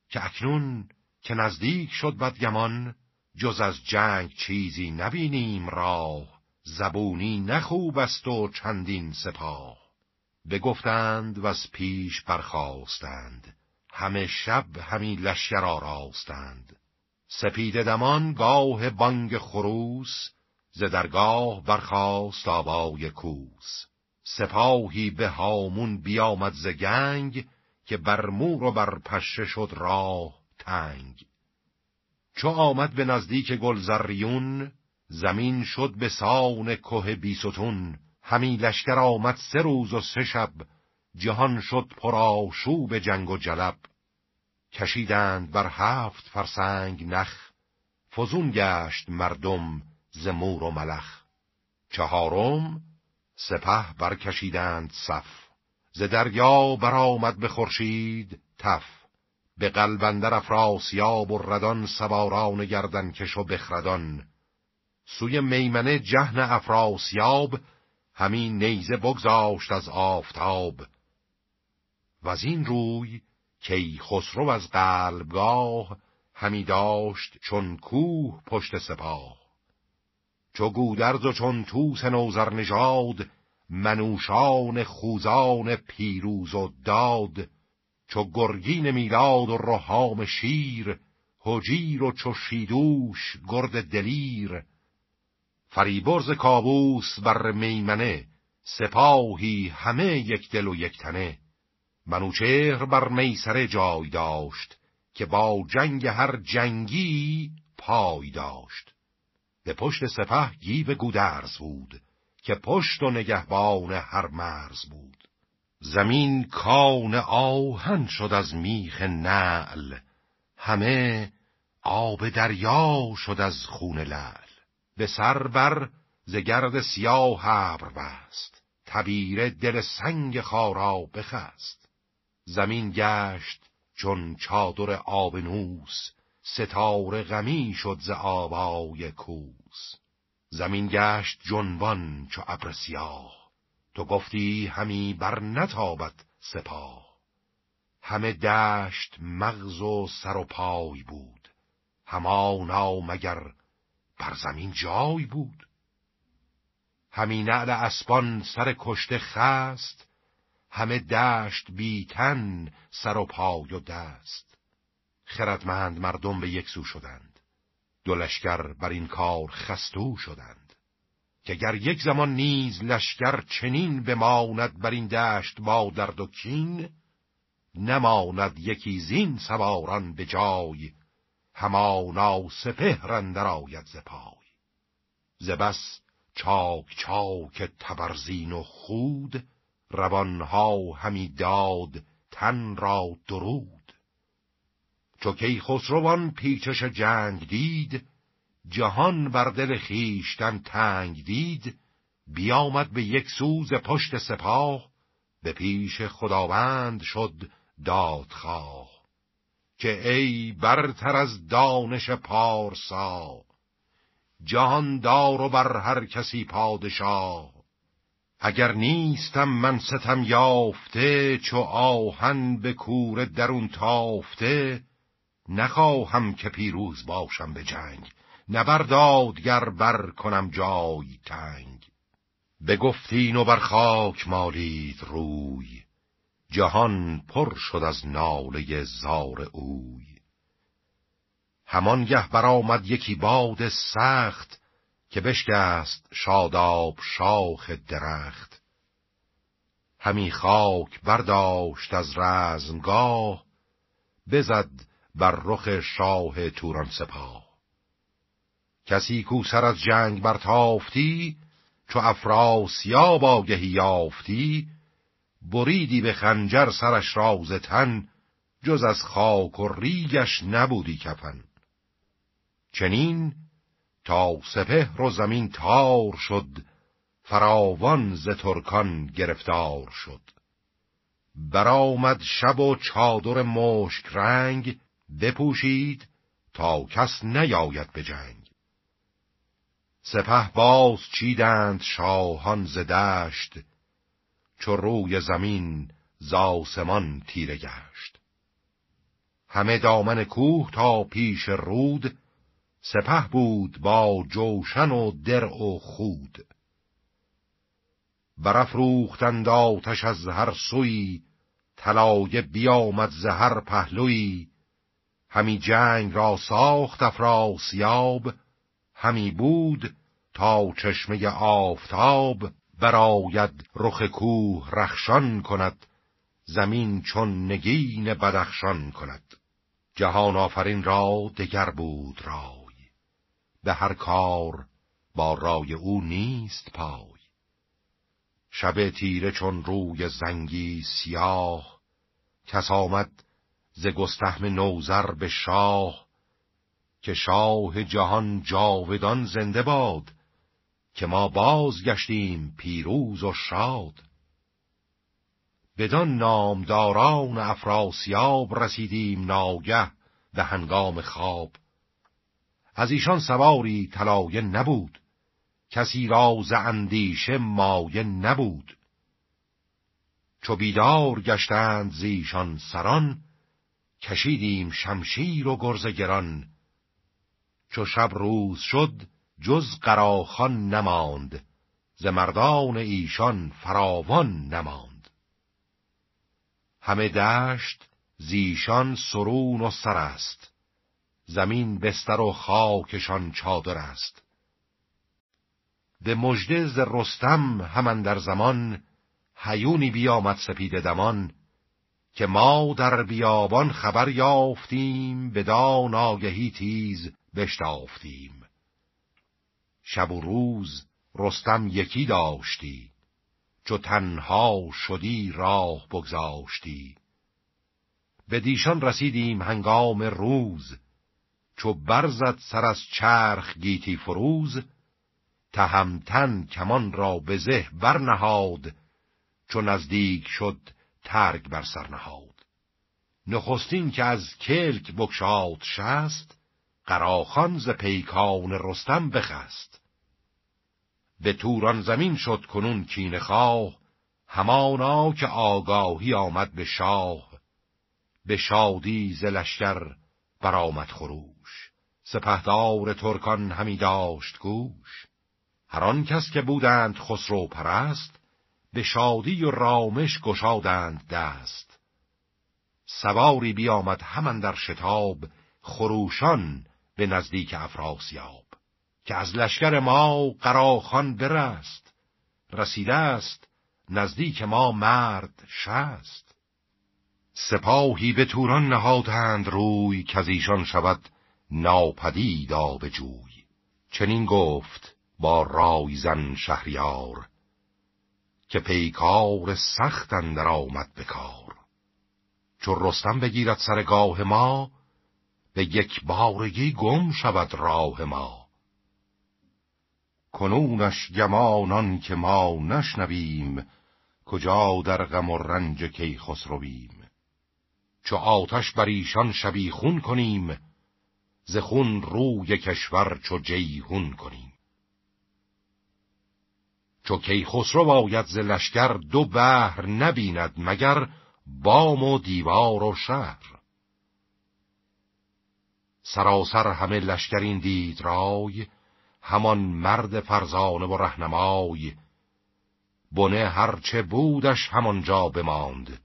که اکنون که نزدیک شد بدگمان جز از جنگ چیزی نبینیم راه زبونی نخوب است و چندین سپاه. بگفتند و از پیش برخواستند همه شب همی لشکر آراستند. سپید دمان گاه بانگ خروس ز درگاه برخاست آبای کوس. سپاهی به هامون بیامد ز گنگ که بر مور و بر پشه شد راه تنگ. چو آمد به نزدیک گلزریون زمین شد به سان که بیستون. همی لشکر آمد سه روز و سه شب جهان شد پرآشوب جنگ و جلب. کشیدند بر هفت فرسنگ نخ فزون گشت مردم ز مور و ملخ. چهارم سپه برکشیدند صف ز دریا برآمد به خورشید تف. به قلبندر افراسیاب و ردان سواران گردنکش و بخردان. سوی میمنه جهن افراسیاب همین نیزه بگذاشت از آفتاب. و از این روی کی خسرو از قلبگاه همی داشت چون کوه پشت سپاه. چو گودرز و چون توس نوزر نژاد منوشان خوزان پیروز و داد. چو گرگین میلاد و رهام شیر هجیر و چو شیدوش گرد دلیر. فریبرز کابوس بر میمنه سپاهی همه یک دل و یک تنه. منوچهر بر میسره جای داشت که با جنگ هر جنگی پای داشت. به پشت سپه گیو گودرز بود که پشت و نگهبان هر مرز بود. زمین کان آهن شد از میخ نعل. همه آب دریا شد از خون لعل. به سر بر زگرد سیاه ابر بست. تبیره دل سنگ خارا بخست. زمین گشت چون چادر آبنوس ستاره غمی شد ز آبای کوس. زمین گشت جنبان چو ابر سیاه. تو گفتی همی بر نتابد سپاه. همه دشت مغز و سر و پای بود. همانا مگر بر زمین جای بود. همین نعل اسبان سر کشته خست. همه دشت بیتن سر و پای و دست. خردمند مردم به یک سو شدند. دو لشکر بر این کار خستو شدند. که گر یک زمان نیز لشکر چنین بماند بر این دشت با درد و کین نماند یکی زین سواران به جای همانا سپهر اندر آید ز پای. ز بس چاک چاک تبرزین و خود روانها همی داد تن را درود. چو کی خسروان پیچش جنگ دید جهان بر دل خیشتن تنگ دید بیامد به یک سوز پشت سپاه به پیش خداوند شد دادخواه. که ای برتر از دانش پارسا جهان دار و بر هر کسی پادشاه. اگر نیستم من ستم یافته چو آهن به کور درون تافته نخواهم که پیروز باشم به جنگ. نبردادگر بر کنم جای تنگ. بگفتین و بر خاک مالید روی. جهان پر شد از ناله زار اوی. همانگه برآمد یکی باد سخت که بشکست شاداب شاخ درخت. همی خاک برداشت از رزمگاه بزد بر رخ شاه توران سپاه. کسی کو سر از جنگ برتافتی چو افراسیاب آگهی یافتی. بریدی به خنجر سرش راز تن جز از خاک و ریگش نبودی کفن. چنین تا سپهر و زمین تار شد فراوان ز ترکان گرفتار شد. برآمد شب و چادر مشک رنگ بپوشید تا کس نیاید به جنگ. سپه باز چیدند شاهان ز دشت چو روی زمین زاسمان تیره گشت. همه دامن کوه تا پیش رود سپه بود با جوشن و درع و خود. برافروختند آتش از هر سوی طلایه بیامد ز هر پهلوی. همی جنگ را ساخت افراسیاب همی بود تا چشمه آفتاب براید رخ کوه رخشان کند زمین چون نگین بدخشان کند. جهان آفرین را دگر بود رای به هر کار با رای او نیست پای. شب تیره چون روی زنگی سیاه کس آمد ز گستهم نوزر به شاه. که شاه جهان جاودان زنده باد که ما بازگشتیم پیروز و شاد. بدان نامداران افراسیاب رسیدیم ناگه به هنگام خواب. از ایشان سواری طلایه نبود کسی را ز اندیشه مایه نبود. چو بیدار گشتند زیشان سران کشیدیم شمشیر و گرز گران چو شب روز شد جز قراخان نماند. ز مردان ایشان فراوان نماند. همه دشت زیشان سرون و سر است. زمین بستر و خاکشان چادر است. به مژده ز رستم همان در زمان هیونی بیامد سپید دمان. که ما در بیابان خبر یافتیم بدان آگهی تیز بشتافتیم. شب و روز رستم یکی داشتی چو تنها شدی راه بگذاشتی. به دیشان رسیدیم هنگام روز چو برزد سر از چرخ گیتی فروز. تهمتن کمان را به زه برنهاد چو نزدیک شد ترگ بر سر نهاد. نخستین که از کلک بکشاد شست قراخان ز پیکان رستم بخست. به توران زمین شد کنون کین خواه همانا که آگاهی آمد به شاه. به شادی ز لشکر برآمد خروش سپهدار ترکان همی داشت گوش. هر آن کس که بودند خسرو پرست به شادی و رامش گشادند دست. سواری بیامد همان در شتاب خروشان به نزدیک افراسیاب که از لشکر ما قراخان برست رسیده است نزدیک ما مرد شست. سپاهی به توران نهادند روی که از ایشان شود ناپدید آب جوی. چنین گفت با رایزن شهریار که پیکار سخت اندر آمد به کار. چو رستم بگیرد سرگاه ما به یک بارگی گم شود راه ما. کنونش گمانان که ما نشنویم کجا در غم و رنج کی خسرویم چو آتش بر ایشان شبیخون کنیم ز خون روی کشور چو جیهون کنیم. چو خسرو باید ز لشکر دو بهر نبیند مگر بام و دیوار و شهر. سراسر همه لشکرین دید رای همان مرد فرزانه و رهنمای. بنه هرچه بودش همانجا بماند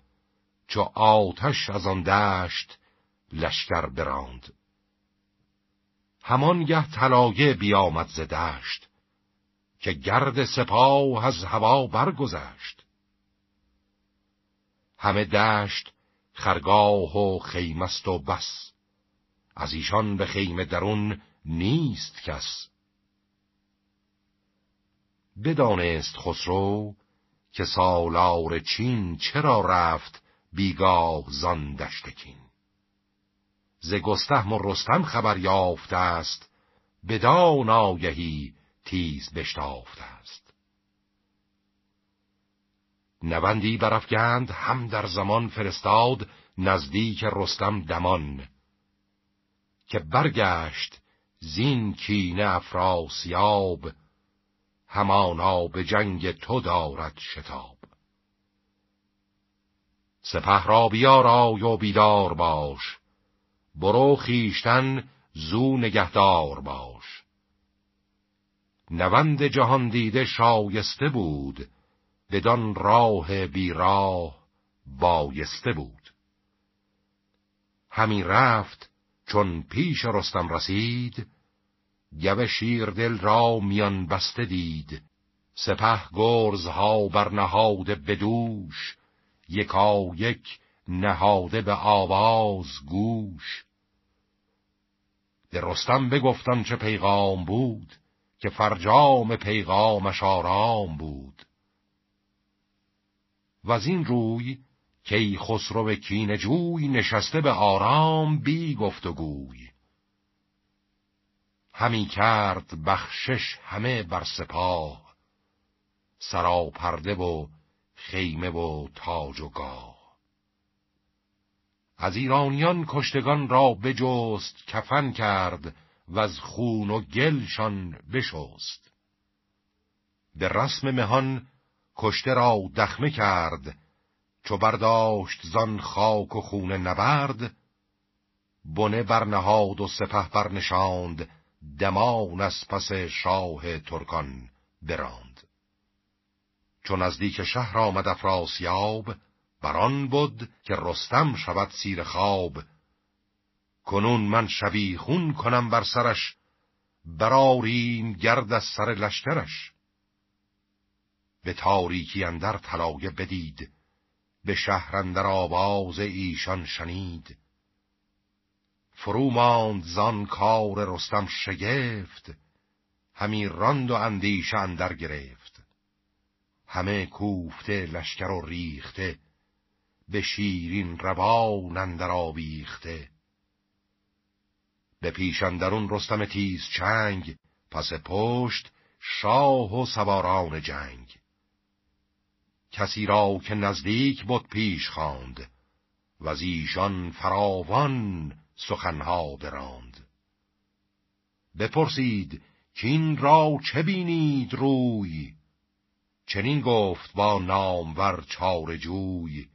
چو آتش از آن دشت لشکر براند. همان گه طلایه بیامد ز دشت که گرد سپاه از هوا برگذشت. همه دشت خرگاه و خیمست و بس از ایشان به خیمه درون نیست کس. بدانست خسرو که سالار چین چرا رفت بیگاه زان دشتکین ز گستهم و رستم خبر یافته است بدان آگهی تیز بشتافته است. نوندی برافگند هم در زمان فرستاد نزدیک رستم دمان. که برگشت زین کینه افراسیاب همانا به جنگ تو دارد شتاب. سپه را بیارای و بیدار باش برو خیشتن زو نگهدار باش. نوند جهان دیده شایسته بود بدان راه بیراه بایسته بود. همی رفت چون پیش رستم رسید گوه دل را میان بسته دید. سپه گرزها برنهاده بدوش یکا یک نهاده به آواز گوش. به رستم بگفتن چه پیغام بود که فرجام پیغامش آرام بود. و از این روی کی خسرو کین جوی نشسته به آرام بی گفت و گوی. همی کرد بخشش همه بر سپاه سراپرده و خیمه و تاج و گاه. از ایرانیان کشتگان را بجست کفن کرد و از خون و گلشان بشست. به رسم مهان کشته را دخمه کرد چو برداشت زان خاک و خون نبرد بنه برنهاد و سپه برنشاند دمان از پس شاه ترکان براند. چون نزدیک شهر آمد افراسیاب بران بود که رستم شود سیر خواب. کنون من شبیخون کنم بر سرش براریم گرد از سر لشکرش. به تاریکی اندر طلایه بدید به شهر اندر آواز ایشان شنید. فرو ماند زان کار رستم شگفت همی راند و اندیشه اندر گرفت. همه کوفته لشکر و ریخته به شیرین روان اندر آویخته. به پیشندرون رستم تیز چنگ پس پشت شاه و سواران جنگ. کسی را که نزدیک بود پیش خواند و از ایشان فراوان سخنها براند. بپرسید که این را چه بینید روی؟ چنین گفت با نامور چار جوی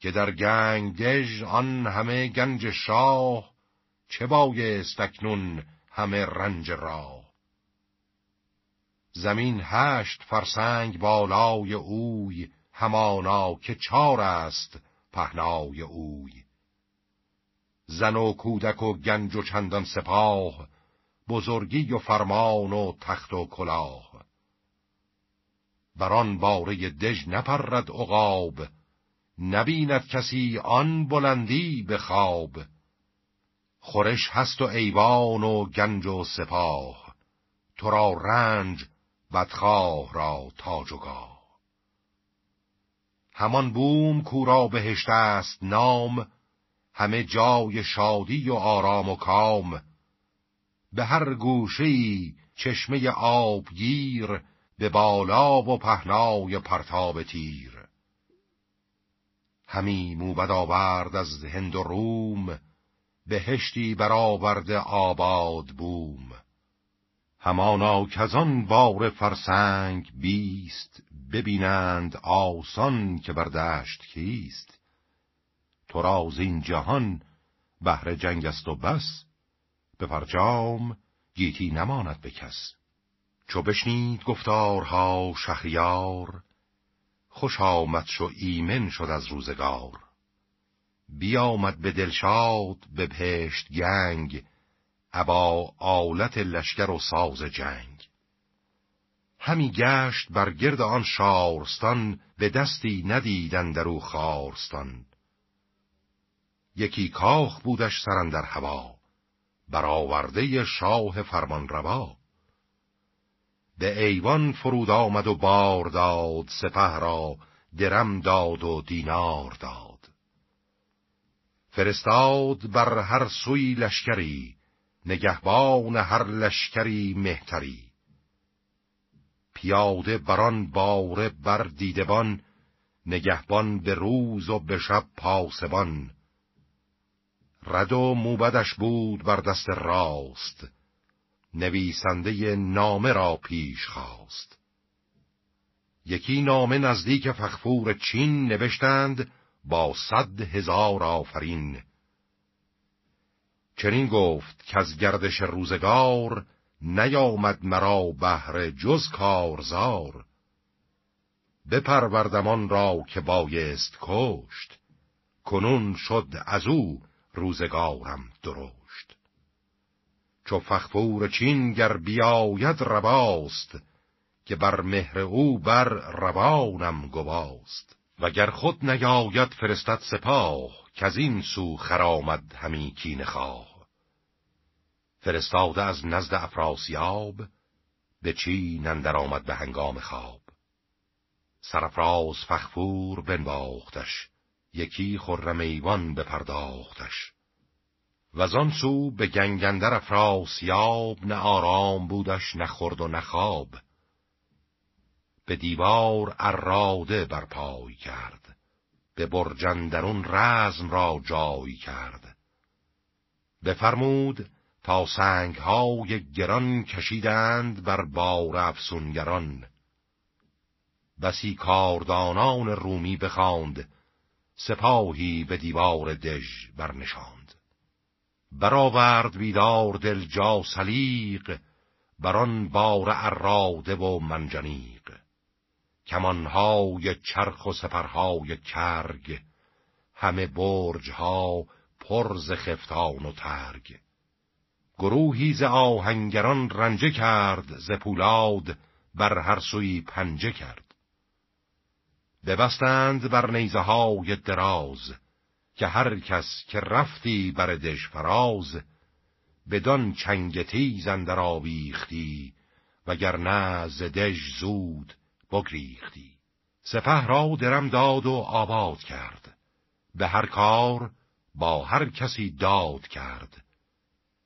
که در گنگ دژ آن همه گنج شاه چه بایست اکنون همه رنج را زمین هشت فرسنگ بالای اوی همانا که چار است پهنای اوی. زن و کودک و گنج و چندان سپاه بزرگی و فرمان و تخت و کلاه. بران باره دژ نپرد عقاب نبیند کسی آن بلندی به خواب. خورش هست و ایوان و گنج و سپاه تو را رنج بدخواه را تاج و گاه همان بوم کورا بهشت است نام همه جای شادی و آرام و کام. به هر گوشهی چشمه آبگیر به بالا و پهنای پرتاب تیر. همی موبد آورد از هند و روم بهشتی برآورده آباد بوم. همانا کزان بار فرسنگ بیست ببینند آسان که بردشت کیست. تو راز این جهان بهر جنگ است و بس به فرجام گیتی نماند به کس. چو بشنید گفتارها شهریار خوش آمد شو ایمن شد از روزگار. بیامد به دلشاد به پشت گنگ ابا آلت لشکر و ساز جنگ. همی گشت بر گرد آن شارستان به دستی ندیدن در او خارستان. یکی کاخ بودش سرن در هوا برآورده شاه فرمان روا به ایوان فرود آمد و بار داد سپه را درم داد و دینار داد. فرستاد بر هر سوی لشکری نگهبان هر لشکری مهتری. پیاده بران باره بر دیدبان نگهبان به روز و به شب پاسبان. رد و موبدش بود بر دست راست نویسنده نامه را پیش خواست. یکی نامه نزدیک فخفور چین نوشتند با صد هزار آفرین. چنین گفت که از گردش روزگار نیامد مرا بهر جز کارزار. بپروردمان را که بایست کشت کنون شد از او روزگارم درشت. چو فخفور چین گر بیاید رواست که بر مهر او بر روانم گواست. وگر خود نیاید فرستد سپاه که از این سو خرامد همی کین خواه. فرستاده از نزد افراسیاب به چین اندر آمد به هنگام خواب. سرفراز فخفور بنواختش یکی خرم ایوان بپرداختش. و آن سو به گنگندر افراسیاب نه آرام بودش نه خورد و نه خواب. به دیوار اراده برپای کرد به برجندرون رزم را جای کرد. بفرمود سنگ های گران کشیدند بر بار افسونگران. بسی کاردانان رومی بخواند سپاهی به دیوار دژ برنشاند. برآورد بیدار دل جا سلیق بران بار اراده و منجنیق. کمانهای چرخ و سپرهای کرگ همه برجها پرز خفتان و ترگ. گروهی ز آهنگران رنجه کرد ز پولاد بر هر سوی پنجه کرد. ببستند بر نیزه های دراز که هر کس که رفتی بر دش فراز بدان چنگ تیز اندر آویختی وگرنه ز دژ زود بگریختی. سپه را درم داد و آباد کرد به هر کار با هر کسی داد کرد.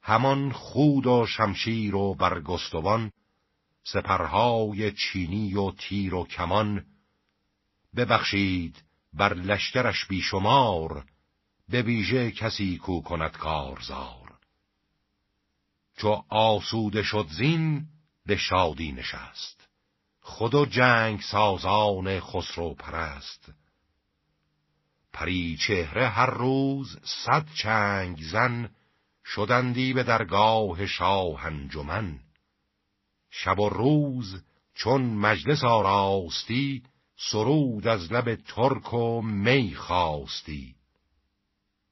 همان خود و شمشیر و برگستوان سپرهای چینی و تیر و کمان. ببخشید بر لشکرش بیشمار به ویژه کسی کو کند کارزار. چو آسوده شد زین به شادی نشست. خود و جنگ سازان خسرو پرست. پری چهره هر روز صد چنگ زن شدندی به درگاه شاه انجمن. شب و روز چون مجلس آراستی سرود از لب ترک و می خواستی.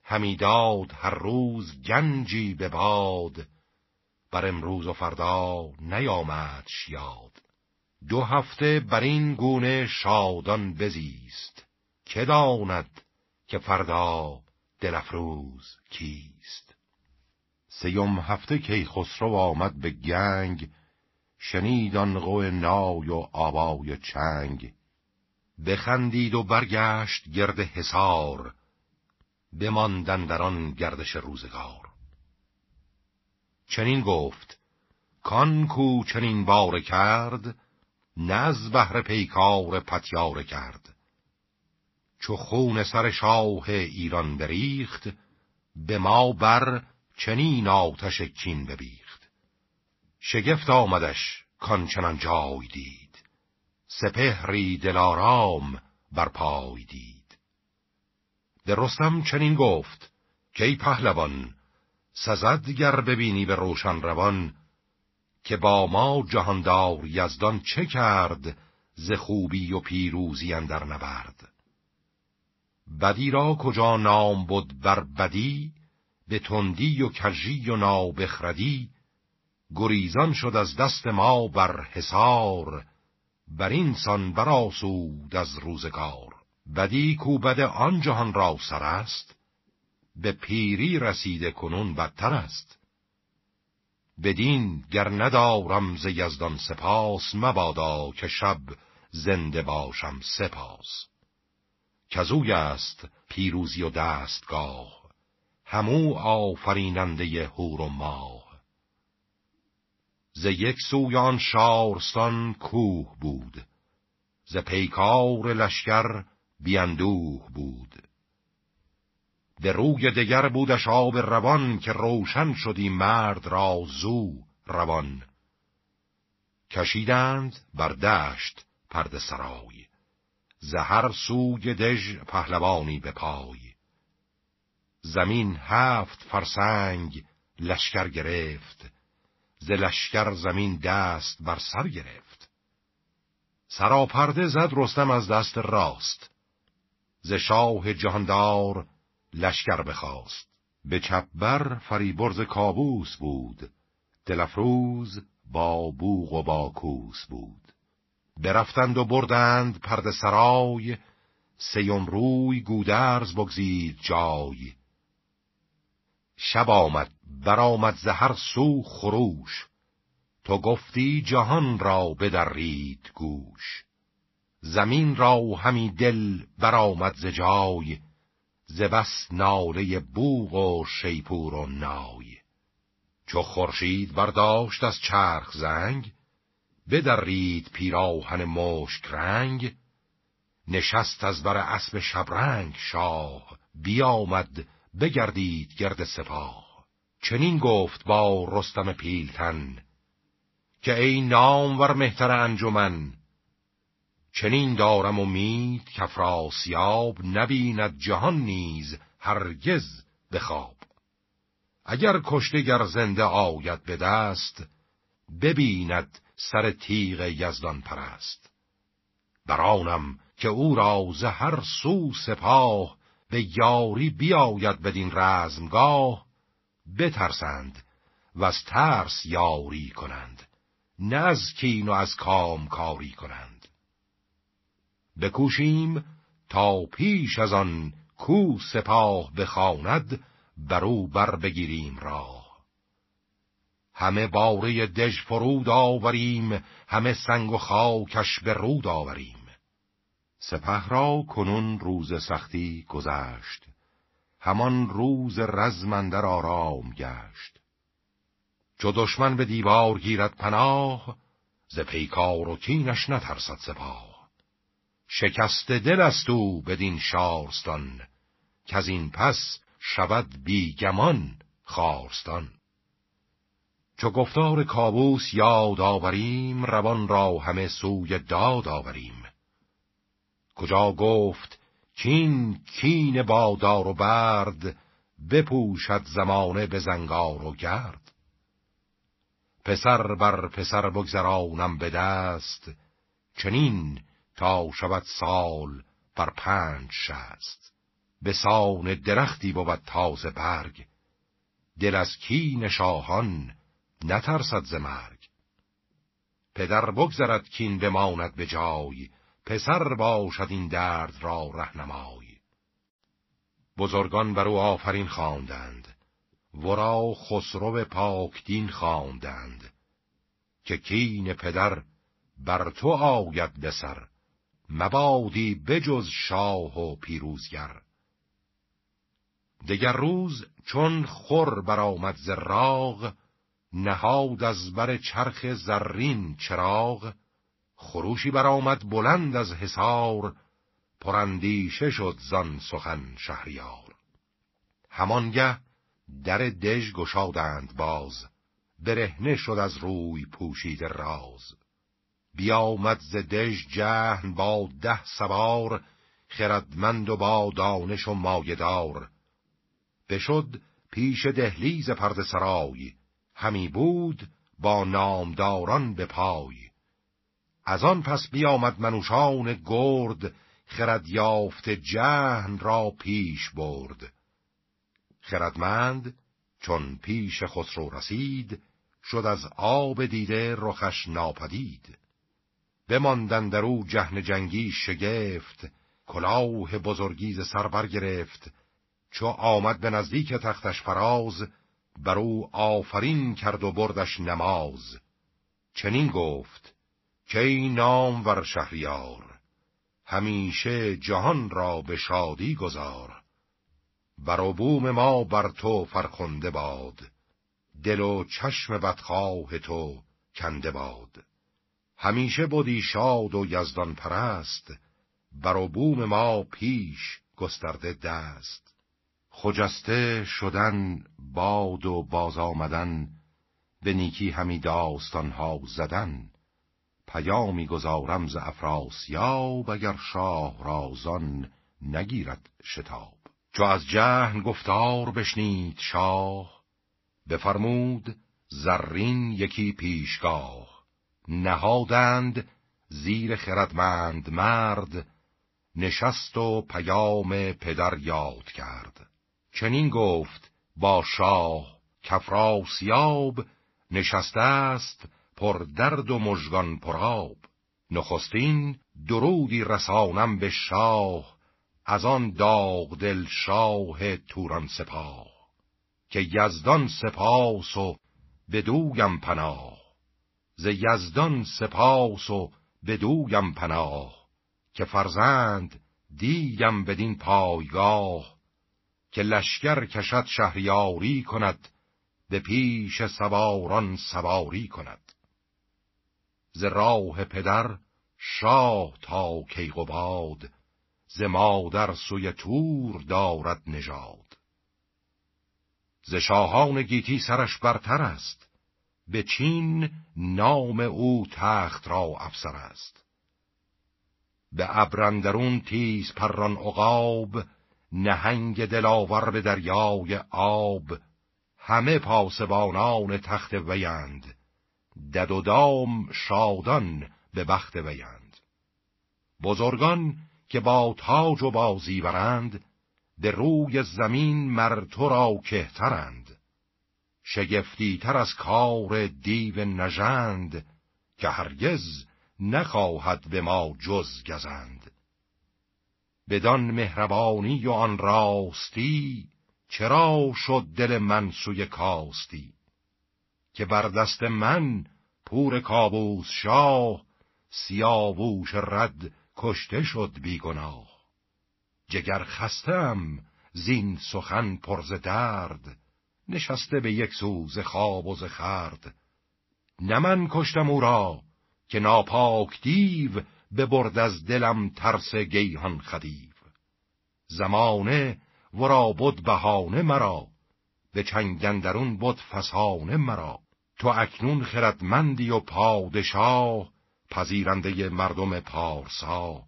همی داد هر روز گنجی به باد بر امروز و فردا نیامد یاد دو هفته بر این گونه شادان بزیست که داند که فردا دلفروز کیست. سیوم هفته که خسرو آمد به گنگ شنید آن قو نای و آوای چنگ. بخندید و برگشت گرد حسار بماندن در آن گردش روزگار. چنین گفت کان کو چنین بار کرد نز بهر پیکار پتیار کرد. چو خون سر شاه ایران بریخت به ما بر چنین آتش کین ببیخت. شگفت آمدش کان چنان جای دید. سپهری دلارام بر پای دید. به رستم چنین گفت که ای پهلوان سزد گر ببینی به روشن روان که با ما جهاندار یزدان چه کرد ز خوبی و پیروزی اندر نبرد. بدی را کجا نام بود بر بدی به تندی و کژی و نابخردی گریزان شد از دست ما بر حسار بر این سان براسود از روزگار. بدی کو بد آن جهان را سر است به پیری رسیده کنون بدتر است. بدین گر ندارم ز یزدان سپاس مبادا که شب زنده باشم سپاس. کزوی است پیروزی و دستگاه. همو آفریننده هور و ماه. ز یک سویان شارستان کوه بود ز پیکار لشکر بیندوه بود. به روی دگر بودش آب روان که روشن شدی مرد را زو روان. کشیدند بر دشت پرد سرای زهر سوی دژ پهلوانی به پای. زمین هفت فرسنگ لشکر گرفت. ز لشکر زمین دست بر سر گرفت. سراپرده زد رستم از دست راست. ز شاه جهاندار لشکر بخواست. به چپبر فریبرز کابوس بود. دلفروز با بوغ و با کوس بود. برفتند و بردند پرد سرای. سیم روی گودرز بگزید جای. شب آمد برآمد زهر سو خروش. تو گفتی جهان را بدرید گوش. زمین را همی دل برآمد ز جای ز بس ناله بوغ و شیپور و نای. چو خورشید برداشت از چرخ زنگ بدرید پیراهن مشک رنگ. نشست از بر اسب شبرنگ شاه بیامد بگردید گرد سپاه. چنین گفت با رستم پیلتن که ای نام ور مهتر انجمن چنین دارم امید کفراسیاب نبیند جهان نیز هرگز بخواب اگر کشته گر زنده آید به دست ببیند سر تیغ یزدان پرست. برانم که او را هر سو سپاه به یاری بیاید بدین رزمگاه بترسند و از ترس یاری کنند نه از کین و از کام کاری کنند. بکوشیم تا پیش از آن کو سپاه بخواند برو بر بگیریم راه. همه باره دژ فرود آوریم همه سنگ و خاکش به رود آوریم. سپه را کنون روز سختی گذشت. همان روز رزمندر آرام گشت. چو دشمن به دیوار گیرد پناه ز پیکار و کینش نترسد سپاه. شکست دل است او بدین شارستان که از این پس شود بیگمان خارستان. چو گفتار کابوس یاد آوریم روان را همه سوی داد آوریم. کجا گفت کین کین بادار و برد بپوشد زمانه به زنگار و گرد. پسر بر پسر بگذرانم به دست چنین تا شود سال بر پنج شست. به سان درختی بود تازه برگ دل از کین شاهان نترسد ز مرگ. پدر بگذرد کین بماند به جای پسر باشد این درد را رهنمای. بزرگان بر او آفرین خواندند. ورا خسرو پاکدین خواندند. که کین پدر بر تو آید به سر. مبادی بجز شاه و پیروزگر. دگر روز چون خور برآمد ز راغ نهاد از بر چرخ زرین چراغ. خروشی برآمد بلند از حصار پرندیشه شد زان سخن شهریار. همانگه در دژ گشادند باز برهنه شد از روی پوشید راز. بیامد ز دژ جهن با ده سوار خردمند و با دانش و مایدار. بشد پیش دهلیز پرد سرای همی بود با نامداران به پای. از آن پس بیامد منوشان گرد خرد یافت جهن را پیش برد. خردمند چون پیش خسرو رسید شد از آب دیده رخش ناپدید. بماندن در او جهن جنگی شگفت کلاه بزرگیز سر برگرفت چو آمد به نزدیک تختش فراز بر او آفرین کرد و بردش نماز. چنین گفت که ای نام ور شهریار همیشه جهان را به شادی گذار. بر بوم ما بر تو فرخنده باد دل و چشم بدخواه تو کنده باد. همیشه بودی شاد و یزدان پرست بر بوم ما پیش گسترده دست. خجسته شدن باد و باز آمدن به نیکی همی داستانها زدن. پیامی گذارم ز افراسیاب اگر شاه رازان نگیرد شتاب. چو از جهن گفتار بشنید شاه بفرمود زرین یکی پیشگاه. نهادند زیر خردمند مرد نشست و پیام پدر یاد کرد. چنین گفت با شاه کفراسیاب نشسته است پر درد و مژگان پراب نخستین درودی رسانم به شاه از آن داغ دل شاه توران سپاه. که یزدان سپاس و بدویم پناه. ز یزدان سپاس و بدویم پناه. که فرزند دیگم بدین پایگاه. که لشکر کشد شهریاری کند به پیش سواران سواری کند. ز راه پدر شاه تا کیقوباد ز مادر سوی تور دارد نژاد. ز شاهان گیتی سرش برتر است به چین نام او تخت را افسر است. به ابرندرون تیز پران عقاب نهنگ دلاور به دریای آب همه پاسبانان تخت ویند دد و دام شادان به بخت ویند. بزرگان که با تاج و با زیورند به روی زمین مر تو را کهترند. شگفتی تر از کار دیو نژند که هرگز نخواهد به ما جز گزند. بدان مهربانی و آن راستی چرا شد دل من سوی کاستی؟ که بر دست من پور کابوس شاه سیاووش رد کشته شد بیگناه. جگر خستم زین سخن پرز درد نشسته به یک سوز خواب و خرد. نه من کشتم او را که ناپاک دیو ببرد از دلم ترس گیهان خدیو. زمانه ورا بود بهانه مرا به چنگندرون بود فسانه مرا. تو اکنون خردمندی و پادشاه پذیرنده مردم پارسا.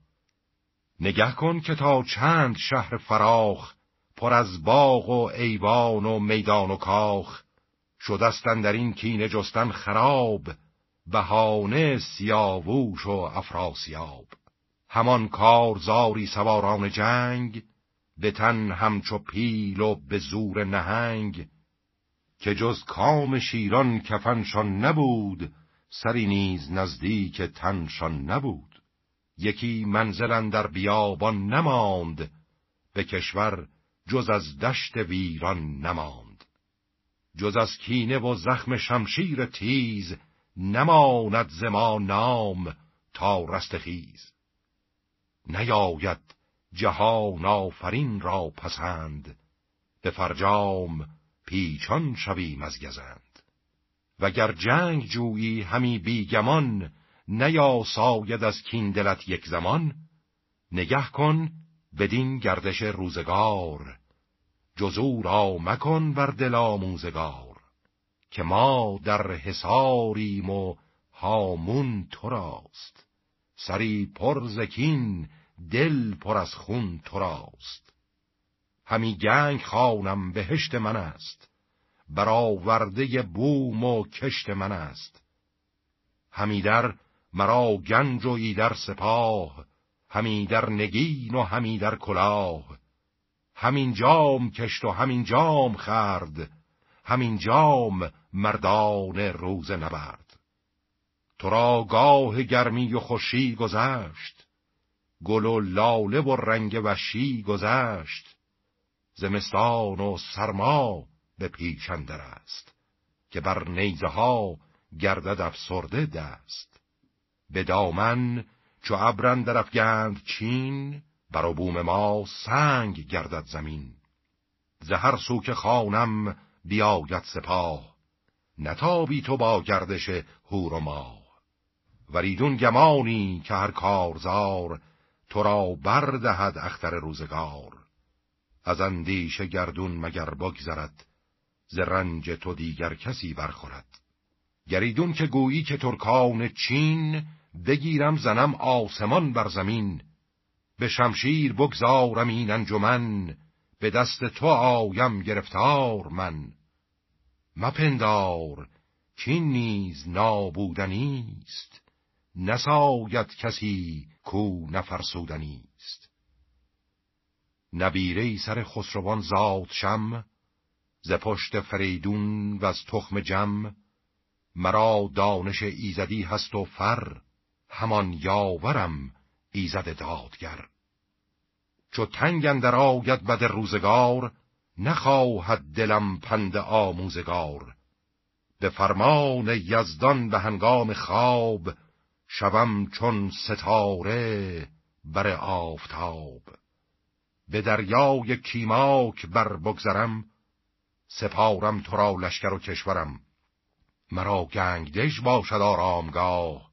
نگه کن که تا چند شهر فراخ پر از باغ و ایوان و میدان و کاخ. شدستن در این کینه جستن خراب بهانه سیاووش و افراسیاب. همان کارزاری سواران جنگ به تن همچو پیل و به زور نهنگ. که جز کام شیران کفنشان نبود سری نیز نزدیک تنشان نبود. یکی منزلن در بیابان نماند به کشور جز از دشت ویران نماند. جز از کینه و زخم شمشیر تیز نماند زما نام تا رستخیز نیاید جهان آفرین را پسند به فرجام پیچان شویم از گزند. وگر جنگ جویی همی بیگمان نیاساید از کین دلت یک زمان. نگه کن بدین گردش روزگار جزو را مکن بر دل آموزگار که ما در حساریم و هامون تو راست. سری پر زکین دل پر از خون تو راست. همی گنگ خانم بهشت من است. برآورده بوم و کشت من است. همی در مرا گنج و ایدر سپاه همی در نگین و همی در کلاه. همین جام کشت و همین جام خرد همین جام مردان روز نبرد. تو را گاه گرمی و خوشی گذشت گل و لاله و رنگ وشی گذشت. زمستان و سرما به پیچندر است که بر نیزه ها گردد افسرده دست. به دامن چو ابرن در افگند چین بر بوم ما سنگ گردد زمین. زهر سو که خانم بیاید سپاه نتابی تو با گردش هور و ماه. وریدون گمانی که هر کارزار تو را بردهد اختر روزگار. از اندیش گردون مگر بگذرد ز رنج تو دیگر کسی برخورد. گریدون که گویی که ترکان چین بگیرم زنم آسمان بر زمین. به شمشیر بگذارم این انجمن به دست تو آیم گرفتار من. مپندار کین نیز نابودنیست نساید کسی کو نفرسودنیست نبیره سر خسروان زاد شم ز پشت فریدون و از تخم جم. مرا دانش ایزدی هست و فر همان یاورم ایزد دادگر. چو تنگ اندر آید بد روزگار نخواهد دلم پند آموزگار. به فرمان یزدان به هنگام خواب شوم چون ستاره بر آفتاب. به دریای کیماک بر بگذرم سپارم تو را لشکر و کشورم. مرا گنگدش باشد آرامگاه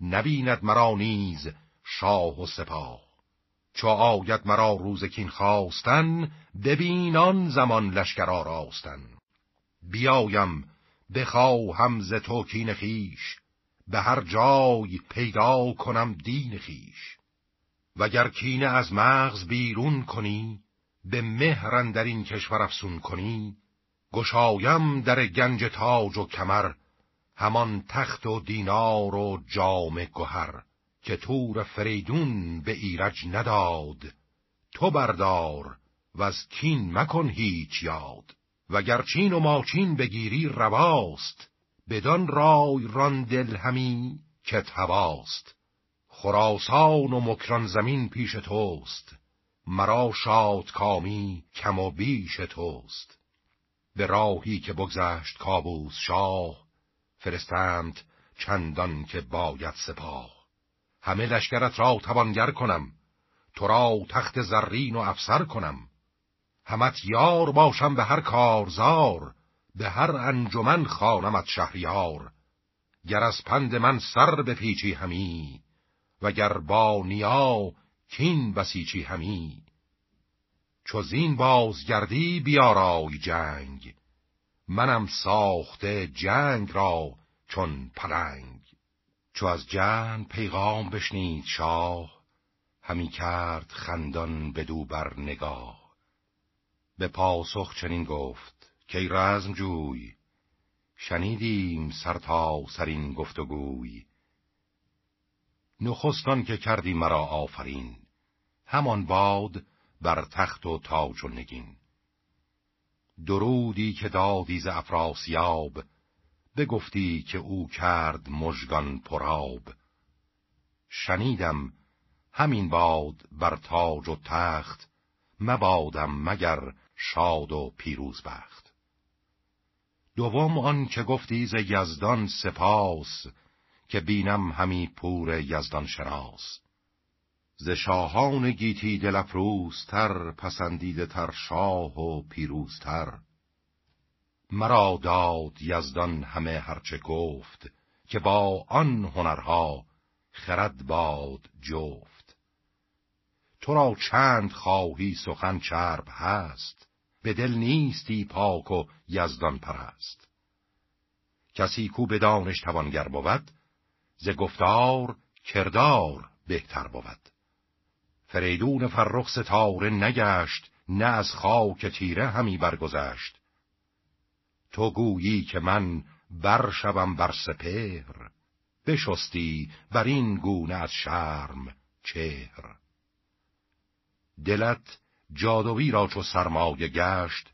نبیند مرا نیز شاه و سپاه. چو آید مرا روز کین خواستن ببین آن زمان لشکر آراستن. بیایم بخواهم ز تو کین خیش به هر جای پیدا کنم دین خیش وگر کینه از مغز بیرون کنی به مهرن در این کشور افسون کنی گشایم در گنج تاج و کمر همان تخت و دینار و جام گهر که تور فریدون به ایرج نداد. تو بردار و از کین مکن هیچ یاد. وگر چین و ماچین بگیری رواست بدان رای ران دل همی کت هواست خراسان و مکران زمین پیش توست. مرا شاد کامی کم و بیش توست. به راهی که بگذشت کابوس شاه فرستند چندان که باید سپاه. همه لشکرت را توانگر کنم. تو را تخت زرین و افسر کنم. همت یار باشم به هر کارزار به هر انجمن خانمت شهریار. گر از پند من سر بپیچی همی وگر با نیا کین بسیچی همی. چو زین بازگردی بیارای جنگ. منم ساخته جنگ را چون پلنگ. چو از جن پیغام بشنید شاه همی کرد خندان بدو بر نگاه. به پاسخ چنین گفت که رزم جوی شنیدیم سر تا سرین گفتگوی. نخستان که کردی مرا آفرین. همان باد بر تخت و تاج و نگین. درودی که دادی ز افراسیاب بگفتی که او کرد مژگان پراب شنیدم همین باد بر تاج و تخت مبادم مگر شاد و پیروز بخت. دوم آن که گفتی ز یزدان سپاس که بینم همی پور یزدان شناس ز شاهان گیتی دل افروزتر پسندیده تر شاه و پیروزتر. مرا داد یزدان همه هرچه گفت که با آن هنرها خرد باد جفت. تو را چند خواهی سخن چرب هست به دل نیستی پاک و یزدان پرست. کسی کو به دانش توانگر بود ز گفتار کردار بهتر بود. فریدون فرخ ستاره نگشت نه از خاک تیره همی برگذشت. تو گویی که من برشوم بر سپهر بشستی بر این گونه از شرم چهر. دلت جادوی را چو سرمایه گشت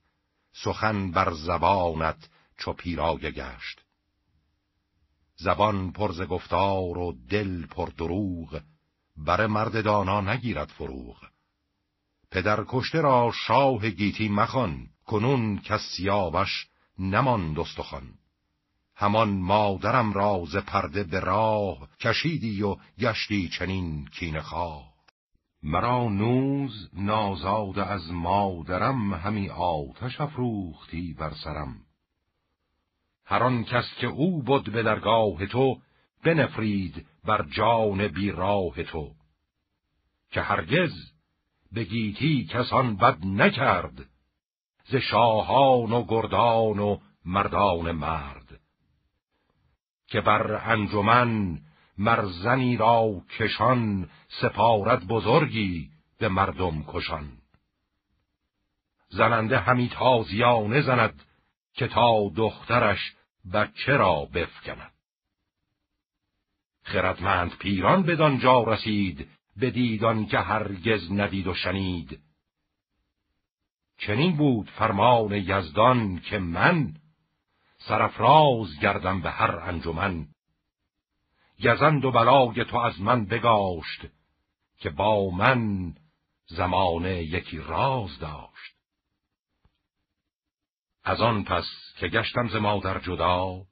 سخن بر زبانت چو پیرایه گشت. زبان پرز گفتار و دل پر دروغ بر مرد دانا نگیرد فروغ. پدر کشته را شاه گیتی مخان کنون کس سیاوش نماند استخوان همان مادرم را ز پرده به راه کشیدی و گشتی چنین کین خواه. مرا نوز نازاد از مادرم همی آتش افروختی بر سرم. هر کس که او بود به درگاه تو بنفرید بر جان بی راه تو. که هرگز به گیتی کسان بد نکرد ز شاهان و گردان و مردان مرد. که بر انجمن مرزنی را کشان سپارت بزرگی به مردم کشان. زننده همی تازیانه زند که تا دخترش بچه را بفکند؟ خردمند پیران بدان جا رسید بدیدان که هرگز ندید و شنید. چنین بود فرمان یزدان که من سرفراز گردم به هر انجمن. گزند و بلای تو از من بگاشت که با من زمانه یکی راز داشت. از آن پس که گشتم ز مادر جدا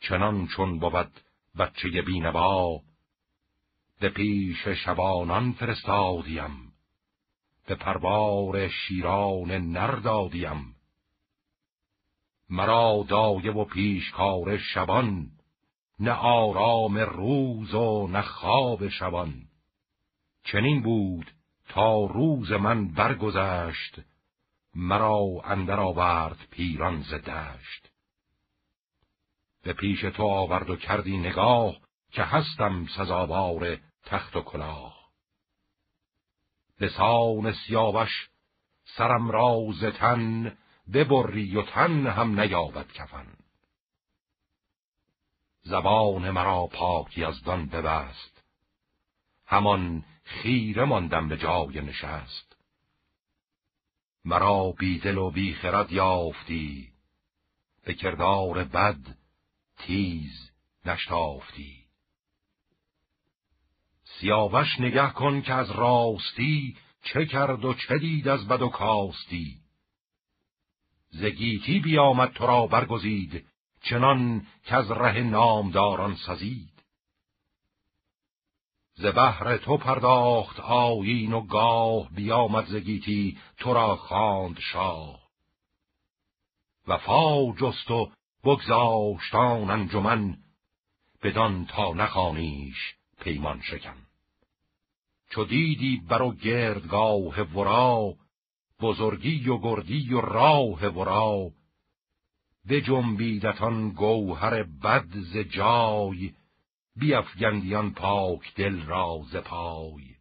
چنان چون بود بچه بینوا به پیش شبانان فرستادیم به پروار شیران نردادیم مرا دایه و پیشکار شبان نه آرام روز و نه خواب شبان. چنین بود تا روز من برگذشت مرا اندر آورد پیران ز دشت. به پیش تو آورد و کردی نگاه که هستم سزاوار تخت و کلاه. به سان سیاوش سرم را ز تن ببری و تن هم نیابد کفن. زبان مرا پاک یزدان ببست. همان خیره ماندم به جای نشست. مرا بیدل و بیخرد یافتی. به کردار بد تیز نشتافتی. سیاوش نگه کن که از راستی چه کرد و چه دید از بد و کاستی. زگیتی بیامد تو را برگزید چنان که از ره نامداران سزید. ز بهر تو پرداخت آیین و گاه بیامد زگیتی تو را خواند شاه. وفا جست و بگذاشتان انجمن بدان تا نخانیش پیمان شکن. چو دیدی بر و گردگاه ورا بزرگی و گردی و راه ورا بجنبیدتان گوهر بد ز جای بیافگندیان پاک دل را ز پای.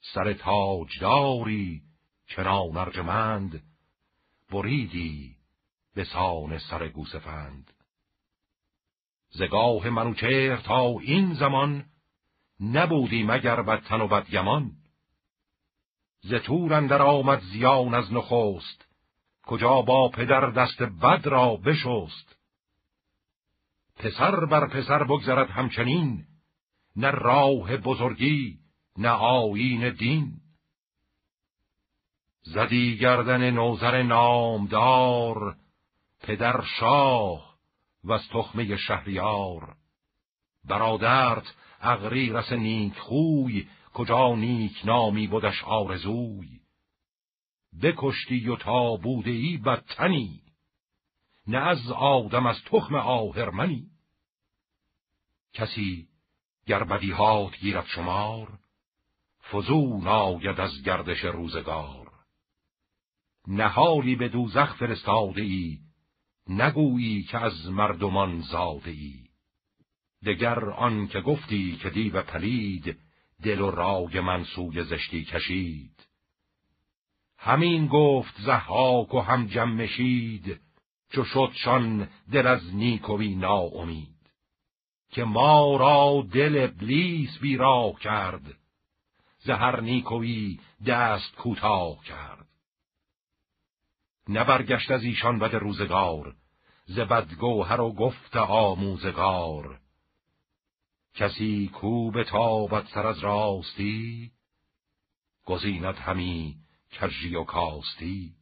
سر تاجداری چنان ارجمند بریدی به سان سر گوسفند. زگاه منوچهر تا این زمان نبودی مگر بدتن و بدگمان ز تور اندر آمد زیان از نخست کجا با پدر دست بد را بشست. پسر بر پسر بگذرد همچنین نه راه بزرگی نه آیین دین. زدی گردن نوزر نامدار پدر شاه و از تخمه شهریار. برادرت اغری رس نیک خوی کجا نیک نامی بودش آرزوی. بکشتی و تا بوده ای بدتنی نه از آدم از تخم آهرمنی. کسی گر بدیهات گیرد شمار فزون آید از گردش روزگار. نهالی به دوزخ فرستاده ای نگویی که از مردمان زاده ای دگر آن که گفتی که دیو پلید دل و رای من سوی زشتی کشید. همین گفت زحاک و هم جمشید چو شدشان دل از نیکوی ناامید که ما را دل ابلیس بیراه کرد زهر نیکوی دست کوتاه کرد. نبرگشت از ایشان بد روزگار ز بدگوهر و گفت آموزگار. کسی کو به تابت سر از راستی گزیند همی کژی و کاستی.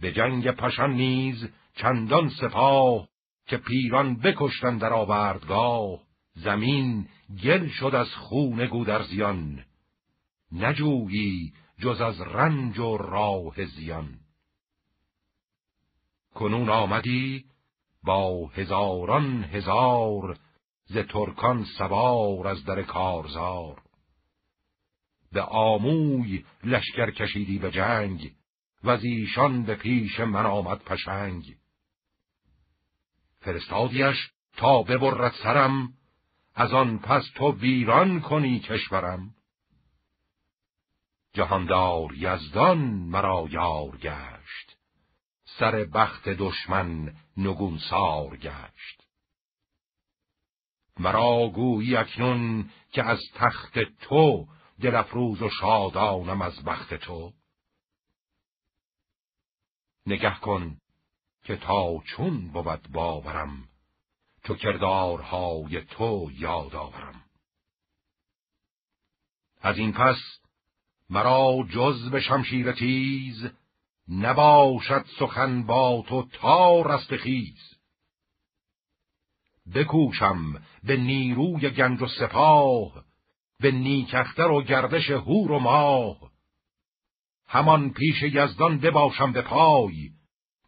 به جنگ پشن نیز چندان سپاه که پیران بکشتن در آوردگاه. زمین گل شد از خون گودرزیان. نجویی جز از رنج و راه زیان. کنون آمدی با هزاران هزار ز ترکان سوار از در کارزار. به آموی لشکر کشیدی به جنگ و از ایشان به پیش من آمد پشنگ. فرستادیش تا ببرد سرم از آن پس تو ویران کنی کشورم. جهاندار یزدان مرا یار گشت سر بخت دشمن نگونسار گشت. مرا گویی اکنون که از تخت تو دل افروز و شادانم از بخت تو. نگه کن که تا چون بود باورم چو کردارهای تو یاد آورم. از این پس مرا جز به شمشیر تیز نباشد سخن با تو تا رستخیز بکوشم به نیروی گنج و سپاه به نیکختر و گردش هور و ماه همان پیش یزدان بباشم به پای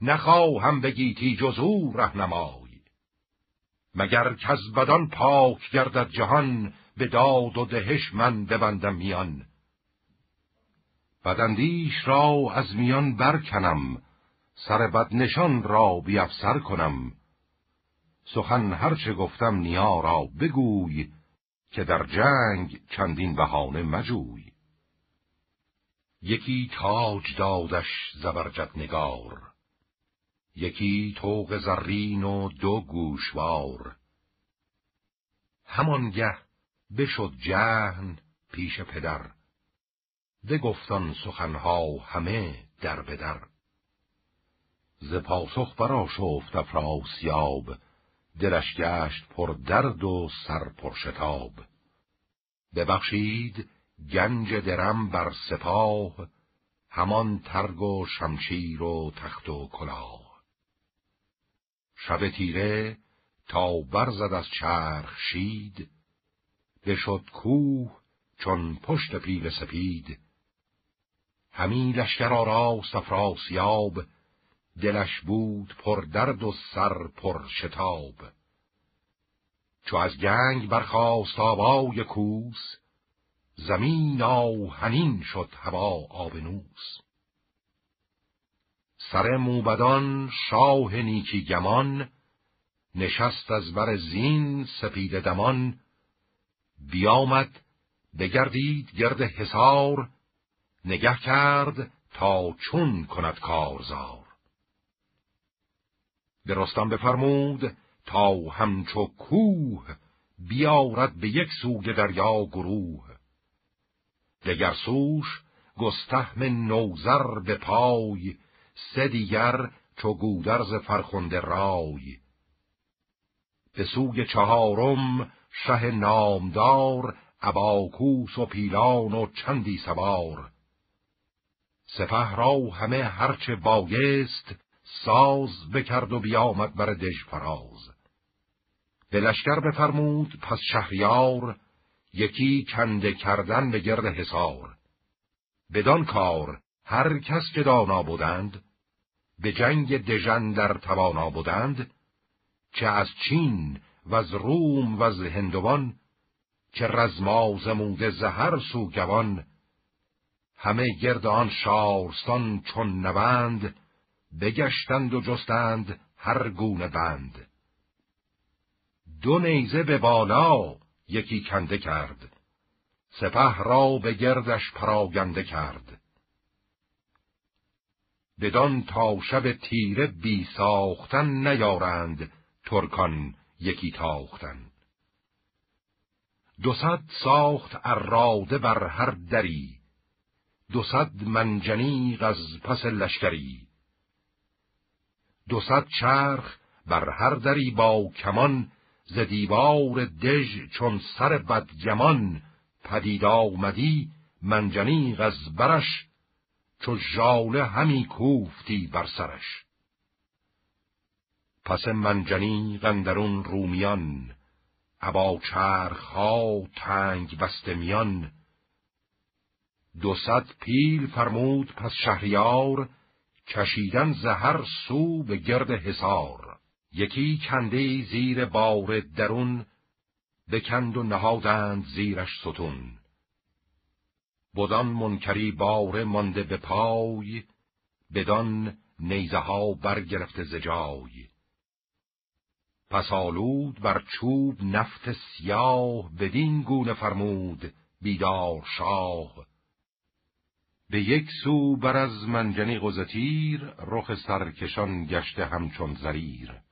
نخواهم بگیتی جز او رهنمای. مگر کز بدان پاک گردد جهان به داد و دهش من ببندم میان. بدندیش را از میان برکنم سر بدنشان را بیافسر کنم. سخن هرچه گفتم نیا را بگوی که در جنگ چندین بهانه مجوی. یکی تاج دادش زبرجد نگار یکی توق زرین و دو گوشوار. همانگه بشد جهن پیش پدر گفتان سخنها همه در بدر. ز پاسخ برا شفت افراسیاب دلش گشت پر درد و سر پر شتاب. ببخشید گنج درم بر سپاه همان ترگ و شمشیر و تخت و کلاه. شب تیره تا برزد از چرخ شید بشد کوه چون پشت پیل سپید. همی لشکر آراست افراسیاب دلش بود پر درد و سر پر شتاب. چو از گنگ برخاست آبای کوس زمین آهنین شد هوا آبنوس. سر موبدان شاه نیکی گمان نشست از بر زین سپید دمان. بیامد بگردید گرد حصار نگه کرد تا چون کند کارزار. به بفرمود تا همچو کوه بیارد به یک سوی دریا گروه. دگر سوش گستهم نوزر به پای سه دیگر چو گودرز فرخنده رای. به سوی چهارم شه نامدار اباکوس و پیلان و چندی سوار. سپه را همه هرچه بایست ساز بکرد و بیامد بر دژ فراز به بفرمود پس شهریار یکی کنده کردن به گرد حصار. بدان کار هر کس که دانا بودند به جنگ دژن در توانا بودند چه از چین و از روم و از هندوان چه رزما زموده زهر سوگوان همه گرد آن شارستان چون نوند بگشتند و جستند هر گونه بند. دو نیزه به بالا یکی کنده کرد. سپه را به گردش پراگنده کرد. بدان تا شب تیره بی ساختن نیارند ترکان یکی تاختن. دو صد ساخت اراده بر هر دری دو صد منجنیق از پس لشکری. دو صد چرخ بر هر دری با کمان ز دیوار دژ چون سر بدگمان پدید آمدی منجنیق از برش چو ژاله همی کوفتی بر سرش. پس منجنیق اندرون رومیان ابا چرخها تنگ بسته میان. دو صد پیل فرمود پس شهریار کشیدن زهر سو به گرد حصار. یکی کنده زیر بار درون بکند و نهادند زیرش ستون. بدان منکری باره مانده به پای بدان نیزه ها برگرفته زجای پس آلود بر چوب نفت سیاه بدین گونه فرمود بیدار شاه. به یک سو بر از منجنی غزتیر رخ سرکشان گشته همچون زریر.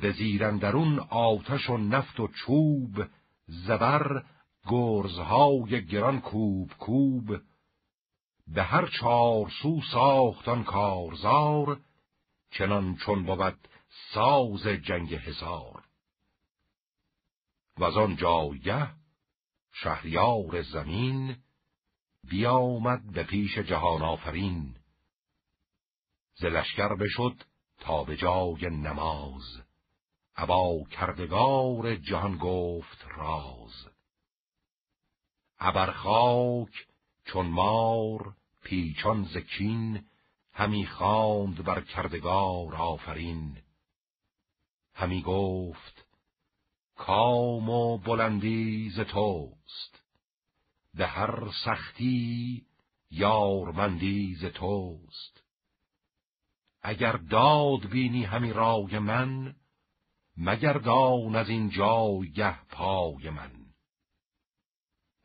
به زیرندرون آتش و نفت و چوب زبر گرزهای گران کوب کوب. به هر چار سو ساختان کارزار چنان چون بود ساز جنگ هزار. و از آن جایه شهریار زمین بیامد به پیش جهان آفرین. ز لشکر بشد تا به جای نماز. ابا کردگار جهان گفت راز. ابر خاک چون مار پیچان زکین همی خواند بر کردگار آفرین. همی گفت کام و بلندی ز توست. به هر سختی یارمندی ز توست. اگر داد بینی همی رای من مگردان از این جایگه پای من.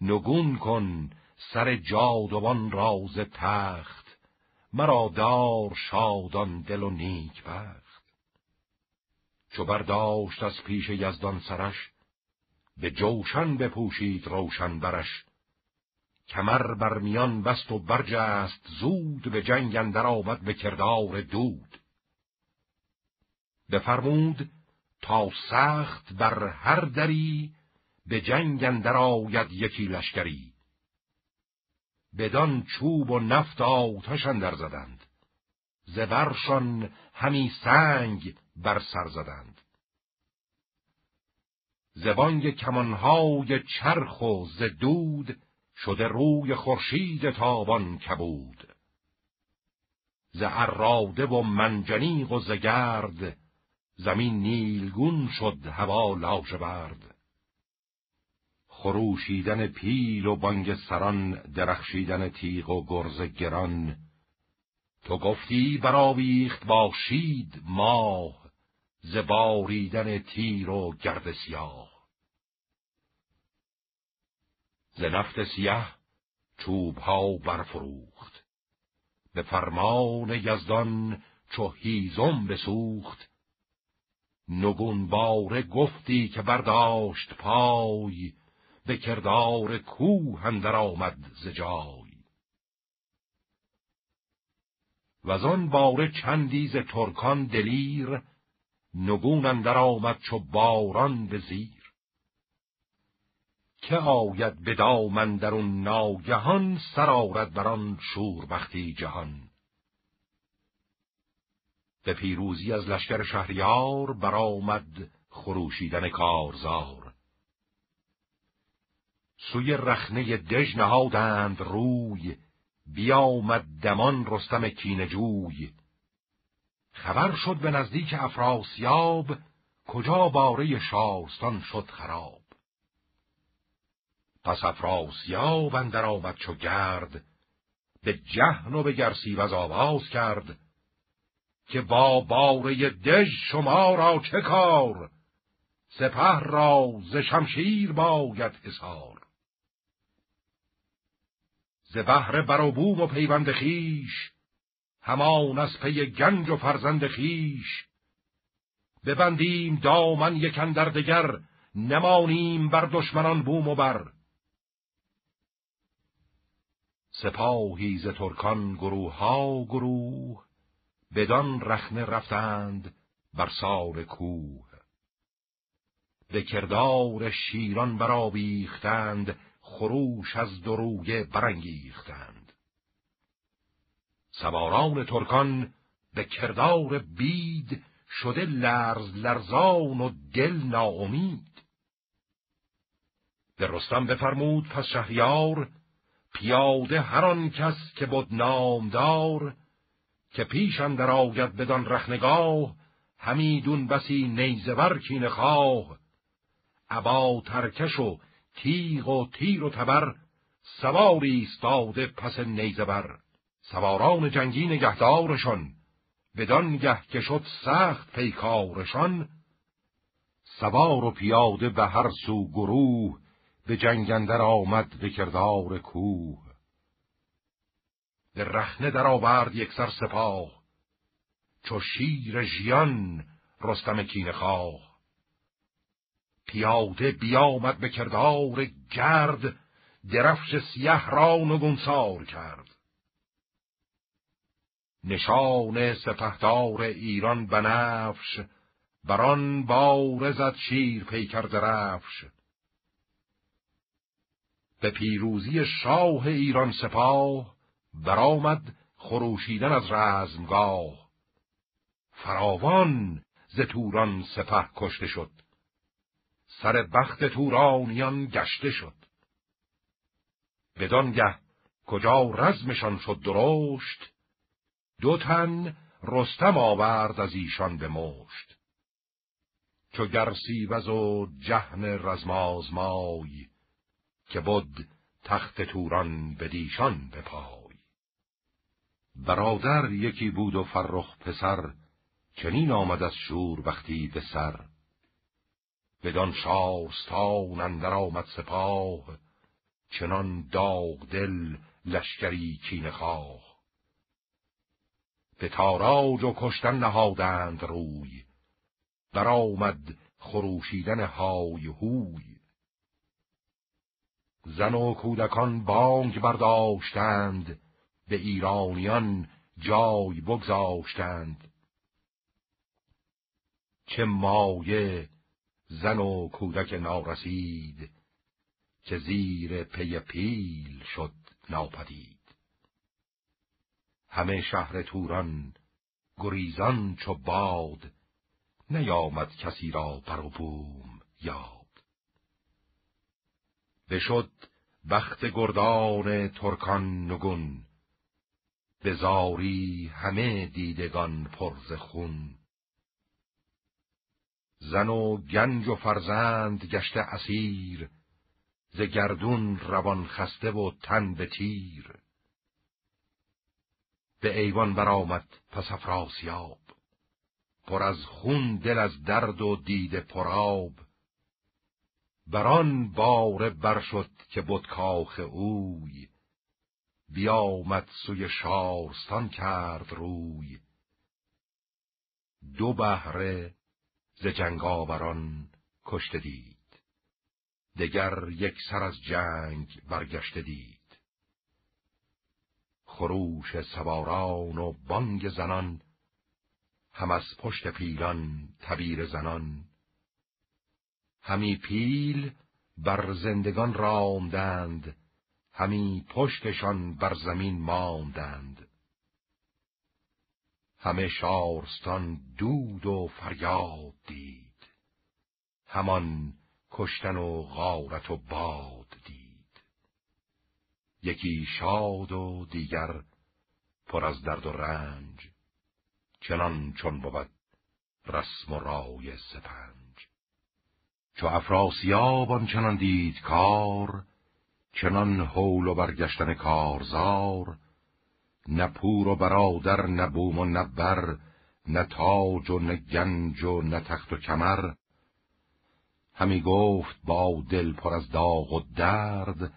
نگون کن سر جادوان راز تخت مرا دار شادان دل و نیک بخت. چو برداشت از پیش یزدان سرش به جوشن بپوشید روشن برش. کمر بر میان بست و برجست زود به جنگ اندر آمد به کردار دود. بفرمود تا سخت بر هر دری به جنگ اندر آید یکی لشکری. بدان چوب و نفت آتش اندر زدند. زبرشان همی سنگ بر سر زدند. زبانگ کمانهای چرخ و زدود شده روی خورشید تابان کبود. ز اراده و منجنیق و زگرد زمین نیلگون شد هوا لاژورد خروشیدن پیل و بانگ سران درخشیدن تیغ و گرز گران. تو گفتی براویخت باشید ماه زباریدن تیر و گرد سیاه. ز نفت سیه چوب ها برفروخت. به فرمان یزدان چو هیزم بسوخت. نگون باره گفتی که برداشت پای به کردار کوه اندر آمد ز جای. و آن باره چندی ترکان دلیر نگون اندر آمد چو باران به زیر. که آید به دامن در اون ناگهان سر آرد بر آن شوربختی جهان. به پیروزی از لشکر شهریار برآمد خروشیدن کارزار. سوی رخنه دژ نهادند روی بیامد دمان رستم کینجوی خبر شد به نزدیک افراسیاب کجا باره شارستان شد خراب. پس افراسیاب اندر آمد چو گرد به جهن و به گرسیوز آواز کرد. که با باره دژ شما را چه کار؟ سپه را ز شمشیر باید حسار ز بهر بروبوم و پیوند خیش همان از پی گنج و فرزند خیش ببندیم دامن یکن در دگر نمانیم بر دشمنان بوم و بر. سپاهی ز ترکان گروه ها گروه بدان رخنه رفتند بر سار کوه. به کردار شیران برآویختند خروش از دروگه برانگیختند. سواران ترکان به کردار بید شده لرز لرزان و دل ناامید. به رستم بفرمود پس شهریار پیاده هر آن کس که بود نامدار که پیش اندر آید بدان رخنگاه همیدون بسی نیزور کین خواه. عبا ترکش و تیغ و تیر و تبر سواری استاده پس نیزبر سواران جنگی نگهدارشان بدان گه که شد سخت پیکارشان. سوار و پیاده به هر سو گروه به جنگندر آمد به کردار کوه. رخنه در آورد یک سر سپاه. چو شیر ژیان رستم کینه خواه. پیاده بیامد به کردار گرد درفش سیه را نگونسار کرد. نشان سپهدار ایران بنفش بران بارزد شیر پیکر درفش. به پیروزی شاه ایران سپاه برآمد خروشیدن از رزمگاه. فراوان ز توران سپه کشته شد. سر بخت تورانیان گشته شد. بدانگه کجا رزمشان شد درشت دو تن رستم آورد از ایشان به مشت. چو گرسیوز و جهن رزمازمای که بود تخت توران بدیشان بپای. برادر یکی بود و فرخ پسر چنین آمد از شور وقتی به سر. بدان شارستان اندر آمد سپاه چنان داغ دل لشکری کین خواه. به تاراج و کشتن نهادند روی برآمد خروشیدن های هوی. زن و کودکان بانگ برداشتند به ایرانیان جای بگذاشتند. چه مایه زن و کودک نارسید که زیر پی پیل شد ناپدید. همه شهر توران گریزان چو باد نیامد کسی را بر بوم یاد. بشد بخت گردان ترکان نگون به زاری همه دیدگان پرز خون. زن و گنج و فرزند گشته اسیر ز گردون روان خسته و تن به تیر. به ایوان برآمد پس افراسیاب پر از خون دل از درد و دید پراب بران باره بر شد که بود کاخ اوی بیامد سوی شارستان کرد روی. دو بهره ز جنگاوران کشته دید. دگر یک سر از جنگ برگشته دید. خروش سواران و بانگ زنان هم از پشت پیلان تبیر زنان. همی پیل بر زندگان رامدند همی پشتشان بر زمین ماندند. همه شارستان دود و فریاد دید. همان کشتن و غارت و باد دید. یکی شاد و دیگر پر از درد و رنج چنان چون بود رسم و رای سپنج. چو افراسیاب چنان دید کار چنان حول و برگشتن کارزار نه پور و برادر نه بوم و نه بر نه تاج و نه گنج و نه تخت و کمر. همی گفت با دل پر از داغ و درد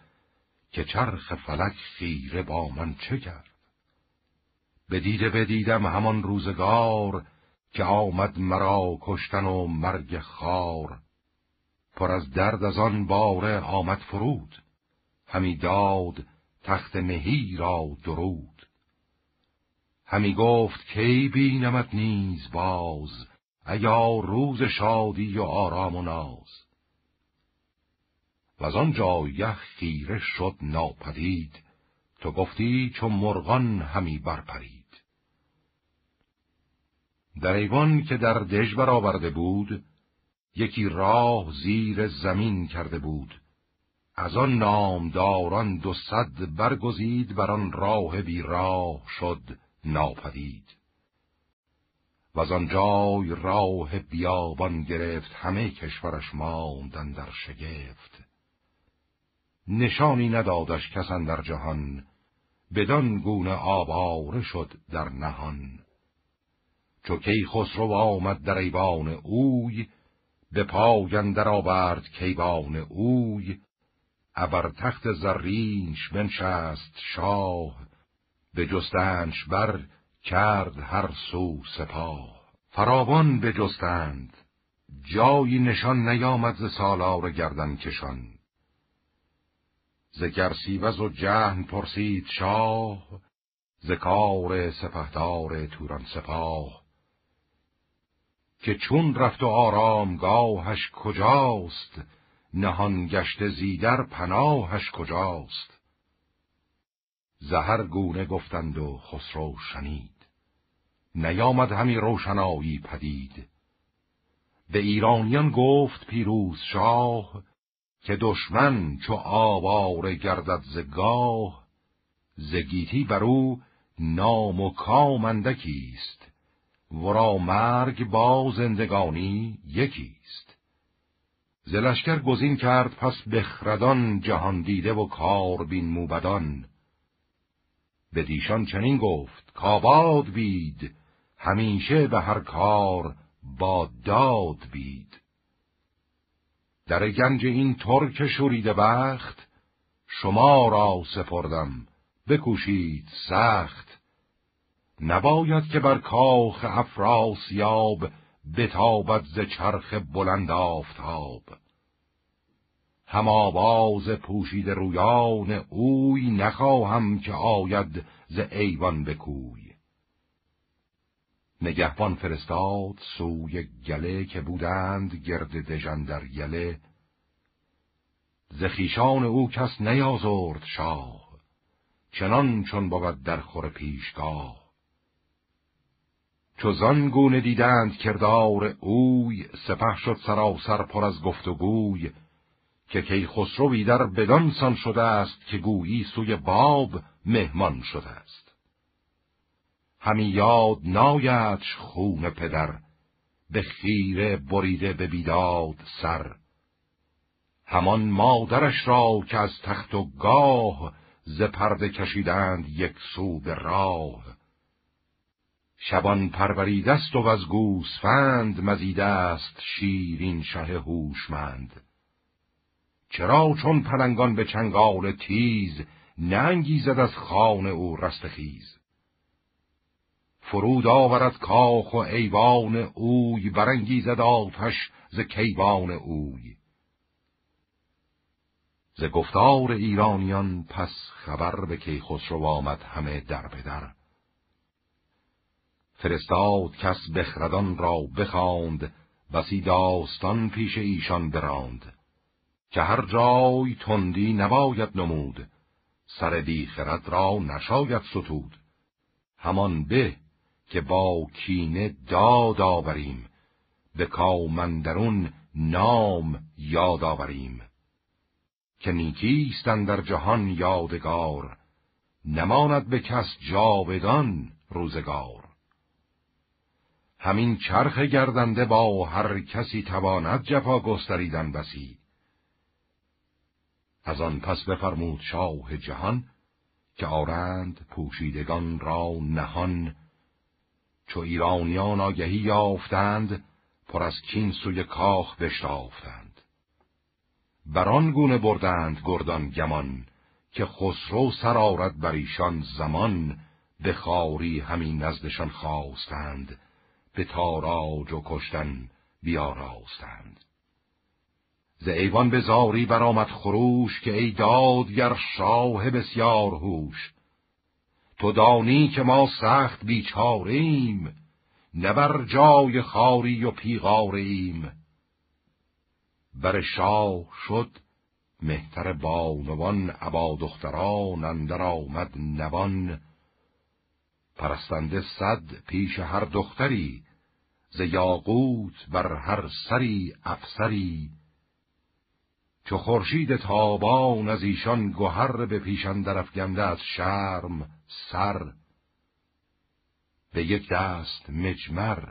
که چرخ فلک خیره با من چه کرد. بدیده بدیدم همان روزگار که آمد مرا کشتن و مرگ خار. پر از درد از آن باره آمد فرود. همی داد تخت مهی را درود. همی گفت کی بینمت نیز باز ایا روز شادی و آرام و ناز. و از آن جایه خیره شد ناپدید تو گفتی چو مرغان همی برپرید. در ایوان که در دژ برآورده بود یکی راه زیر زمین کرده بود. از آن نامداران دو صد برگزید بر آن راه بی راه شد ناپدید. و از آن جای راه بیابان گرفت همه کشورش ماندن در شگفت. نشانی ندادش کسان در جهان بدان گونه آواره شد در نهان. چو کی خسرو آمد در ایوان اوی به پای در آورد کیوان اوی. ابر تخت زرینش بنشست شاه به جستنش بر کرد هر سو سپاه. فراوان بجستند جایی نشان نیامد ز سالار گردن کشان. ز گرسیوز و جهن پرسید شاه ز کار سپهدار توران سپاه. که چون رفت و آرامگاهش کجاست نهان گشته زیدر پناهش کجاست؟ زهر گونه گفتند و خسرو شنید. نیامد همی روشنایی پدید. به ایرانیان گفت پیروز شاه که دشمن چو آواره گردد زگاه زگیتی بر او نام و کام اندکیست ورا مرگ با زندگانی یکیست. زلشکر گزین کرد پس بخردان جهان دیده و کار بین موبدان. به دیشان چنین گفت کاباد بید همیشه به هر کار با داد بید. در گنج این ترک شوریده بخت شما را سپردم بکوشید سخت. نباید که بر کاخ افراسیاب بتابد ز چرخ بلند آفتاب. هم آواز پوشید رویان اوی نخواهم که آید ز ایوان بکوی نگهبان فرستاد سوی گله که بودند گرد دژن در یله ز خیشان او کس نیازرد شاه چنان چون بود در خور پیشگاه. چو گونه دیدند کردار اوی سپه شد سراسر پر از گفتگوی که کی خسروی در بدان سان شده است که گویی سوی باب مهمان شده است. همی یاد نایدش خون پدر به خیره بریده به بیداد سر. همان مادرش را که از تخت و گاه ز پرده کشیدند یک سو به راه. شبان پروریدست و از گوسفند مزیده است شیرین شه هوشمند. چرا چون پلنگان به چنگال تیز ننگیزد از خان او رستخیز فرود آورد کاخ و ایوان اوی برانگیزد آتش ز کیوان اوی. ز گفتار ایرانیان پس خبر به کیخسرو آمد همه در بدر فرستاد کس بخردان را بخواند بسی داستان پیش ایشان براند. که هر جای تندی نباید نمود سر بی خرد را نشاید ستود. همان به که با کینه داد آوریم به کامندرون نام یاد آوریم. که نیکیستن در جهان یادگار نماند به کس جاودان روزگار. همین چرخ گردنده با هر کسی تواند جفا گستریدن بسی از آن پس بفرمود شاه جهان که آرند پوشیدگان را نهان. چو ایرانیان آگهی یافتند پر از کین سوی کاخ بشتافتند. بران گونه بردند گردان گمان که خسرو سر آرد بر ایشان زمان به خاری همین نزدشان خواستند. به تاراج و کشتن بیاراستند. ز ایوان به زاری برآمد خروش که ای دادگر شاه بسیار هوش. تو دانی که ما سخت بیچاریم نه بر جای خاری و پیغاریم. بر شاه شد مهتر بانوان عبا دختران اندر آمد نوان. پرستنده صد پیش هر دختری ز یاقوت بر هر سری افسری. چو خورشید تابان از ایشان گهر به پیشن درفگنده از شرم سر. به یک دست مجمر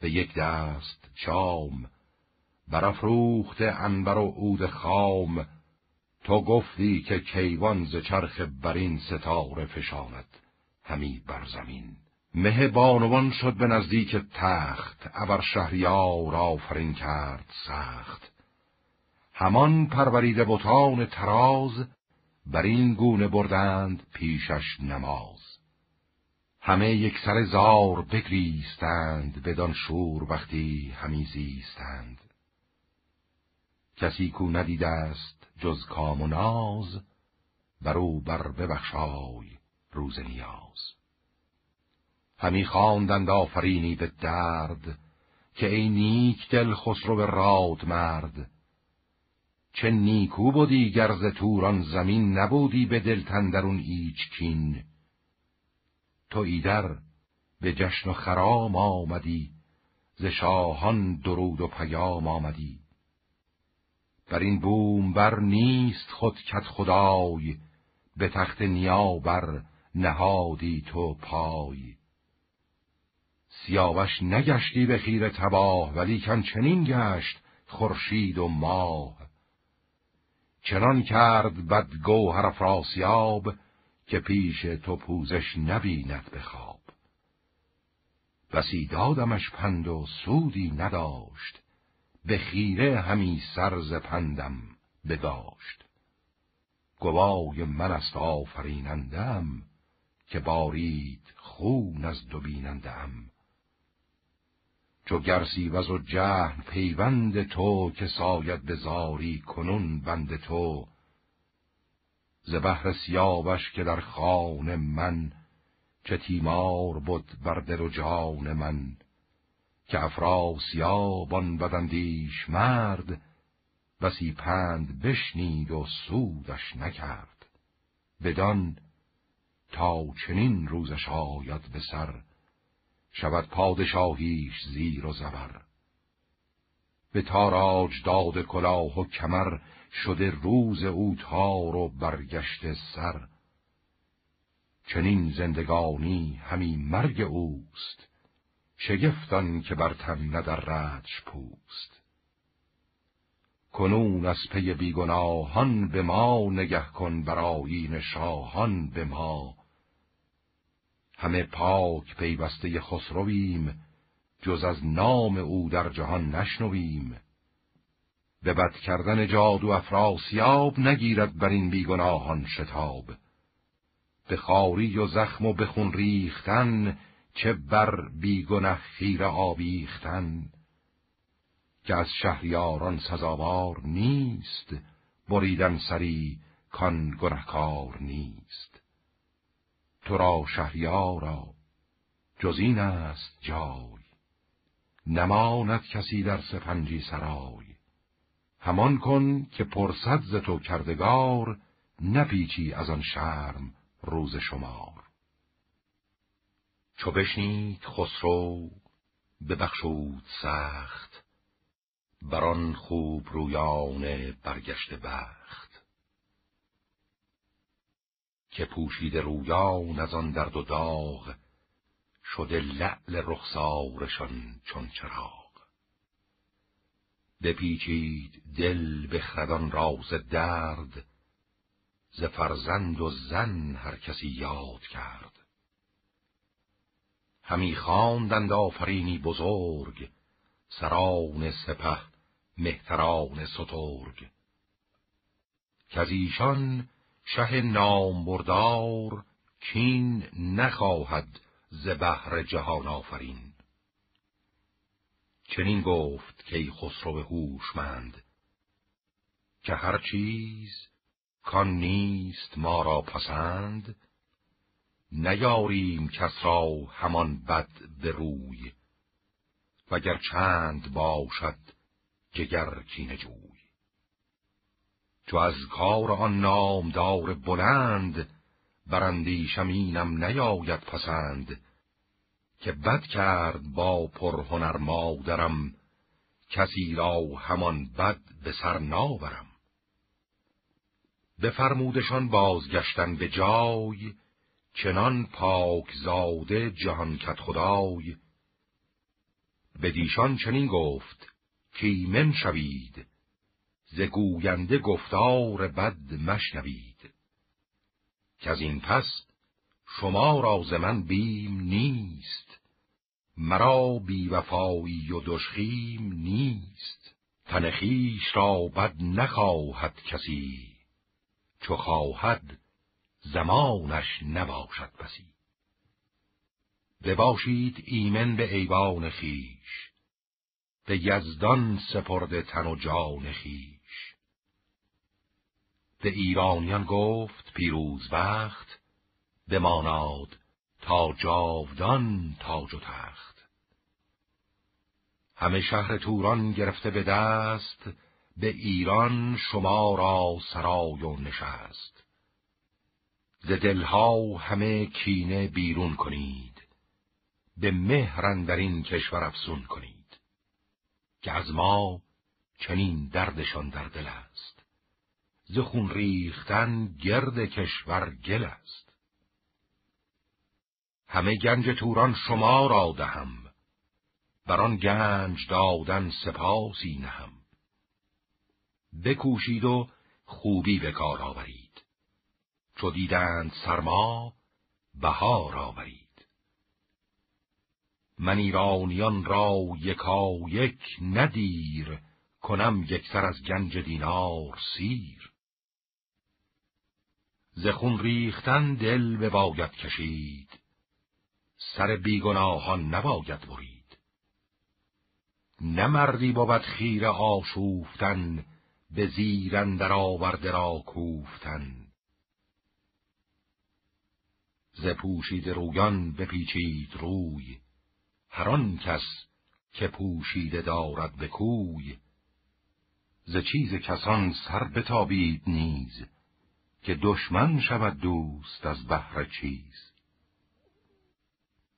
به یک دست چام برافروخت انبر و عود خام. تو گفتی که کیوان ز چرخ برین ستاره فشاند. همی بر زمین. مه بانوان شد به نزدیک تخت. ابر شهریار آفرین کرد سخت. همان پروریده بتان تراز بر این گونه بردند پیشش نماز. همه یک سر زار بگریستند بدان شور وقتی همی زیستند. کسی کو ندیده است جز کام و ناز برو بر ببخشای روز نیاز. همی خواندند آفرینی به درد که ای نیک دل خسرو راد مرد. چه نیکو بودی گرز توران زمین نبودی به دل تندرون ایچ کین. تو ایدر به جشن و خرام آمدی ز شاهان درود و پیام آمدی. بر این بوم بر نیست خود کت خدای به تخت نیابر نهادی تو پای. سیاوش نگشتی به خیر تباه ولی کن چنین گشت خورشید و ماه. چنان کرد بد گوهر افراسیاب که پیش تو پوزش نبیند به خواب. بسی دادمش پند و سودی نداشت به خیره همی سرز پندم بداشت. گوای من است آفرینندم که بارید خون از دو بینندم چو گرسی وز و جهن پیوند تو که ساید به زاری کنون بند تو. ز بهر سیاوش که در خان من چه تیمار بود بر دل و جان من. که افراسیاب آن بدندیش مرد بسی پند بشنید و سودش نکرد. بدان تا چنین روزش آید به سر شود پادشاهیش زیر و زبر. به تاراج داد کلاه و کمر شده روز او تار و برگشت سر. چنین زندگانی همی مرگ اوست شگفتان که بر تن ندردش پوست. کنون از پی بیگناهان به ما نگه کن برایین شاهان به ما. همه پاک پیوسته خسرویم جز از نام او در جهان نشنویم. به بد کردن جادو افراسیاب نگیرد بر این بیگناهان شتاب. به خاری و زخم و به خون ریختن چه بر بیگنه خیر آبیختن که از شهریاران سزاوار نیست بریدن سری کان گنهکار نیست. تو را شهریارا جز این است جای. نماند کسی در سپنجی سرای. همان کن که پرسد ز تو کردگار نپیچی از آن شرم روز شمار. چو بشنید خسرو ببخشود سخت بران خوب رویان برگشت بخت. که پوشید رویان از آن درد و داغ شده لعل رخسارشان چون چراغ. بپیچید دل بخردان راز درد ز فرزند و زن هر کسی یاد کرد. همی خواندند آفرینی بزرگ سران سپه مهتران سترگ. که از ایشان شه نامبردار کین نخواهد ز بهر جهان آفرین. چنین گفت که خسرو هوشمند که هر چیز کان نیست ما را پسند نیاریم کس را همان بد به روی وگر چند باشد جگر کین جوی. چو از کار آن نامدار بلند برندیشم اینم نیاید پسند. که بد کرد با پرهنر مادرم کسی را همان بد به سر ناورم. بفرمودشان بازگشتن به جای چنان پاک زاده جهان کت خدای. بدیشان چنین گفت کیمن شوید؟ ز گوینده گفتار بد مشنوید. که از این پس شما را ز من بیم نیست مرا بیوفایی و دشخیم نیست. تن را بد نخواهد کسی چو خواهد زمانش نباشد بسی. بباشید ایمن به ایوان خیش به یزدان سپرده تن و جان خیش به ایرانیان گفت پیروز بخت بماناد تا جاودان تاج و تخت. همه شهر توران گرفته به دست به ایران شما را سرای و نشست. ز دلها همه کینه بیرون کنید به مهرن در این کشور افسون کنید که از ما چنین دردشان در دل ز خون ریختن گرد کشور گل است. همه گنج توران شما را دهم بر آن گنج دادن سپاسی نهم. بکوشید و خوبی به کار آورید. چو دیدند سرما بهار آورید. من ایرانیان را یکا یک ندیر کنم یکسر از گنج دینار سیر. ز خون ریختن دل به باید کشید. سر بیگناهان نباید برید. نه مردی بود خیر آشوفتن به زیرن در آورده را کوفتن. ز پوشید رویان بپیچید روی هر آن کس که پوشیده دارد به کوی. ز چیز کسان سر بتابید نیز که دشمن شود دوست از بهر چیز.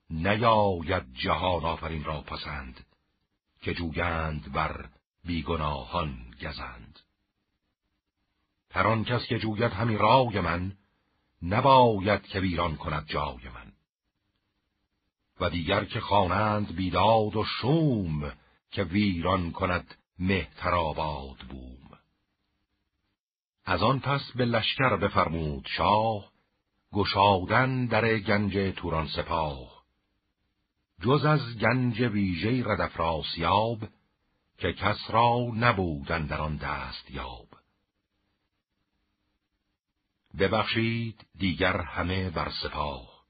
نیاید جهان آفرین را پسند که جویند بر بیگناهان گزند. هر آن کس که جوید همی رای من نباید که ویران کند جای من. و دیگر که خوانند بیداد و شوم که ویران کند مهترآباد بوم. از آن پس به لشکر بفرمود شاه گشادن در گنج توران سپاه. جز از گنج ویژه ردفراسیاب که کس را نبودن در آن دست یاب. ببخشید دیگر همه بر سپاه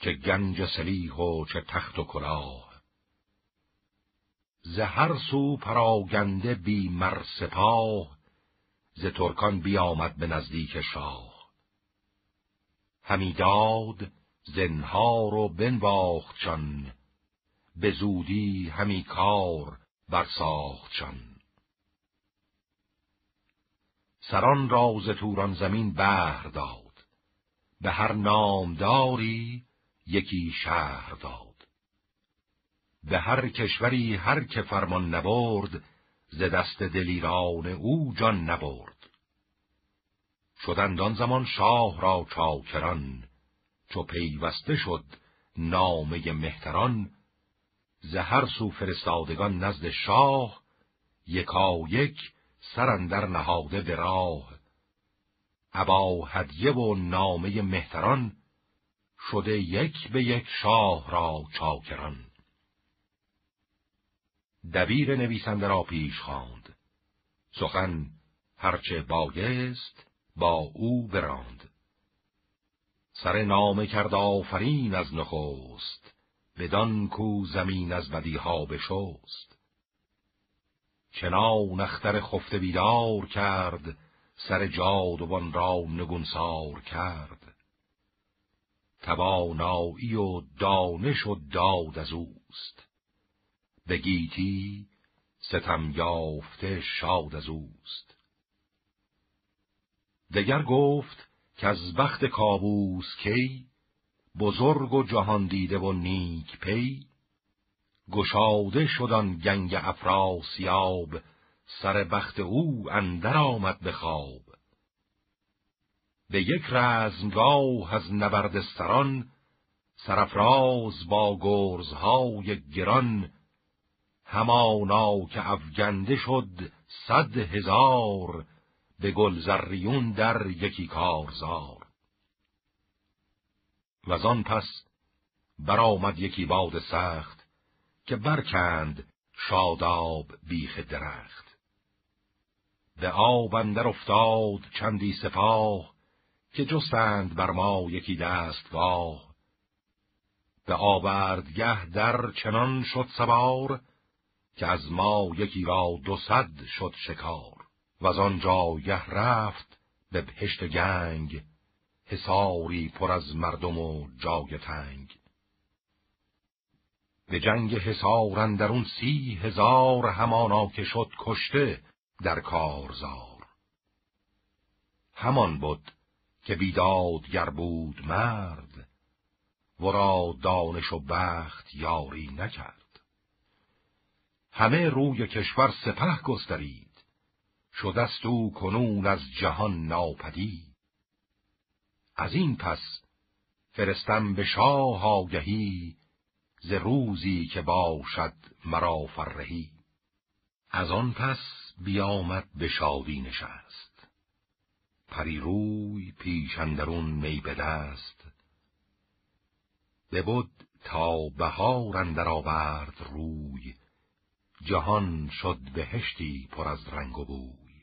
چه گنج سلیح و چه تخت و کلاه. ز هر سو پراگنده بی مر سپاه ز ترکان بیامد به نزدیک شاه. همی داد زنهار و بنواختشان به زودی همی کار برساختشان سران را ز توران زمین بهر داد به هر نامداری یکی شهر داد. به هر کشوری هر که فرمان نبرد ز دست دلیران او جان نبرد. شدند آن زمان شاه را چاکران چو پیوسته شد نامه مهتران. ز هر سو فرستادگان نزد شاه یکا یک سرندر نهاده به راه. ابا هدیه و نامه مهتران شده یک به یک شاه را چاکران. دبیر نویسنده را پیش خواند. سخن هرچه بایست با او براند. سر نامه کرد آفرین از نخست بدان کو زمین از بدیها بشست. چنان اختر خفته بیدار کرد سر جادوان را نگونسار کرد. توانایی و دانش و داد از اوست. به گیتی ستم یافته شاد از اوست. دگر گفت که از بخت کابوس کی بزرگ و جهان دیده و نیک پی. گشاده شدن گنگ افراسیاب سر بخت او اندر آمد به خواب. به یک رزمگاه از نبرد سران سرفراز با گرزهای گران همانا که افگنده شد صد هزار به گلزریون در یکی کارزار. و آن پس برآمد یکی باد سخت که برکند شاداب بیخ درخت. به آب اندر افتاد چندی سپاه که جستند بر ما یکی دستگاه. به آوردگه در چنان شد سوار که از ما یکی را دو صد شد شکار. و از آنجا یه رفت به بهشت گنگ حساری پر از مردم و جای تنگ. به جنگ حسار اون سی هزار همانا که شد کشته در کارزار. همان بود که بیدادگر بود مرد ورا دانش و بخت یاری نکرد. همه روی کشور سپه گسترید. شدست او کنون از جهان ناپدی از این پس فرستم به شاه آگهی ز روزی که باشد مرا فرهی. از آن پس بیامد به شادی نشست. پری روی پیش اندرون می به دست ببد تا بهار اندر آورد روی. جهان شد بهشتی پر از رنگ و بوی.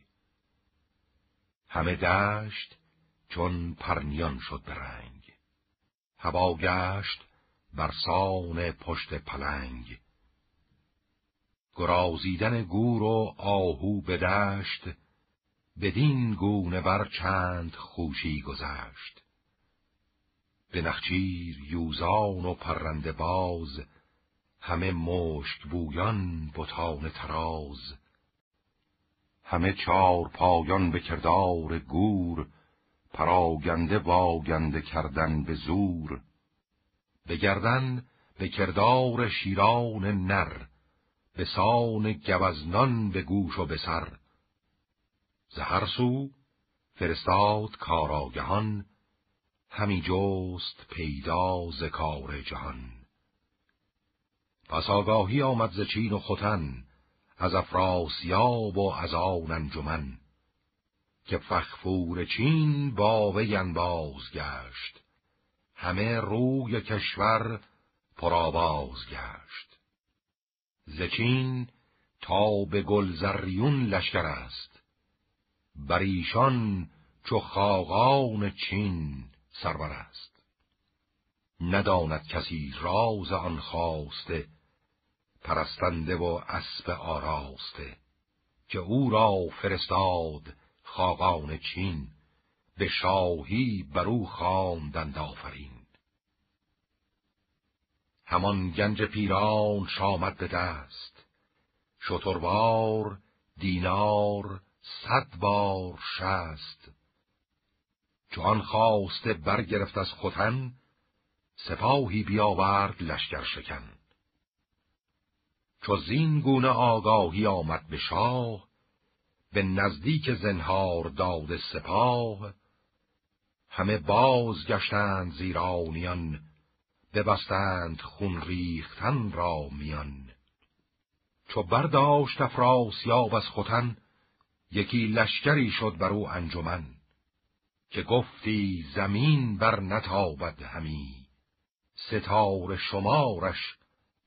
همه دشت چون پرنیان شد به رنگ. هوا گشت برسان پشت پلنگ. گرازیدن گور و آهو بدشت بدین گونه بر چند خوشی گذشت. به نخچیر یوزان و پرنده باز همه مشک بویان بتان تراز همه چار پایان به کردار گور پراگنده واگنده کردن به زور. بگردن به کردار شیران نر به سان گوزنان به گوش و به سر. زهر سو فرستاد کاراگهان همی جست پیدا ز کار جهان. پس آگاهی آمد ز چین و ختن از افراسیاب و از آن انجمن که فخفور چین با وی گشت همه روی کشور پرآواز گشت. زچین تا به گلزریون لشکر است بر ایشان چو خاقان چین سرور است. نداند کسی راز آن خواسته پرستنده و اسب آراسته که او را فرستاد خاقان چین به شاهی بر او خواندند آفرین. همان گنج پیران شامد به دست شتروار دینار صد بار شست. چون خواسته برگرفت از خوتن سپاهی بیاورد لشکر شکن. چو زین گونه آگاهی آمد به شاه به نزدیک زنهار داد سپاه. همه باز گشتند زیرانیان ببستند خون ریختن را میان. چو برداشت افراسیاب از خوتن یکی لشکری شد بر او انجمن که گفتی زمین بر نتابد همی ستاره شمارش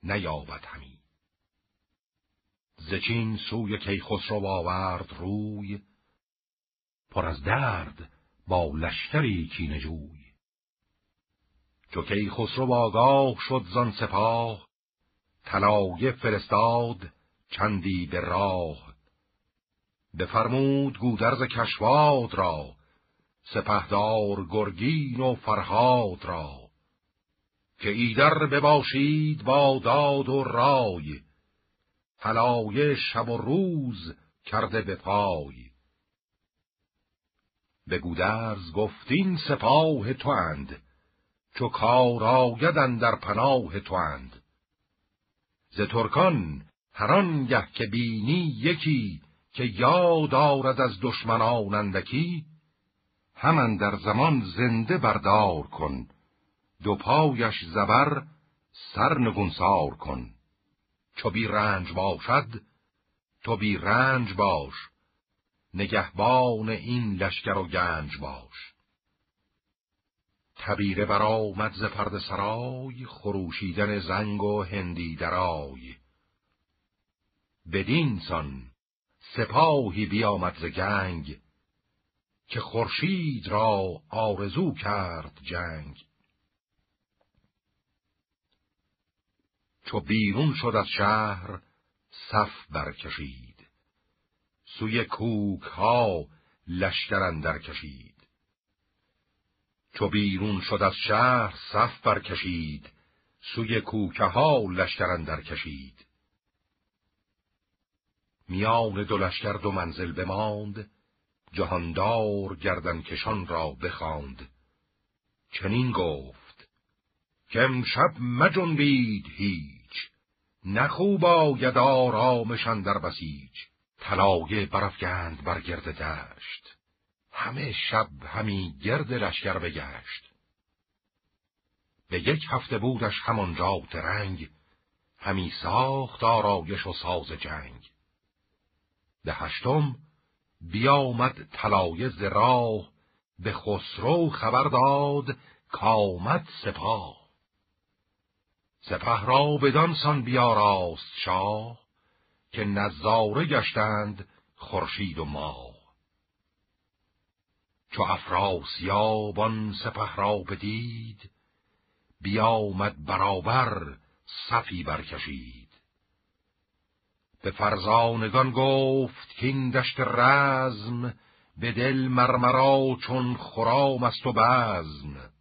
نیابد همی. زچین سوی کیخسرو آورد روی پر از درد با لشکری کینجوی چو کیخسرو آگاه شد زان سپاه طلایه فرستاد چندی به راه. بفرمود گودرز کشواد را سپهدار گرگین و فرهاد را که ایدر بباشید با داد و رای. طلایه شب و روز کرده به پای. به گودرز گفتین سپاه تو اند چو کار آیدن در پناه تو اند ز ترکان هر گه که بینی یکی که یاد آرد از دشمنان اندکی همان در زمان زنده بردار کن دو پایش زبر سر نگونسار کن. چو بی رنج باشد تو بی رنج باش نگهبان این لشکر و گنج باش. تبیره برآمد ز پرد سرای خروشیدن زنگ و هندی درای. بدین سان سپاهی بیامد ز گنگ که خورشید را آرزو کرد جنگ. چو بیرون شد از شهر صف برکشید. سوی کوک ها لشکر کشید. چو بیرون شد از شهر صف برکشید. سوی کوکه ها لشکر کشید. میان دو لشکر دو منزل بماند جهاندار گردن کشان را بخواند. چنین گفت که امشب مجنبید هیچ. نخوب آید آرامشان در بسیج. طلایه برافگند بر گرد دشت. همه شب همی گرد لشکر بگشت. به یک هفته بودش همانجا درنگ همی ساخت آرایش و ساز جنگ. به هشتم بیامد طلایه ز راه به خسرو خبر داد کامد سپاه. سپه را بدانسان بیاراست شاه که نظاره گشتند خورشید و ماه. چو افراسیاب آن سپه را بدید بیامد برابر صفی برکشید. به فرزانگان گفت که این دشت رزم به دل مرمرا چون خرام است و بزم.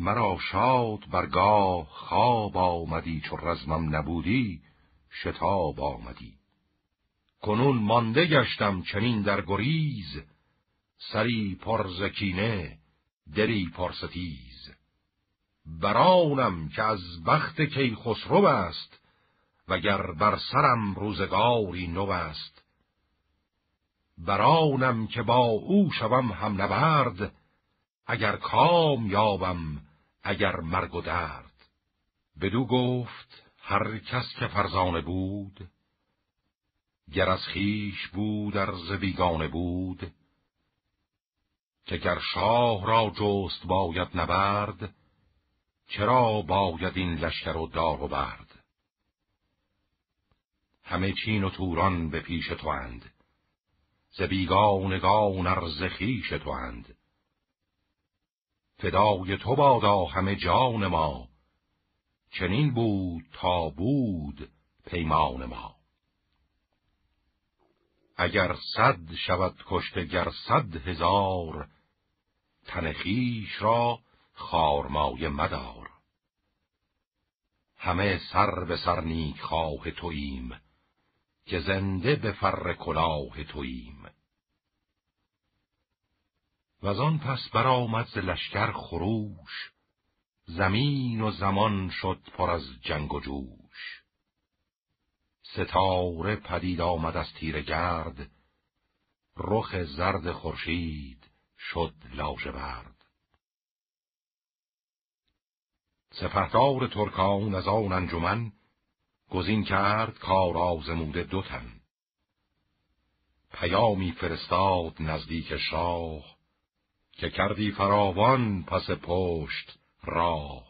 مرا شاد برگاه خواب آمدی چو رزمم نبودی شتاب آمدی. کنون مانده گشتم چنین در گریز سری پرزکینه دری پرستیز برانم که از بخت کی خسرو است وگر بر سرم روزگاری نو است. برانم که با او شوم هم نبرد اگر کام یابم اگر مرگ و درد. بدو گفت هر کس که فرزانه بود گر از خیش بود ارز بیگانه بود. که گر شاه را جست باید نبرد چرا باید این لشکر و دار و برد؟ همه چین و توران به پیش تو اند ز بیگانگان ارز خویش تو اند فدای تو بادا همه جان ما. چنین بود تا بود پیمان ما. اگر صد شود کشته گر صد هزار تن خیش را خارمای مدار. همه سر به سر نیک خواه توییم که زنده به فر کلاه توییم. و آن پس برآمد ز لشکر خروش. زمین و زمان شد پر از جنگ و جوش. ستاره پدید آمد از تیر گرد. رخ زرد خورشید شد لاژورد سپهدار ترکان از آن انجمن گزین کرد کار آزموده دو تن. پیامی فرستاد نزدیک شاه که کردی فراوان پس پشت راه.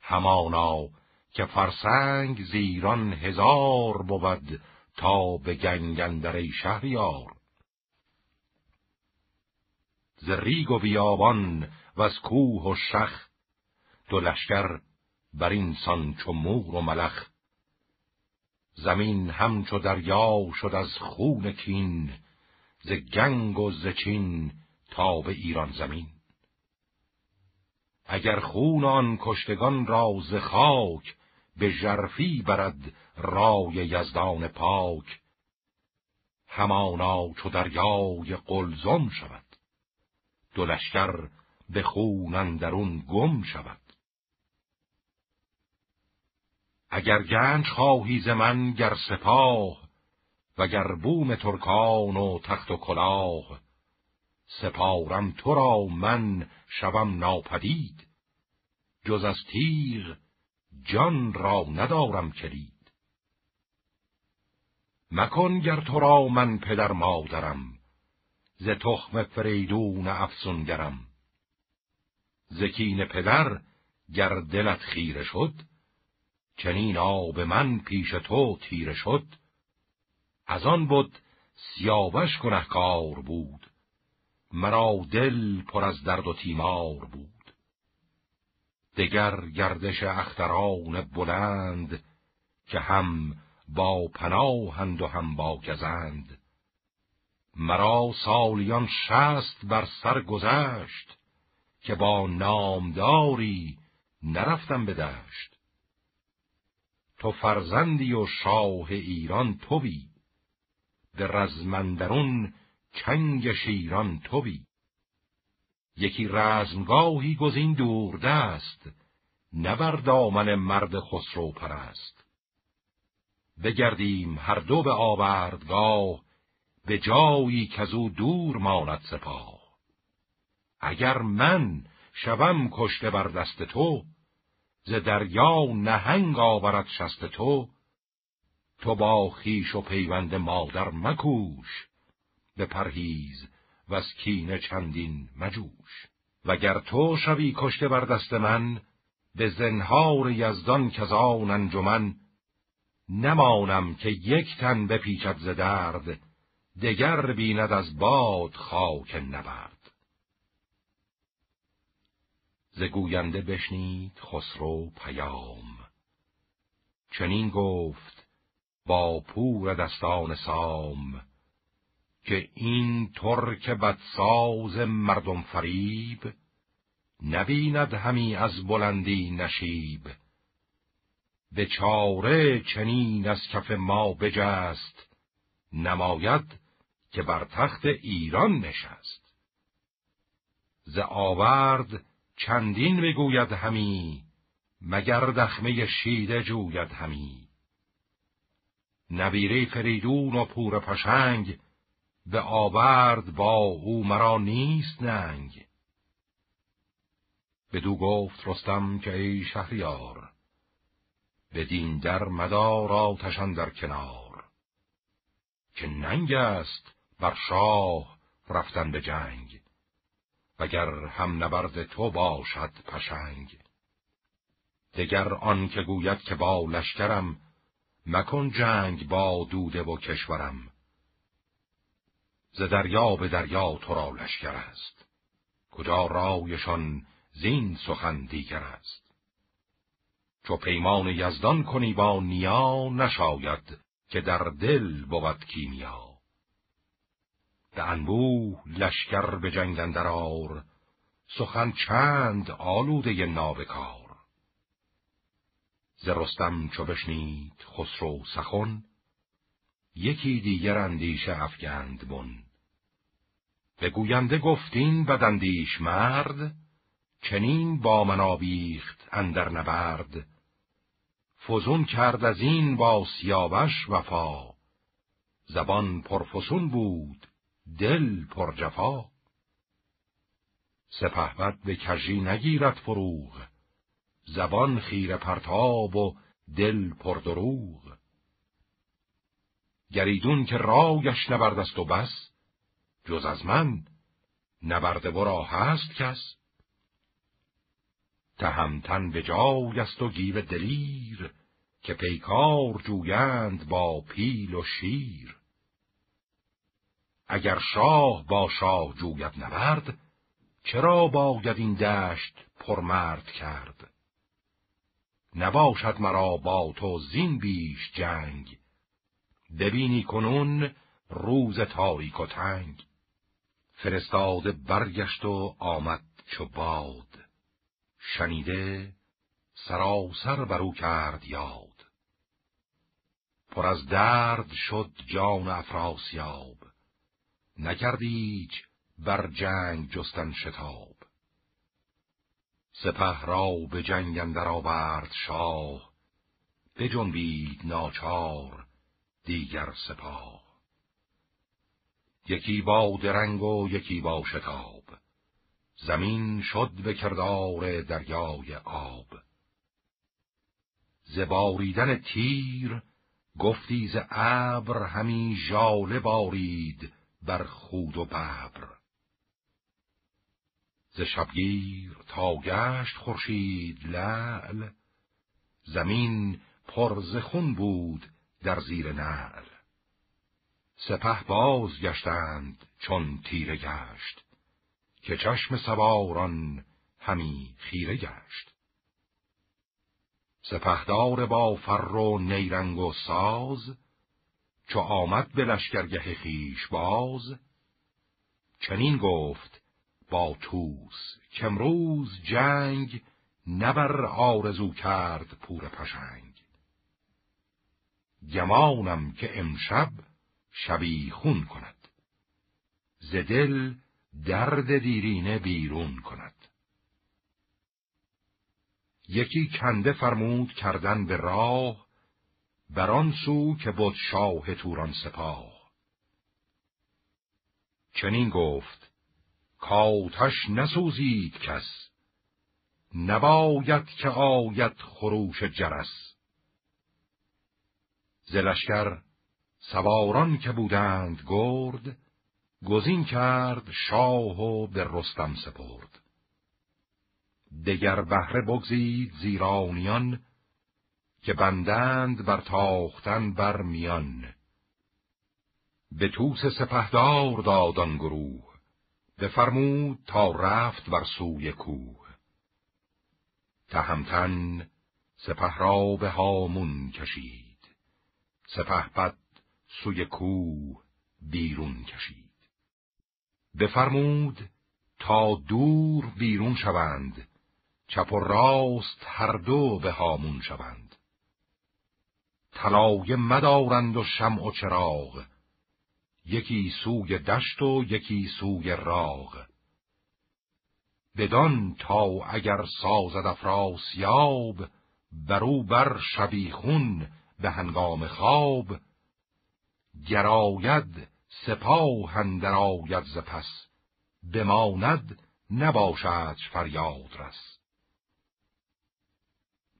همانا که فرسنگ زیران هزار بود تا به گنگندر شهریار. ز ریگ و بیابان و از کوه و شخ دو لشکر بر این سان چو مور و ملخ. زمین همچو دریا شد از خون کین ز گنگ و ز چین تا به ایران زمین. اگر خون آن کشتگان را ز خاک به ژرفی برد رای یزدان پاک همانا چو دریای قلزم شود. دو لشکر به خون اندرون گم شود. اگر گنج خواهی ز من گر سپاه وگر بوم ترکان و تخت و کلاه. سپارم تو را من شوم ناپدید. جز از تیغ جان را ندارم کلید. مکن گر تو را من پدر مادرم ز تخم فریدون افسونگرم. زکین پدر گر دلت خیره شد چنین آب من پیش تو تیره شد. از آن بود سیاوش گنهکار بود. مرا دل پر از درد و تیمار بود. دگر گردش اختران بلند که هم با پناهند و هم با گزند. مرا سالیان شست بر سر گذشت که با نامداری نرفتم به دشت. تو فرزندی و شاه ایران توی. به رزمندرون چنگ شیران توی. یکی رزمگاهی گزین دور دست نبر دامن مرد خسرو پرست. بگردیم هر دو به آوردگاه به جایی که او دور ماند سپاه. اگر من شوم کشته بر دست تو ز دریا نهنگ آورد شست تو تو با خیش و پیوند مادر مکوش به پرهیز و از کینه چندین مجوش. وگر تو شوی کشته بر دست من به زنهار یزدان که آن انجمن نمانم که یک تن بپیچد ز درد دگر بیند از باد خاک نبرد. ز گوینده بشنید خسرو پیام. چنین گفت با پور دستان سام که این ترک بدساز مردم فریب نبیند همی از بلندی نشیب. به چاره چنین از کف ما بجست نماید که بر تخت ایران نشست. ز آورد چندین بگوید همی مگر دخمه شیده جوید همی. نبیره فریدون و پور پشنگ به آورد با او مرا نیست ننگ. بدو گفت رستم که ای شهریار بدین در مدار آتشان در کنار که ننگ است بر شاه رفتن به جنگ وگر هم نبرد تو باشد پشنگ. دگر آن که گوید که با لشکرم مکن جنگ با دوده و کشورم. ز دریا به دریا تو را لشکر است. کجا رایشان زین سخن دیگر است. چو پیمان یزدان کنی با نیا نشاید که در دل بود کیمیا. به انبوه لشکر به جنگ اندرار سخن چند آلوده نابکار. ز رستم چو بشنید خسرو سخن یکی دیگر اندیشه افگند بن. به گوینده گفتین بدندیش مرد چنین با من آبیخت اندر نبرد. فزون کرد از این با سیاوش وفا زبان پرفسون بود دل پر جفا سپهبد به کژی نگیرد فروغ زبان خیر پرتاب و دل پر دروغ. گریدون که رایش نبردست و بس جز از من نبرده برا هست کس. تهمتن به جای است و گیو دلیر که پیکار جویند با پیل و شیر. اگر شاه با شاه جوید نبرد چرا باید این دشت پرمرد کرد؟ نباشد مرا با تو زین بیش جنگ. ببینی کنون روز تاریک و تنگ. فرستاده برگشت و آمد چو باد. شنیده سراسر برو کرد یاد. پر از درد شد جان افراسیاب. نکردیچ بر جنگ جستن شتاب. سپه را به جنگ اندر آورد شاه بجنبید ناچار دیگر سپاه. یکی با درنگ و یکی با شتاب زمین شد به کردار دریای آب. زباریدن تیر گفتی ز ابر همی ژاله بارید بر خود و ببر. ز شبگیر تا گشت خورشید لعل زمین پر ز خون بود در زیر نعل. سپه باز گشتند چون تیره گشت که چشم سواران همی خیره گشت. سپهدار با فر و نیرنگ و ساز چو آمد به لشکرگه خیش باز چنین گفت با توس که امروز جنگ نبر آرزو کرد پور پشنگ. گمانم که امشب شبی خون کند. ز دل درد دیرینه بیرون کند. یکی کنده فرمود کردن به راه بر آن سو که بود شاه توران سپاه. چنین گفت کاتش نسوزید کس. نباید که آید خروش جرس. زلشکر سواران که بودند گرد گزین کرد شاه و به رستم سپرد. دگر بهره بگزید زیرانیان که بندند بر تاختن بر میان. به توس سپهدار دادان گروه بفرمود تا رفت بر سوی کوه. تهمتن سپه را به هامون کشید. سپه بد سوی کوه بیرون کشید. بفرمود تا دور بیرون شوند. چپ و راست هر دو به هامون شوند. طلایه مدارند و شمع و چراغ. یکی سوی دشت و یکی سوی راغ. بدان تا اگر سازد افراسیاب برو بر شبیخون به هنگام خواب. گراید سپاه اندر آید ز پس بماند نباشد فریاد رس.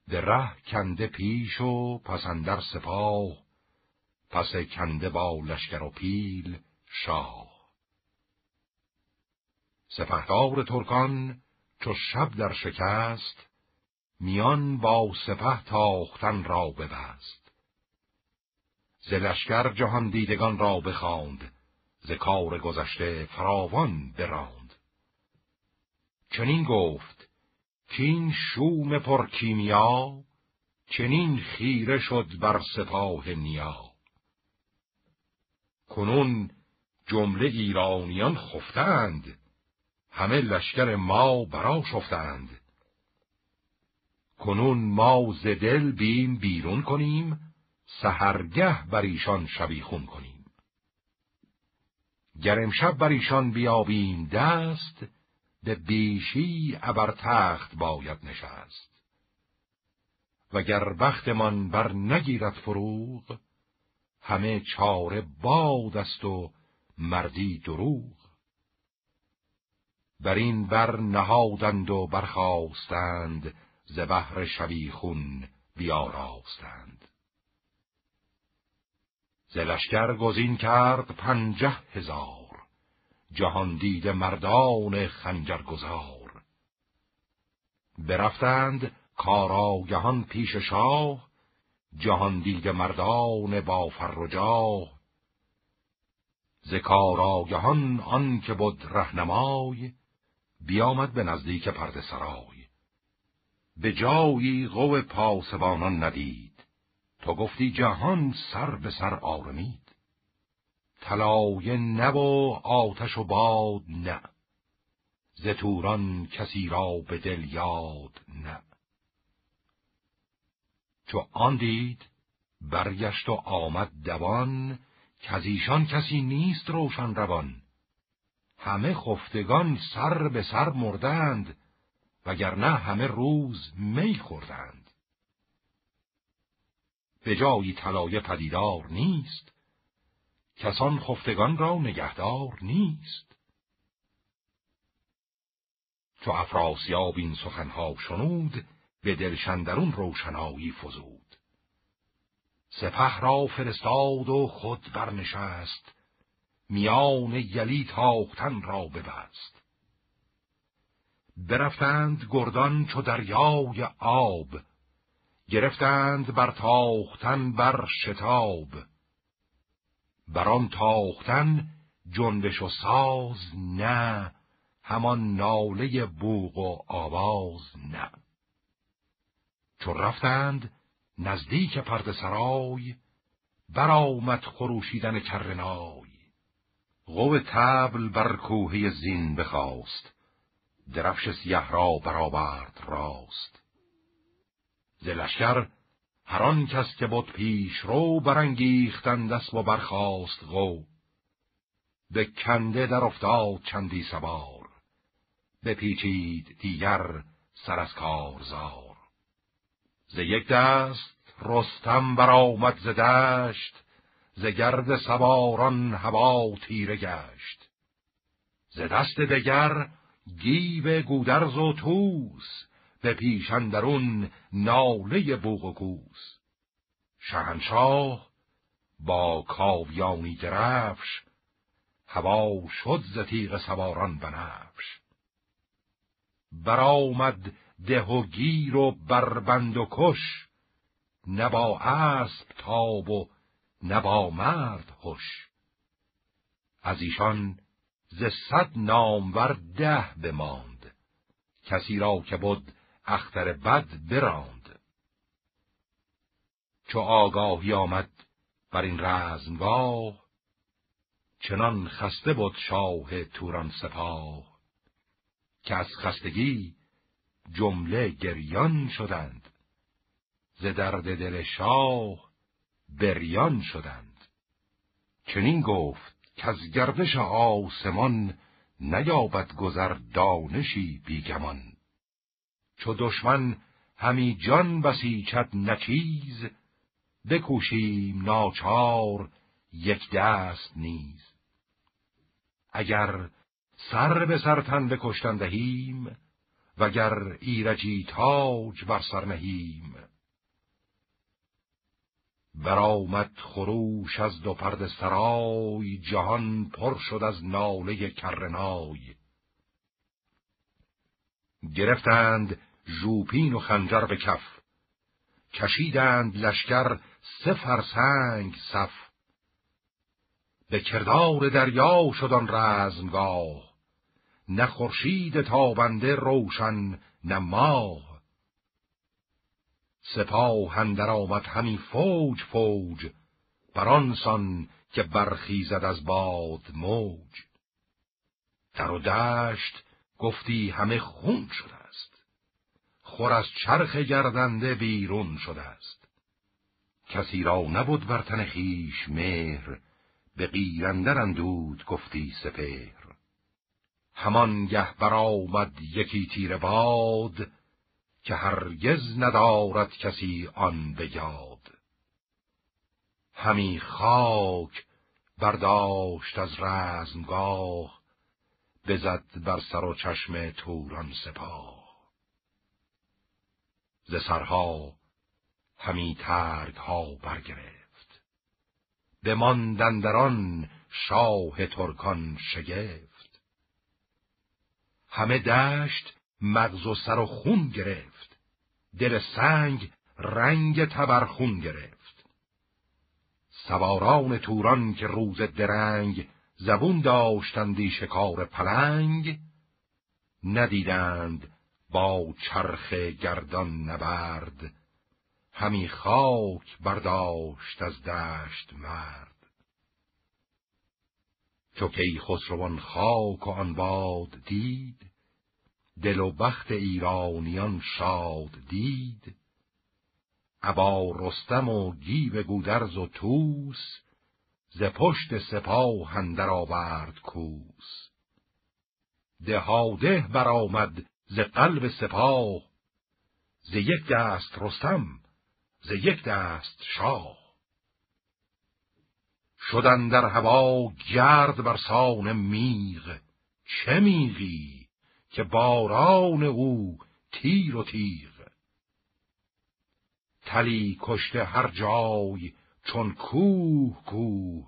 به ره کنده پیش و پسندر سپاه پس کنده با لشکر و پیل شاه. سپهدار ترکان چو شب در شکست میان با سپه تاختن را ببست. ز لشکر جهان دیدگان را بخواند ز کار گذشته فراوان براند. چنین گفت کین شوم پرکیمیا چنین خیره شد بر سپاه نیا. کنون جمله ایرانیان خفتند. همه لشکر ما برا شفتند کنون ما ز دل بیم بیرون کنیم سهرگه بر ایشان شبیخون کنیم. گر امشب بر ایشان بیابیم دست به بیشی ابر تخت باید نشست. وگر بختمان بر نگیرد فروغ همه چاره باد است و مردی دروغ. بر این بر نهادند و برخواستند ز بهر شبیخون بیاراستند. ز لشکر گزین کرد پنجه هزار جهان دید مردان خنجرگزار. برفتند کاراگهان پیش شاه جهان دید مردان با فر و جاه ز کاراگهان آن که بود رهنمای بیامد به نزدیک پرده سرای. به جایی قو پاسبانان ندید تو گفتی جهان سر به سر آرمید. طلایه نب و آتش و باد نه ز توران کسی را به دل یاد نه. چو آن دید برگشت و آمد دوان که از ایشان کسی نیست روشن روان همه خفتگان سر به سر مردند وگرنه همه روز می خوردند. به جایی طلایه پدیدار نیست کسان خفتگان را نگهدار نیست. چو افراسیاب این سخنها شنود به دلشندرون روشنایی فزود. سپه را فرستاد و خود برنشست میان یلی تاختن را ببست. برفتند گردان چو دریای آب گرفتند بر تاختن بر شتاب. بر آن تاختن جنبش و ساز نه همان ناله بوغ و آواز نه. چو رفتند نزدیک پرد سرای برآمد خروشیدن کرنای قو تبل بر کوهی زین بخواست درفش سیه را برآورد راست. ز لشکر هر آن کس که بود پیش رو برانگیختند دست و برخاست غو. به کنده در افتاد چندی سوار بپیچید دیگر سر از کارزار ز یک دست رستم برآمد ز دشت ز گرد سواران هوا تیره گشت. ز دست دگر گیو گودرز و توس به پیشندرون ناله بوغ و کوس. شهنشاه با کاویانی درفش هوا شد ز تیغ سواران بنفش. برآمد ده و گیر و بربند و کش نه با اسب تاب و نه با مرد هش. از ایشان ز صد نامور ده بماند کسی را که بود اختر بد براند. چو آگاهی آمد بر این رزمگاه چنان خسته بود شاه توران سپاه که از خستگی جمله گریان شدند. ز درد دل شاه بریان شدند. چنین گفت که از گردش آسمان نیابد گذر دانشی بیگمان. چو دشمن همی جان بسیچد نچیز بکوشیم ناچار یک دست نیز. اگر سر به سر تن بکشتن دهیم وگر ایرجی تاج بر سر نهیم. برآمد خروش از دو پرد سرای جهان پر شد از ناله کرنای گرفتند ژوپین و خنجر به کف کشیدند لشکر سه فرسنگ صف. به کردار دریا شدن رزمگاه نه خورشید تابنده روشن نه ماه. سپاه اندر آمد همی فوج فوج برانسان که برخیزد از باد موج. در و دشت گفتی همه خون شده است. خور از چرخ گردنده بیرون شده است. کسی را نبود بر تن خیش مهر به قیرندر اندود گفتی سپهر. همان گه برآمد یکی تیر باد که هرگز ندارد کسی آن به یاد همی خاک برداشت از رزمگاه بزد بر سر و چشم توران سپاه. ز سرها همی ترگ ها برگرفت بماندندران شاه ترکان شگفت. همه دشت مغز و سر و خون گرفت. دل سنگ رنگ تبرخون گرفت. سواران توران که روز درنگ زبون داشتندی شکار پلنگ ندیدند با چرخ گردان نبرد. همی خاک برداشت از دشت مرد. چو کی خسروان خاک و آن باد دید دل و بخت ایرانیان شاد دید. ابا رستم و گیو گودرز و توس ز پشت سپاه اندر آورد کوس. دهاده برآمد ز قلب سپاه ز یک دست رستم ز یک دست شاه. شدن در هوا گرد بر سان میغ. چه میغی که باران او تیر و تیغ؟ تلی کشته هر جای چون کوه کوه.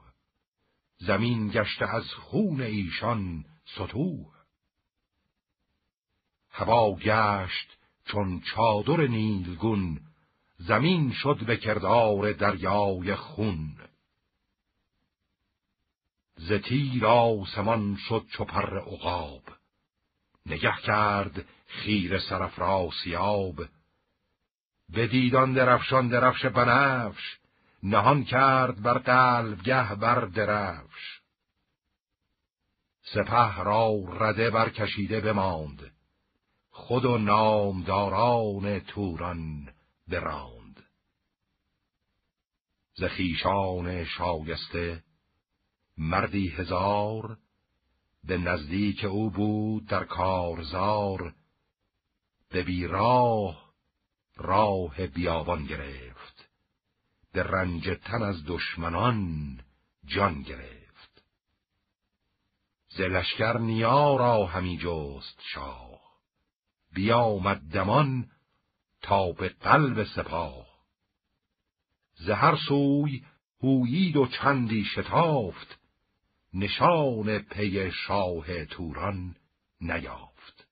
زمین گشته از خون ایشان سطوح. هوا گشت چون چادر نیلگون. زمین شد به کردار دریای خون. ز تیر آسمان شد چو پر عقاب. نگه کرد خیر سرافراسیاب. بدیدان درفشان درفش بنفش نهان کرد بر قلبگه بر درفش. سپه را رده برکشیده بماند خود و نامداران توران براند. زخیشان شایسته مردی هزار به نزدیک او بود در کارزار به بیراه راه بیابان گرفت به رنج تن از دشمنان جان گرفت. ز لشکر نیا را همی جست شاه بیامد دمان تا به قلب سپاه. ز سوی هویید و چندی شتافت نشان پی شاه توران نیافت.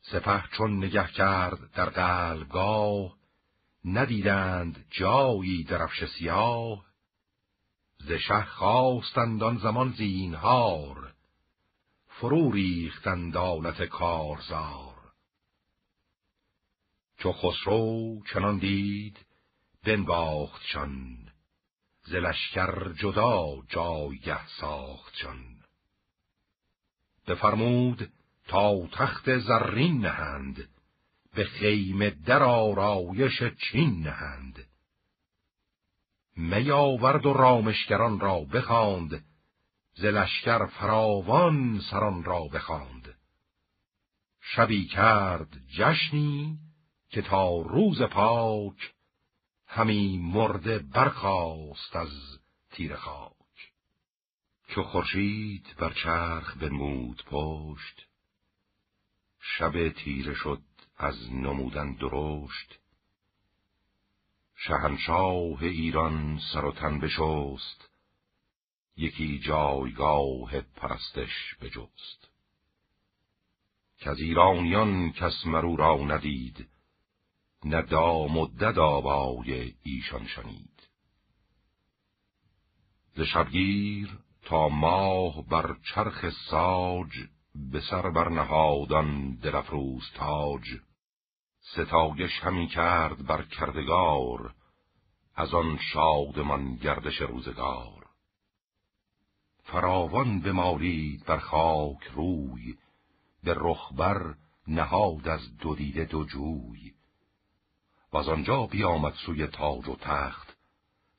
سپه چون نگه کرد در قلبگاه ندیدند جایی درفش سیاه. ز شه خواستند آن زمان زینهار فرو ریختند دولت کارزار. چو خسرو چنان دید بنواختشان ز لشکر جدا جایگه ساختشان بفرمود تا تخت زرین نهند به خیمه در آرایش چین نهند. میاورد و رامشگران را بخواند ز لشکر فراوان سران را بخواند. شبی کرد جشنی که تا روز پاک همی مرده برخاست از تیر خاک. چو خورشید بر چرخ بنمود پشت شب تیره شد از نمودن درشت. شهنشاه ایران سر و تن بشست یکی جایگاه پرستش بجست. که از ایرانیان کس مرو را ندید نه دام و دد ایشان شنید. ز شبگیر تا ماه بر چرخ ساج به سر برنهادان دلفروز تاج. ستایش همی کرد بر کردگار از آن شادمان گردش روزگار. فراوان بمالید بر خاک روی به رخبر نهاد از دو دیده دو جوی. و از آنجا بیامد سوی تاج و تخت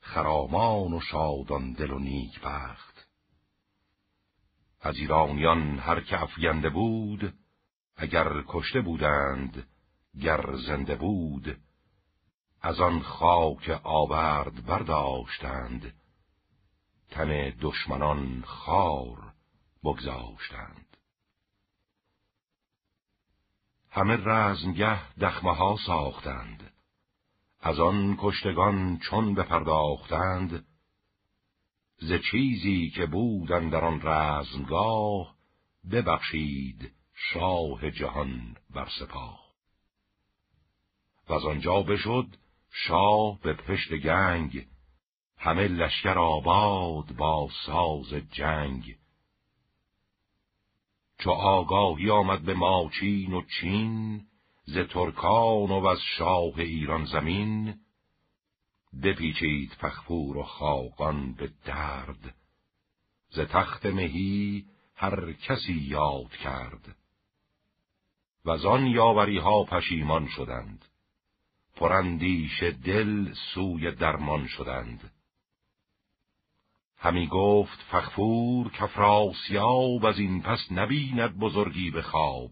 خرامان و شادان دل و نیک بخت. از ایرانیان هر که افگنده بود اگر کشته بودند گر زنده بود از آن خاک آورد برداشتند تن دشمنان خار بگذاشتند. همه رزمگه دخمه ها ساختند. از آن کشتگان چون بپرداختند ز چیزی که بودند در آن رزمگاه ببخشید شاه جهان بر سپاه. و از آنجا بشد شاه به پشت گنگ همه لشکر آباد با ساز جنگ. چو آگاهی آمد به ماچین و چین ز ترکان و از شاه ایران زمین بپیچید فخفور و خاقان به درد. ز تخت مهی هر کسی یاد کرد. و آن یاوری ها پشیمان شدند. پرندیش دل سوی درمان شدند. همی گفت فخفور کفراسیاب از این پس نبیند بزرگی به خواب.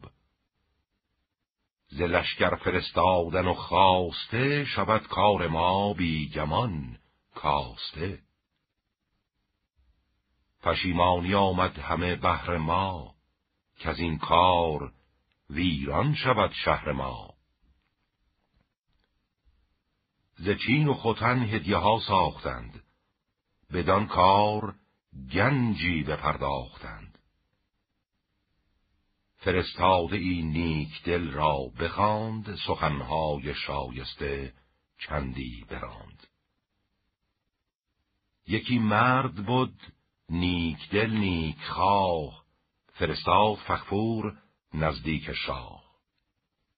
ز لشکر فرستادن و خواسته شود کار ما بی گمان کاسته. پشیمانی آمد همه بهر ما که از این کار ویران شود شهر ما. ز چین و خوتن هدیه ها ساختند بدان کار گنجی بپرداختند. فرستاده ای نیک دل را بخواند سخنهای شایسته چندی براند. یکی مرد بود نیک دل نیک خواه فرستاد فخفور نزدیک شاه.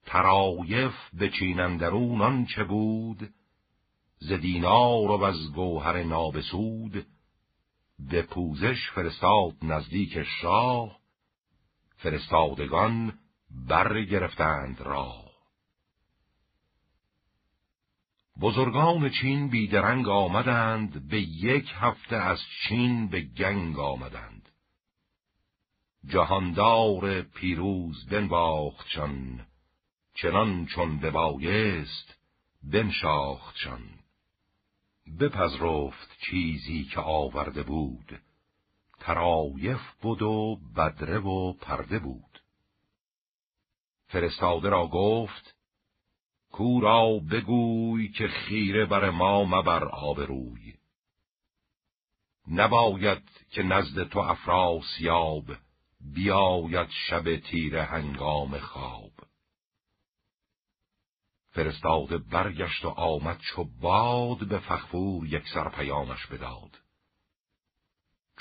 ترایف به چینندرون آنچه بود ز دینار و از گوهر نابسود به پوزش فرستاد نزدیک شاه. فرستادگان بر گرفتند راه بزرگان چین بیدرنگ آمدند به یک هفته از چین به گنگ آمدند. جهاندار پیروز بنواختشان چنان چون ببایست بنشاختشان بپذرفت چیزی که آورده بود. ترایف بود و بدره و پرده بود. فرستاده را گفت کورا بگوی که خیره بر ما مبر آبروی. نباید که نزد تو افراسیاب بیاید شب تیر هنگام خواب. فرستاده برگشت و آمد چو باد به فخفور یک سر پیامش بداد.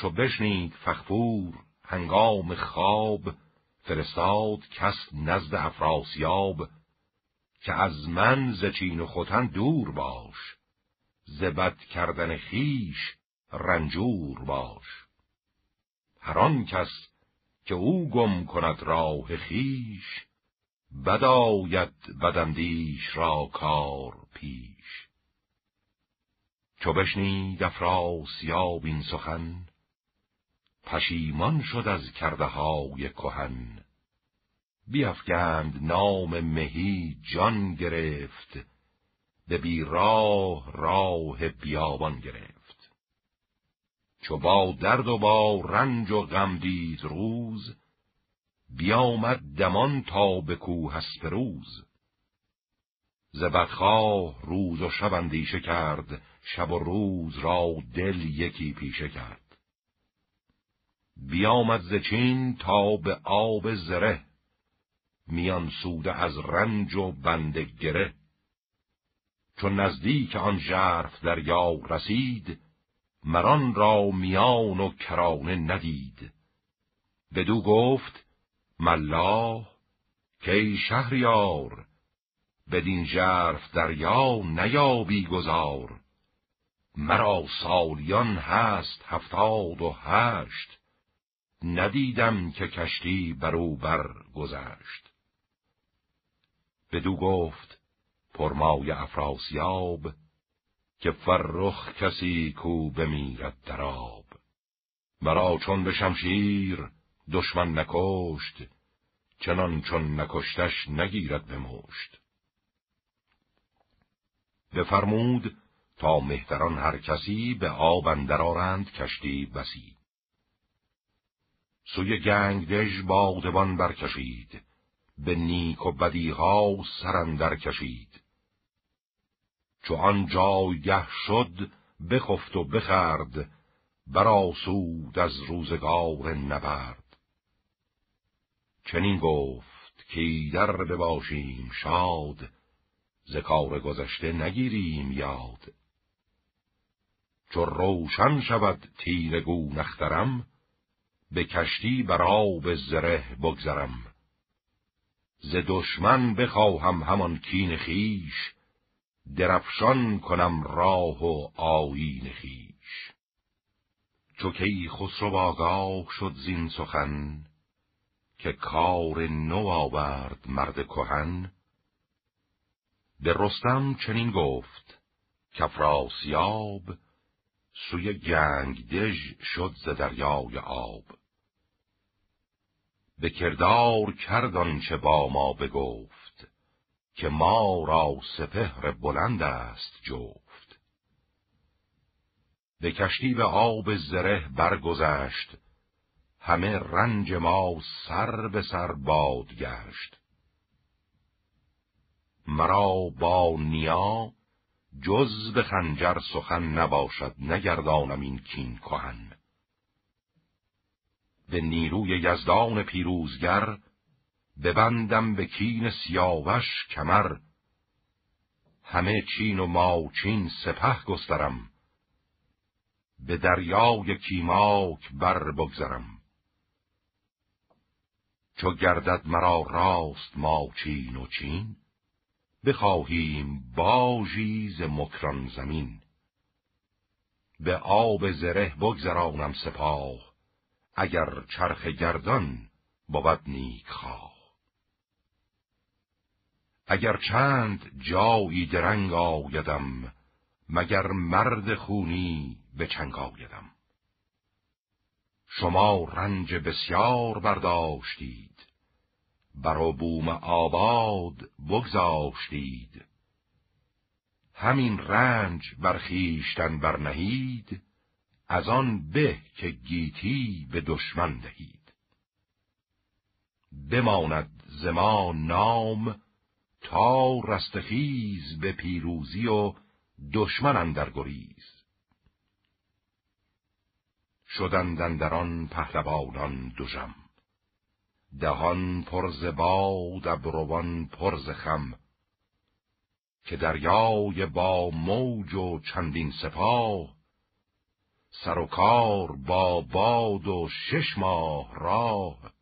چو بشنید فخفور هنگام خواب فرستاد کس نزد افراسیاب که از من ز چین و خوتن دور باش ز بد کردن خیش رنجور باش. هر آن کس که او گم کند راه خیش بداید بدندیش را کار پیش. چو بشنید افراسیاب این سخن پشیمان شد از کرده های کهن. بیافگند نام مهی جان گرفت به بی راه بیابان گرفت. چو با درد و با رنج و غم دید روز بیامد دمان تا به کوه اسپروز ز بدخواه روز و شب اندیشه کرد شب و روز را دل یکی پیشه کرد. بیامد ز چین تا به آب زره میان سوده از رنج و بند گره. چون نزدیک آن ژرف دریا رسید مران را میان و کرانه ندید. بدو گفت ملا کی شهریار بدین ژرف دریا نیابی گذار مرا سالیان هست هفتاد و هشت. ندیدم که کشتی برو بر گذشت بدو گفت پرمای افراسیاب که فرخ کسی کو بمیرد دراب مرا چون به شمشیر دشمن نکشت چنان چون نکشتش نگیرد به مشت. بفرمود تا مهتران هر کسی به آب اندرارند کشتی بسی سوی گنگدژ بادبان برکشید. به نیک و بدیها سرندر کشید. چو آن جایگه شد بخفت و بخرد براسود از روزگار نبرد. چنین گفت که در بباشیم شاد ز کار گذشته نگیریم یاد. چو روشن شود تیرگو نخترم به کشتی بر آب زره بگذرم. ز دشمن بخواهم همان کین خیش درفشان کنم راه و آیین خیش چو کی خسرو آگاه شد زین سخن که کار نو آورد مرد کهن. به رستم چنین گفت کفراسیاب سوی گنگ دژ شد ز دریای آب. به کردار کردان چه با ما بگفت که ما را سپهر بلند است جفت. به کشتی به آب زره برگذشت همه رنج ما سر به سر باد گشت. مرا با نیا جز به خنجر سخن نباشد نگردانم این کین کهن. به نیروی یزدان پیروزگر ببندم به کین سیاوش کمر. همه چین و ماچین سپه گسترم به دریای کیماک بر بگذرم. چو گردد مرا راست ماچین و چین بخواهیم باژی ز مکران زمین. به آب زره بگذرانم سپاه اگر چرخ گردان بود نیک خواه. اگر چند جایی درنگ آیدم مگر مرد خونی به چنگ آیدم. شما رنج بسیار برداشتید بر بوم آباد بگذاشتید. همین رنج برخیشتن برنهید از آن به که گیتی به دشمن دهید. بماند زما نام تا رستخیز به پیروزی و دشمن اندر گریز. شدندن در آن پهلوانان دوژم دهان پرز باد ابروان پرز خم که دریای با موج و چندین سپاه سر و کار با باد و شش ماه راه.